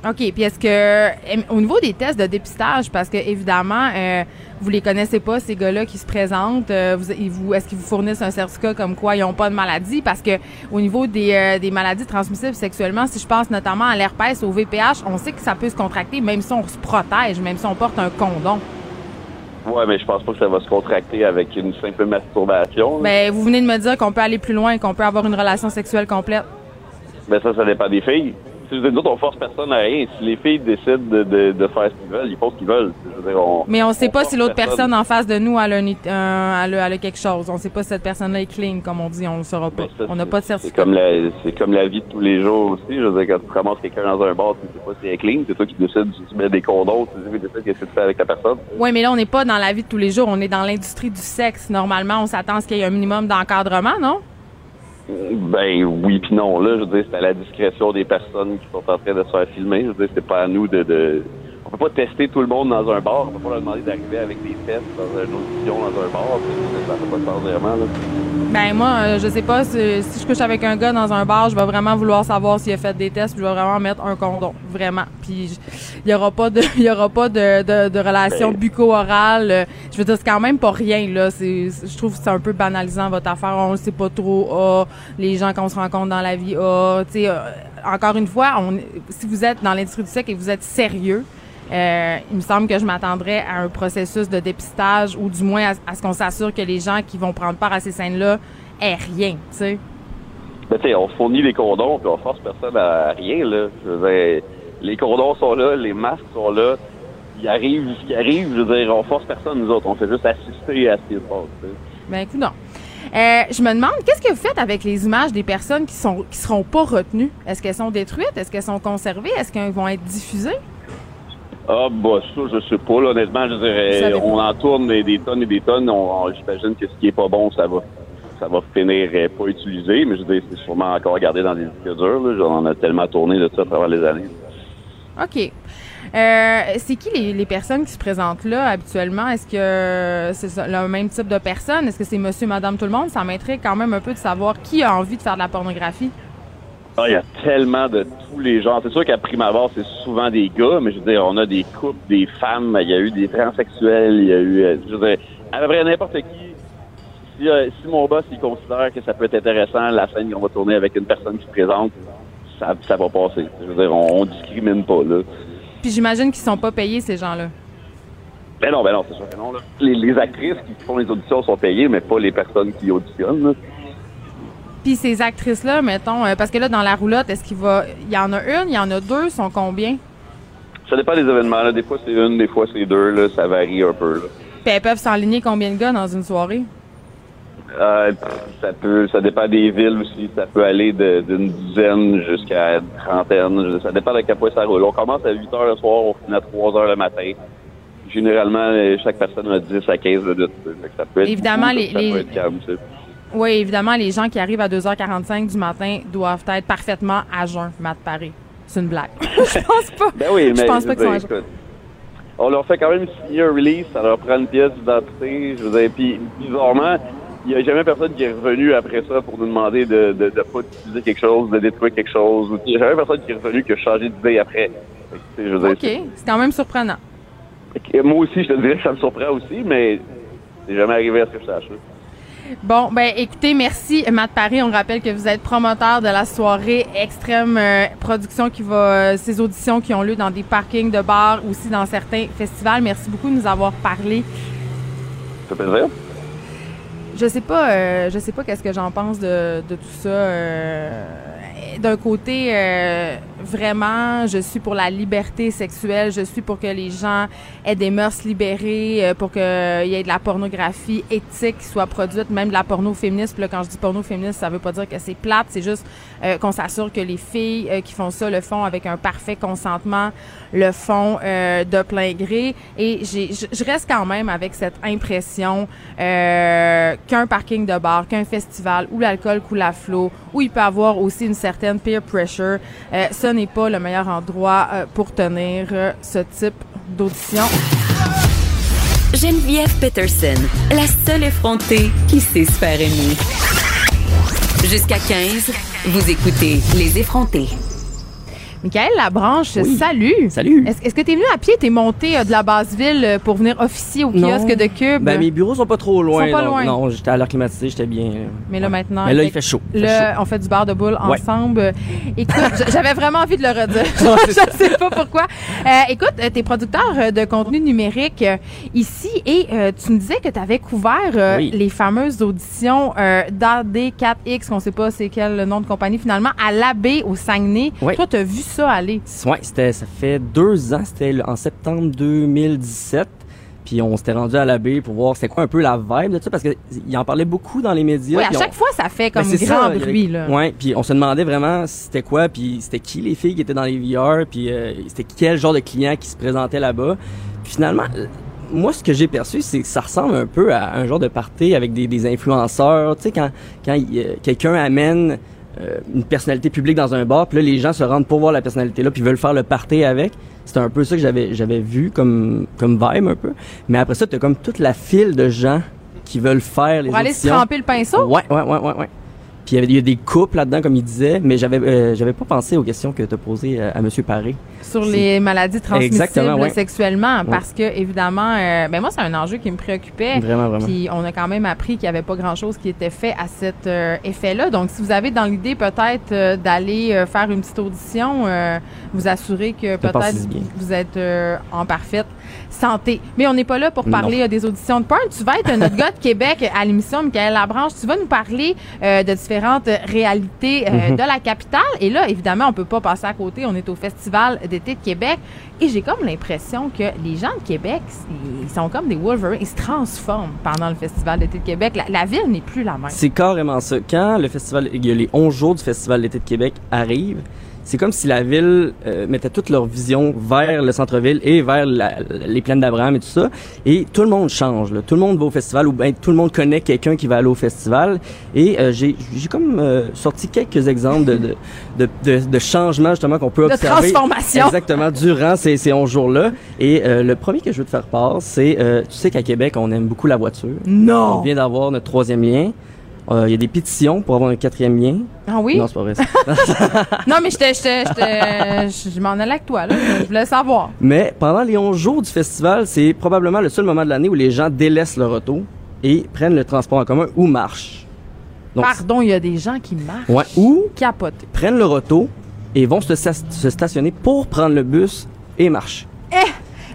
OK. Puis est-ce que, au niveau des tests de dépistage, parce que évidemment, euh, vous les connaissez pas, ces gars-là qui se présentent, vous, est-ce qu'ils vous fournissent un certificat comme quoi ils n'ont pas de maladie? Parce que au niveau des, des maladies transmissibles sexuellement, si je pense notamment à l'herpès, au VPH, on sait que ça peut se contracter même si on se protège, même si on porte un condom. Ouais, mais je pense pas que ça va se contracter avec une simple masturbation. Ben, vous venez de me dire qu'on peut aller plus loin, qu'on peut avoir une relation sexuelle complète. Ben, ça, ça dépend des filles. Je veux dire, nous autres, on force personne à rien. Si les filles décident de, de, de faire ce qu'ils veulent, ils font ce qu'ils veulent. Je veux dire, on, Mais on sait pas si l'autre personne en face de nous a, a quelque chose. On sait pas si cette personne-là est clean, comme on dit. On le saura pas. Ça, on n'a pas de C'est certificat. comme la, c'est comme la vie de tous les jours aussi. Je veux dire, quand tu ramasses quelqu'un dans un bar, tu sais pas si elle est clean, c'est toi qui décides si tu mets des condoms, tu décides qu'est-ce que tu fais avec la personne. Oui, mais là, on n'est pas dans la vie de tous les jours. On est dans l'industrie du sexe. Normalement, on s'attend à ce qu'il y ait un minimum d'encadrement, non? Ben oui puis non. Là, je veux dire, c'est à la discrétion des personnes qui sont en train de se faire filmer. Je veux dire, c'est pas à nous de, de... On peut pas tester tout le monde dans un bar. On peut pas leur demander d'arriver avec des tests dans une audition dans un bar. Ça fait pas de sens vraiment. Là. Ben moi, euh, je sais pas si, si je couche avec un gars dans un bar, je vais vraiment vouloir savoir s'il a fait des tests, puis je vais vraiment mettre un condom, vraiment. Puis il y aura pas de il y aura pas de, de, de relation Ben. bucco-orale. Euh, Je veux dire c'est quand même pas rien là, c'est je trouve que c'est un peu banalisant votre affaire, on le sait pas trop. Ah, les gens qu'on se rencontre dans la vie, ah, tu sais euh, encore une fois, on si vous êtes dans l'industrie du sexe et que vous êtes sérieux, euh, il me semble que je m'attendrais à un processus de dépistage ou du moins à, à ce qu'on s'assure que les gens qui vont prendre part à ces scènes-là aient rien, tu sais. Ben, tu on fournit les condoms, puis on force personne à rien, là. Je veux dire, les condoms sont là, les masques sont là. Il arrive ce qui arrive, je veux dire, on force personne, nous autres. On fait juste assister à ce qui se passe. Ben écoute non. Euh, je me demande, qu'est-ce que vous faites avec les images des personnes qui sont qui seront pas retenues? Est-ce qu'elles sont détruites? Est-ce qu'elles sont conservées? Est-ce qu'elles vont être diffusées? Ah, bah, ça, je sais pas, là, honnêtement, je dirais, pas. on en tourne des, des tonnes et des tonnes. On, on- J'imagine que ce qui est pas bon, ça va, ça va finir euh, pas utilisé, mais je veux dire, c'est sûrement encore gardé dans des disques durs, là. On en a tellement tourné de ça à travers les années. OK. Euh, c'est qui les, les personnes qui se présentent là habituellement? Est-ce que c'est ça, le même type de personne? Est-ce que c'est monsieur, madame, tout le monde? Ça m'intrigue quand même un peu de savoir qui a envie de faire de la pornographie. Ah, il y a tellement de tous les genres. C'est sûr qu'à prime abord, c'est souvent des gars, mais je veux dire, on a des couples, des femmes, il y a eu des transsexuels, il y a eu, euh, je veux dire, à peu près n'importe qui. Si, euh, si mon boss, il considère que ça peut être intéressant, la scène qu'on va tourner avec une personne qui se présente, ça, ça va passer. Je veux dire, on, on discrimine pas, là. Puis j'imagine qu'ils sont pas payés, ces gens-là. Ben non, ben non, c'est sûr que non, là. Les, les actrices qui font les auditions sont payées, mais pas les personnes qui auditionnent, là. Puis ces actrices-là, mettons, euh, parce que là, dans la roulotte, est-ce qu'il va. Il y en a une, il y en a deux, sont combien? Ça dépend des événements, là. Des fois, c'est une, des fois, c'est deux, là. Ça varie un peu, là. Puis elles peuvent s'enligner combien de gars dans une soirée? Euh, ça peut, ça dépend des villes aussi. Ça peut aller d'une dizaine jusqu'à une trentaine. Ça dépend de quel point ça roule. On commence à 8 heures le soir, on finit à 3 heures le matin. Généralement, chaque personne a 10 à 15 minutes. Ça peut être Évidemment, beaucoup, les- ça les- peut être calme. Oui, évidemment, les gens qui arrivent à 2h45 du matin doivent être parfaitement à jeun, Matt Paré. C'est une blague. je pense pas. Ben oui, mais je pense pas qu'ils sont à jeun. on leur fait quand même signer un release, ça leur prend une pièce d'identité. Je veux dire, puis bizarrement, il n'y a jamais personne qui est revenu après ça pour nous demander de de, de pas utiliser quelque chose, de détruire quelque chose. Il n'y a jamais personne qui est revenu qui a changé d'idée après. Je veux dire, OK, c'est quand même surprenant. Moi aussi, je te dirais que ça me surprend aussi, mais c'est jamais arrivé à ce que je sache. Bon, ben écoutez, merci Matt Paré. On rappelle que vous êtes promoteur de la soirée Extrême euh, Production qui va, euh, ces auditions qui ont lieu dans des parkings de bars, aussi dans certains festivals. Merci beaucoup de nous avoir parlé. Ça fait plaisir. Je sais pas, euh, je sais pas qu'est-ce que j'en pense de, de tout ça. D'un côté, vraiment, je suis pour la liberté sexuelle. Je suis pour que les gens aient des mœurs libérées, euh, pour qu'il y ait de la pornographie éthique qui soit produite, même de la porno féministe. Puis là, quand je dis porno féministe, ça veut pas dire que c'est plate. C'est juste euh, qu'on s'assure que les filles euh, qui font ça le font avec un parfait consentement, le font euh, de plein gré. Et je reste quand même avec cette impression euh, qu'un parking de bar, qu'un festival où l'alcool coule à flot, où il peut avoir aussi une certaine peer pressure, euh, ce n'est pas le meilleur endroit euh, pour tenir euh, ce type d'audition. Geneviève Peterson, la seule effrontée qui sait se faire aimer. Jusqu'à 15, vous écoutez Les effrontés. Michael Labranche, Oui. salut! Salut. Est-ce, que tu es venu à pied, t'es monté euh, de la basse ville euh, pour venir officier au Non. kiosque de Cube? Ben, mes bureaux sont pas trop loin. Sont pas donc loin. Non, j'étais à l'air climatisé, j'étais bien. Mais là maintenant, Mais là, il fait chaud. fait Là, chaud. on fait du bar de boule Ouais. ensemble. Euh, Écoute, j'avais vraiment envie de le redire. je sais pas pourquoi. Euh, écoute, euh, t'es producteur euh, de contenu numérique euh, ici et euh, tu me disais que tu avais couvert euh, Oui. les fameuses auditions euh, d'AD4X, qu'on sait pas c'est quel nom de compagnie finalement, à l'AB au Saguenay. Oui. Toi, t'as vu ça aller? Ouais, c'était, ça fait deux ans, c'était en septembre 2017. Puis on s'était rendu à la baie pour voir c'était quoi un peu la vibe de ça, parce qu'il en parlait beaucoup dans les médias. Oui, à on- chaque fois, ça fait comme Ben, c'est grand ça, bruit, là. Ouais, puis on se demandait vraiment c'était quoi, puis c'était qui les filles qui étaient dans les VR, puis euh, c'était quel genre de clients qui se présentaient là-bas. Puis finalement, moi, ce que j'ai perçu, c'est que ça ressemble un peu à un genre de party avec des, des influenceurs. Tu sais, quand, quand euh, quelqu'un amène une personnalité publique dans un bar, puis là, les gens se rendent pour voir la personnalité-là, puis veulent faire le party avec. C'était un peu ça que j'avais j'avais vu comme, comme vibe un peu. Mais après ça, t'as comme toute la file de gens qui veulent faire les Pour aller se tremper le pinceau? Ouais, ouais, ouais, ouais, ouais. Puis il y a des couples là-dedans, comme il disait, mais j'avais euh, j'avais pas pensé aux questions que tu as posées à, à M. Paré. sur les maladies transmissibles ouais. sexuellement parce que évidemment euh, ben moi c'est un enjeu qui me préoccupait Vraiment, vraiment. puis on a quand même appris qu'il y avait pas grand chose qui était fait à cet euh, effet là donc si vous avez dans l'idée peut-être euh, d'aller euh, faire une petite audition euh, vous assurez que peut-être vous êtes euh, en parfaite santé. Mais on n'est pas là pour parler euh, des auditions de porn tu vas être notre gars de Québec à l'émission Michael Labranche. Tu vas nous parler euh, de différentes réalités euh, Mhm. de la capitale. Et là évidemment on peut pas passer à côté. On est au festival d'été de Québec. Et j'ai comme l'impression que les gens de Québec ils sont comme des Wolverines. Ils se transforment pendant le festival d'été de Québec. La, la ville n'est plus la même. C'est carrément ça. Quand le festival, les 11 jours du Festival d'été de Québec arrivent, c'est comme si la ville euh, mettait toute leur vision vers le centre-ville et vers la- les plaines d'Abraham et tout ça. Et tout le monde change. Là. Tout le monde va au festival ou ben, tout le monde connaît quelqu'un qui va aller au festival. Et euh, j'ai j'ai comme euh, sorti quelques exemples de, de, de, de, de changements justement qu'on peut De observer. transformation. Exactement, durant ces, ces 11 jours-là. Et euh, le premier que je veux te faire part, c'est, euh, tu sais qu'à Québec, on aime beaucoup la voiture. Non. On vient d'avoir notre troisième lien. Euh, Il y a des pétitions pour avoir un quatrième lien. ah oui? Non, c'est pas vrai. ça. non mais je m'en allais avec toi là je voulais savoir Mais pendant les 11 jours du festival, c'est probablement le seul moment de l'année où les gens délaissent leur auto et prennent le transport en commun ou marchent. Donc, pardon il y a des gens qui marchent ouais, ou capotés prennent leur auto et vont se, sta- se stationner pour prendre le bus et marcher.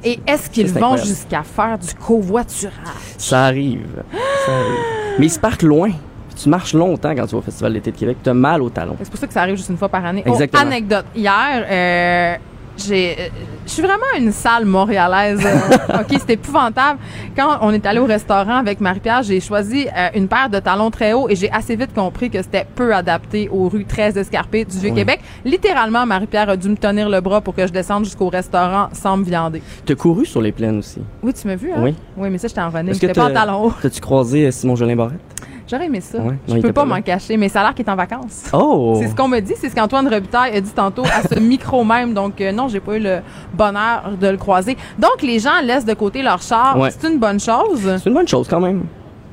et est-ce qu'ils vont jusqu'à faire du covoiturage? Ça arrive. Ça arrive. Mais ils se parquent loin. Tu marches longtemps quand tu vas au Festival d'été de Québec. Tu as mal au talon. C'est pour ça que ça arrive juste une fois par année. Oh, Exactement. anecdote. Hier, euh, j'ai, euh, je suis vraiment une salle montréalaise. euh, ok, c'est épouvantable. Quand on est allé au restaurant avec Marie-Pierre, j'ai choisi euh, une paire de talons très hauts et j'ai assez vite compris que c'était peu adapté aux rues très escarpées du Vieux-Québec. Littéralement, Marie-Pierre a dû me tenir le bras pour que je descende jusqu'au restaurant sans me viander. Tu as couru sur les plaines aussi. Oui, tu m'as vu, hein? Oui. Oui, mais ça, j'étais en running. J'étais pas en t'as- talons hauts. T'as-tu croisé euh, Simon Jolin Barrette? J'aurais aimé ça. Ouais. Je peux pas m'en cacher, mais ça a l'air qu'il est en vacances. Oh! C'est ce qu'on me dit, c'est ce qu'Antoine Robitaille a dit tantôt à ce micro même. Donc euh, non, j'ai pas eu le bonheur de le croiser. Donc les gens laissent de côté leur char, Ouais. c'est une bonne chose? C'est une bonne chose quand même.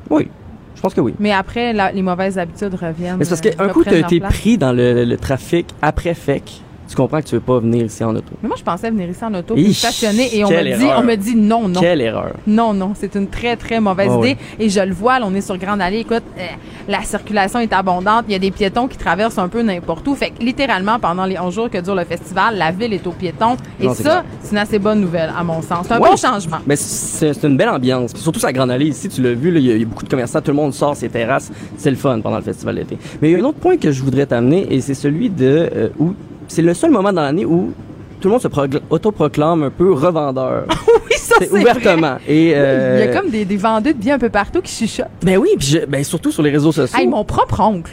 Oui, je pense que oui. Mais après, la- les mauvaises habitudes reviennent. Mais c'est parce euh, qu'un coup, tu as été place. pris dans le, le trafic après FEC. Tu comprends que tu veux pas venir ici en auto. Mais moi, je pensais venir ici en auto, puis stationner, et on me dit, on me dit non, non. Quelle erreur. Non, non, c'est une très, très mauvaise Ah idée. Et je le vois, là, on est sur Grande Allée. Écoute, euh, la circulation est abondante. Il y a des piétons qui traversent un peu n'importe où. Fait que littéralement, pendant les 11 jours que dure le festival, la ville est aux piétons. Et Non, ça, c'est une assez bonne nouvelle, à mon sens. C'est un Ouais. bon changement. Mais c'est une belle ambiance. Puis surtout, sa grande allée ici, tu l'as vu, là, il y, a- il y a beaucoup de commerçants, tout le monde sort ses terrasses. C'est le fun pendant le festival d'été. Mais il y a un autre point que je voudrais t'amener, et c'est celui de euh, où c'est le seul moment dans l'année où tout le monde se autoproclame un peu revendeur. Oui, ça, c'est ouvertement. Et, euh, Il y a comme des, des vendeurs de biens un peu partout qui chuchotent. Ben oui, puis je- ben surtout sur les réseaux sociaux. Hey, mon propre oncle.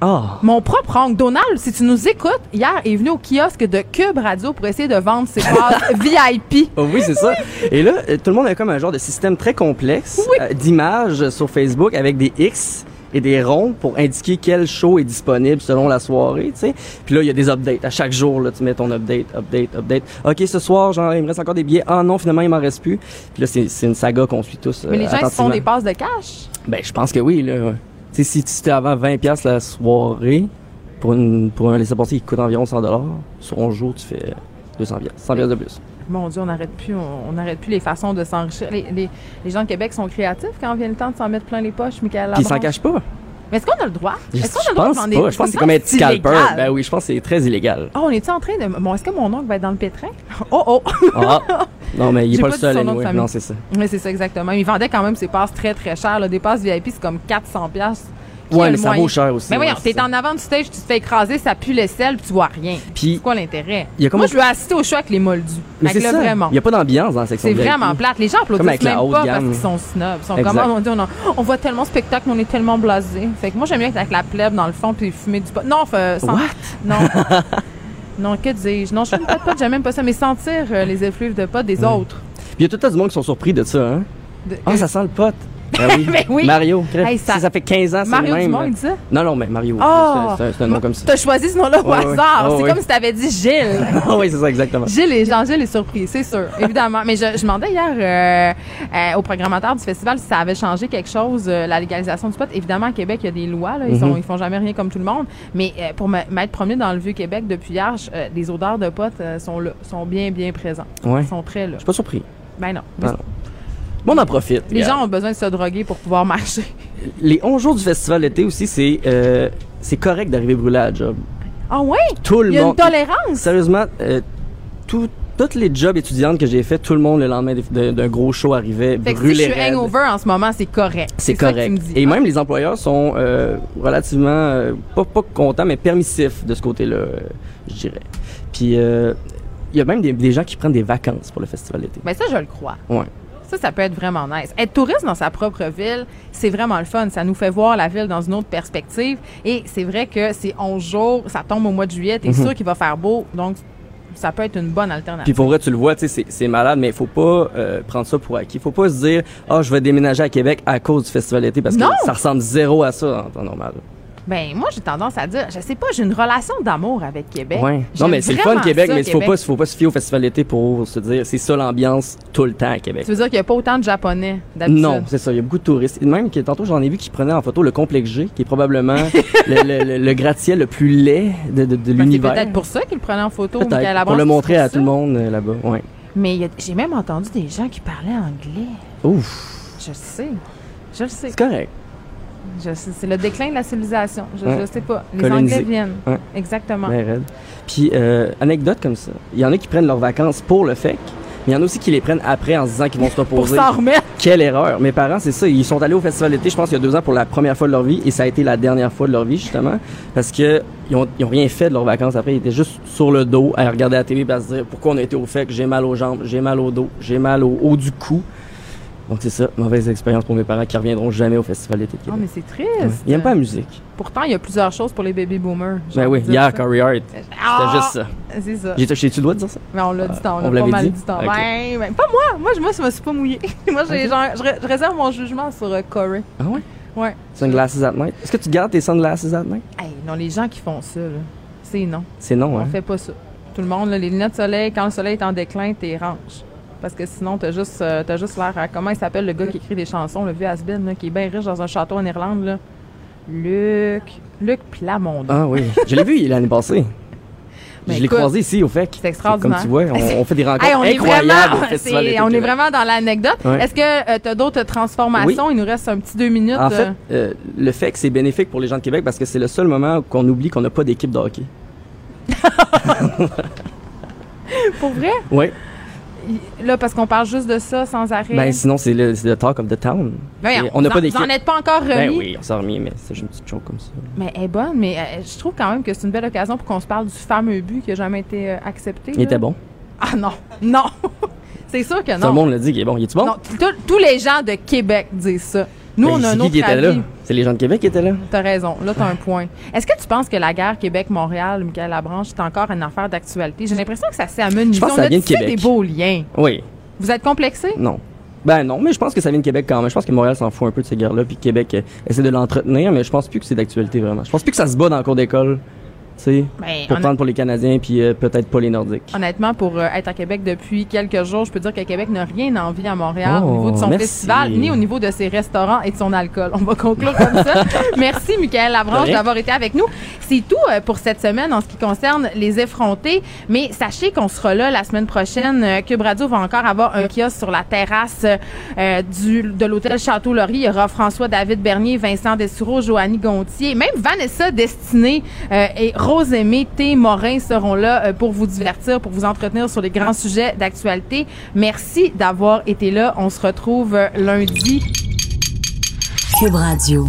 Ah. Mon propre oncle. Donald, si tu nous écoutes, hier est venu au kiosque de Cube Radio pour essayer de vendre ses passes VIP. Oh oui, c'est ça. Et là, euh, tout le monde a comme un genre de système très complexe euh, d'images sur Facebook avec des X et des ronds pour indiquer quel show est disponible selon la soirée, tu sais. Puis là, il y a des updates. À chaque jour, là, tu mets ton update, update, update. OK, ce soir, genre, il me reste encore des billets. Ah non, finalement, il m'en reste plus. Puis là, c'est une saga qu'on suit tous. Mais les euh, gens, ils font des passes de cash? Ben, je pense que oui, là. Tu sais, si tu étais avant 20$ piastres la soirée, pour, une, pour un laissez-passer qui coûte environ 100$, sur 11 jours, tu fais 200$. piastres, 100$ piastres de plus. Mon Dieu, on n'arrête plus, on n'arrête plus les façons de s'enrichir. Les, les- les gens de Québec sont créatifs quand vient le temps de s'en mettre plein les poches, Michael ils s'en cachent pas. Mais est-ce qu'on a le droit? Est-ce qu'on a le droit de pense vendre des pas. Je pense que c'est comme être scalper. Ben oui, je pense que c'est très illégal. Oh, on est-tu en train de. Bon, est-ce que mon oncle va être dans le pétrin? Oh, oh! Ah. Non, mais il est J'ai pas, pas le seul, de anyway. famille. Non, c'est ça. Oui, c'est ça, exactement. Il vendait quand même ses passes très, très chères. Des passes VIP, c'est comme 400$. Qui Ouais, a mais le ça moyen? vaut cher aussi, Mais voyons, ouais, t'es en avant du stage, tu te fais écraser, ça pue le sel, puis tu vois rien. Puis- c'est quoi l'intérêt? Y Moi, un- je veux assister au show avec les moldus. Mais c'est ça. Il n'y a pas d'ambiance dans la section C'est vraiment plate. Les gens applaudissent même pas parce qu'ils sont snobs. Ils sont comme, oh on, a- on voit tellement de spectacles, mais on est tellement blasés. Fait que moi, j'aime bien être avec la plèbe dans le fond puis fumer du pot. Non, fait, sans- What? Non. non, que dis-je? Non, je fume pas de pot, j'aime même pas ça, mais sentir euh, les effluves de pot des autres. Puis il y a tout le temps du monde qui sont surpris de ça, hein? De- Ah, ça sent le pote. Ben oui. Ben oui. Mario. Hey, ça... fait 15 ans, c'est Mario le même. Dumont, il dit ça? Non, non, mais Mario. Ah! C'est un- nom comme ça. T'as choisi ce nom-là au Ouais, hasard. Ouais, c'est comme si t'avais dit Gilles. Ah oui, c'est ça, exactement. Gilles Jean-Gilles est surpris, c'est sûr, évidemment. Mais je, je demandais hier euh, euh, au programmateur du festival si ça avait changé quelque chose, euh, la légalisation du pot. Évidemment, à Québec, il y a des lois, là, ils, sont, ils font jamais rien comme tout le monde. Mais pour m'être promené dans le Vieux-Québec depuis hier, les odeurs de pot sont là, sont bien, bien présentes. Ouais. Ils sont très là. Je suis pas surpris. Ben non. Ah non. Bon, on en profite. Les regarde. gens ont besoin de se droguer pour pouvoir marcher. Les 11 jours du festival d'été aussi, c'est euh, c'est correct d'arriver brûlé à la job. Ah ouais? Tout le Il y a monde. une tolérance? Sérieusement, euh, tout- toutes les jobs étudiantes que j'ai fait, tout le monde le lendemain de- de- d'un gros show arrivait Fait que si brûlé je suis hangover en ce moment, c'est correct. C'est ça que tu correct. me dis. Et même les employeurs sont euh, relativement, euh, pas, pas contents, mais permissifs de ce côté-là, euh, je dirais. Puis, il y a même des, des gens qui prennent des vacances pour le festival d'été. Ben ça, je le crois. Ouais. Ça, ça peut être vraiment nice. Être touriste dans sa propre ville, c'est vraiment le fun. Ça nous fait voir la ville dans une autre perspective. Et c'est vrai que c'est 11 jours, ça tombe au mois de juillet, t'es Mhm. sûr qu'il va faire beau. Donc, ça peut être une bonne Puis alternative. pour vrai, tu le vois, tu sais, c'est- malade, mais il faut pas euh, prendre ça pour acquis. faut pas se dire, ah, je vais déménager à Québec à cause du festival d'été, parce Non! que ça ressemble zéro à ça en temps normal. Ben, moi, j'ai tendance à dire, je sais pas, j'ai une relation d'amour avec Québec. Ouais. Non, mais c'est le fun Québec, ça, mais il faut pas, faut pas se fier au festival d'été pour se dire, c'est ça l'ambiance tout le temps à Québec. Tu veux dire qu'il n'y a pas autant de Japonais d'habitude? Non, c'est ça. Il y a beaucoup de touristes. Et Même que tantôt, j'en ai vu qui prenaient en photo le complexe G, qui est probablement le, le- le- le gratte-ciel le plus laid de, de- de c'est l'univers. peut-être pour ça qu'ils le prenaient en photo. Peut-être, pour le montrer à tout le monde euh, là-bas. Ouais. Mais y j'ai même entendu des gens qui parlaient anglais. Ouf, Je le sais. Je le sais. c'est correct. C'est le déclin de la civilisation. Je, Ouais. je sais pas. Les. Anglais viennent. Ouais. Exactement. Ben. Puis, euh, anecdote comme ça. Il y en a qui prennent leurs vacances pour le FEC, mais il y en a aussi qui les prennent après en se disant qu'ils vont se Pour reposer. s'en remettre. Quelle erreur. Mes parents, c'est ça. Ils sont allés au festival d'été, je pense, il y a deux ans pour la première fois de leur vie, et ça a été la dernière fois de leur vie, justement, parce que ils ont, ils ont rien fait de leurs vacances après. Ils étaient juste sur le dos à regarder la télé, et à se dire pourquoi on a été au FEC, j'ai mal aux jambes, j'ai mal au dos, j'ai mal au haut du cou. Donc c'est ça, mauvaise expérience pour mes parents qui reviendront jamais au festival d'été de Non, Québec. mais c'est triste. Ouais. Ils aiment pas la musique. Pourtant, il y a plusieurs choses pour les baby boomers. Ben oui, hier, ça. Corey Hart, Ah! c'était juste ça. C'est ça. J'ai j'ai-tu le droit de dire ça? Mais on l'a dit tant, on on l'a pas mal dit? dit tant. Ben, ben, pas moi. Moi, je, moi, je me suis pas mouillée. moi, j'ai, Ok. genre, je, ré- je réserve mon jugement sur euh, Corey. Ah ouais? Ouais. Sunglasses at night? Est-ce que tu gardes tes sunglasses at night? Hey, non, les gens qui font ça, c'est non. C'est non, On hein? fait pas ça. Tout le monde, là, les lunettes de soleil, quand le soleil est en déclin, t'es ranges. Parce que sinon, t'as juste, euh, t'as juste l'air à. Comment il s'appelle le gars qui écrit des chansons, le vieux Asbin, là, qui est bien riche dans un château en Irlande, là? Luc. Luc Plamondon. Ah oui. Je l'ai vu l'année passée. Mais je l'ai croisé ici au FEC. c'est extraordinaire. Comme tu vois, on, on fait des rencontres Hey, on est incroyables vraiment, Festival c'est- d'été on est vraiment dans l'anecdote. Ouais. Est-ce que tu as d'autres transformations? Il nous reste un petit deux minutes. En fait, euh. euh, le FEC, c'est bénéfique pour les gens de Québec parce que c'est le seul moment qu'on oublie qu'on n'a pas d'équipe de hockey. pour vrai? Oui. Là, parce qu'on parle juste de ça sans arrêt. Ben, sinon, c'est le, c'est le talk of the town. Et on n'a pas d'équipe. Vous en êtes pas encore remis? Ben oui, on s'en remis, mais c'est juste une petite chose comme ça. Mais elle est bonne, mais euh, je trouve quand même que c'est une belle occasion pour qu'on se parle du fameux but qui a jamais été euh, accepté. Il là. était bon. Ah non, non. c'est sûr que Tout non. le monde le dit qu'il est bon. Il est-tu bon? Non, tous les gens de Québec disent ça. Nous, Ben, on a un qui autre qui était là? C'est les gens de Québec qui étaient là? T'as raison. Là, t'as un point. Est-ce que tu penses que la guerre Québec-Montréal, Michael Labranche, c'est encore une affaire d'actualité? J'ai l'impression que ça s'est amenuisé. Je pense que ça vient de Québec. des beaux liens. Oui. Vous êtes complexé? Non. Ben non, mais je pense que ça vient de Québec quand même. Je pense que Montréal s'en fout un peu de ces guerres-là, puis Québec euh, essaie de l'entretenir, mais je pense plus que c'est d'actualité vraiment. Je pense plus que ça se bat dans le cours d'école, sais, Ben, pour prendre pour les Canadiens, puis euh, peut-être pas les Nordiques. Honnêtement, pour euh, être à Québec depuis quelques jours, je peux dire que Québec n'a rien envie à Montréal Oh, au niveau de son merci. festival, ni au niveau de ses restaurants et de son alcool. On va conclure comme ça. Merci, Michael rien. d'avoir été avec nous. C'est tout euh, pour cette semaine en ce qui concerne les effrontés. Mais sachez qu'on sera là la semaine prochaine. Cube Radio va encore avoir un kiosque sur la terrasse du, de l'hôtel Château-Laurier. Il y aura François-David Bernier, Vincent Dessoureau, Joanny Gontier, même Vanessa Destinée et Rose-Aimée T. Morin seront là euh, pour vous divertir, pour vous entretenir sur les grands sujets d'actualité. Merci d'avoir été là. On se retrouve euh, lundi. Cube Radio.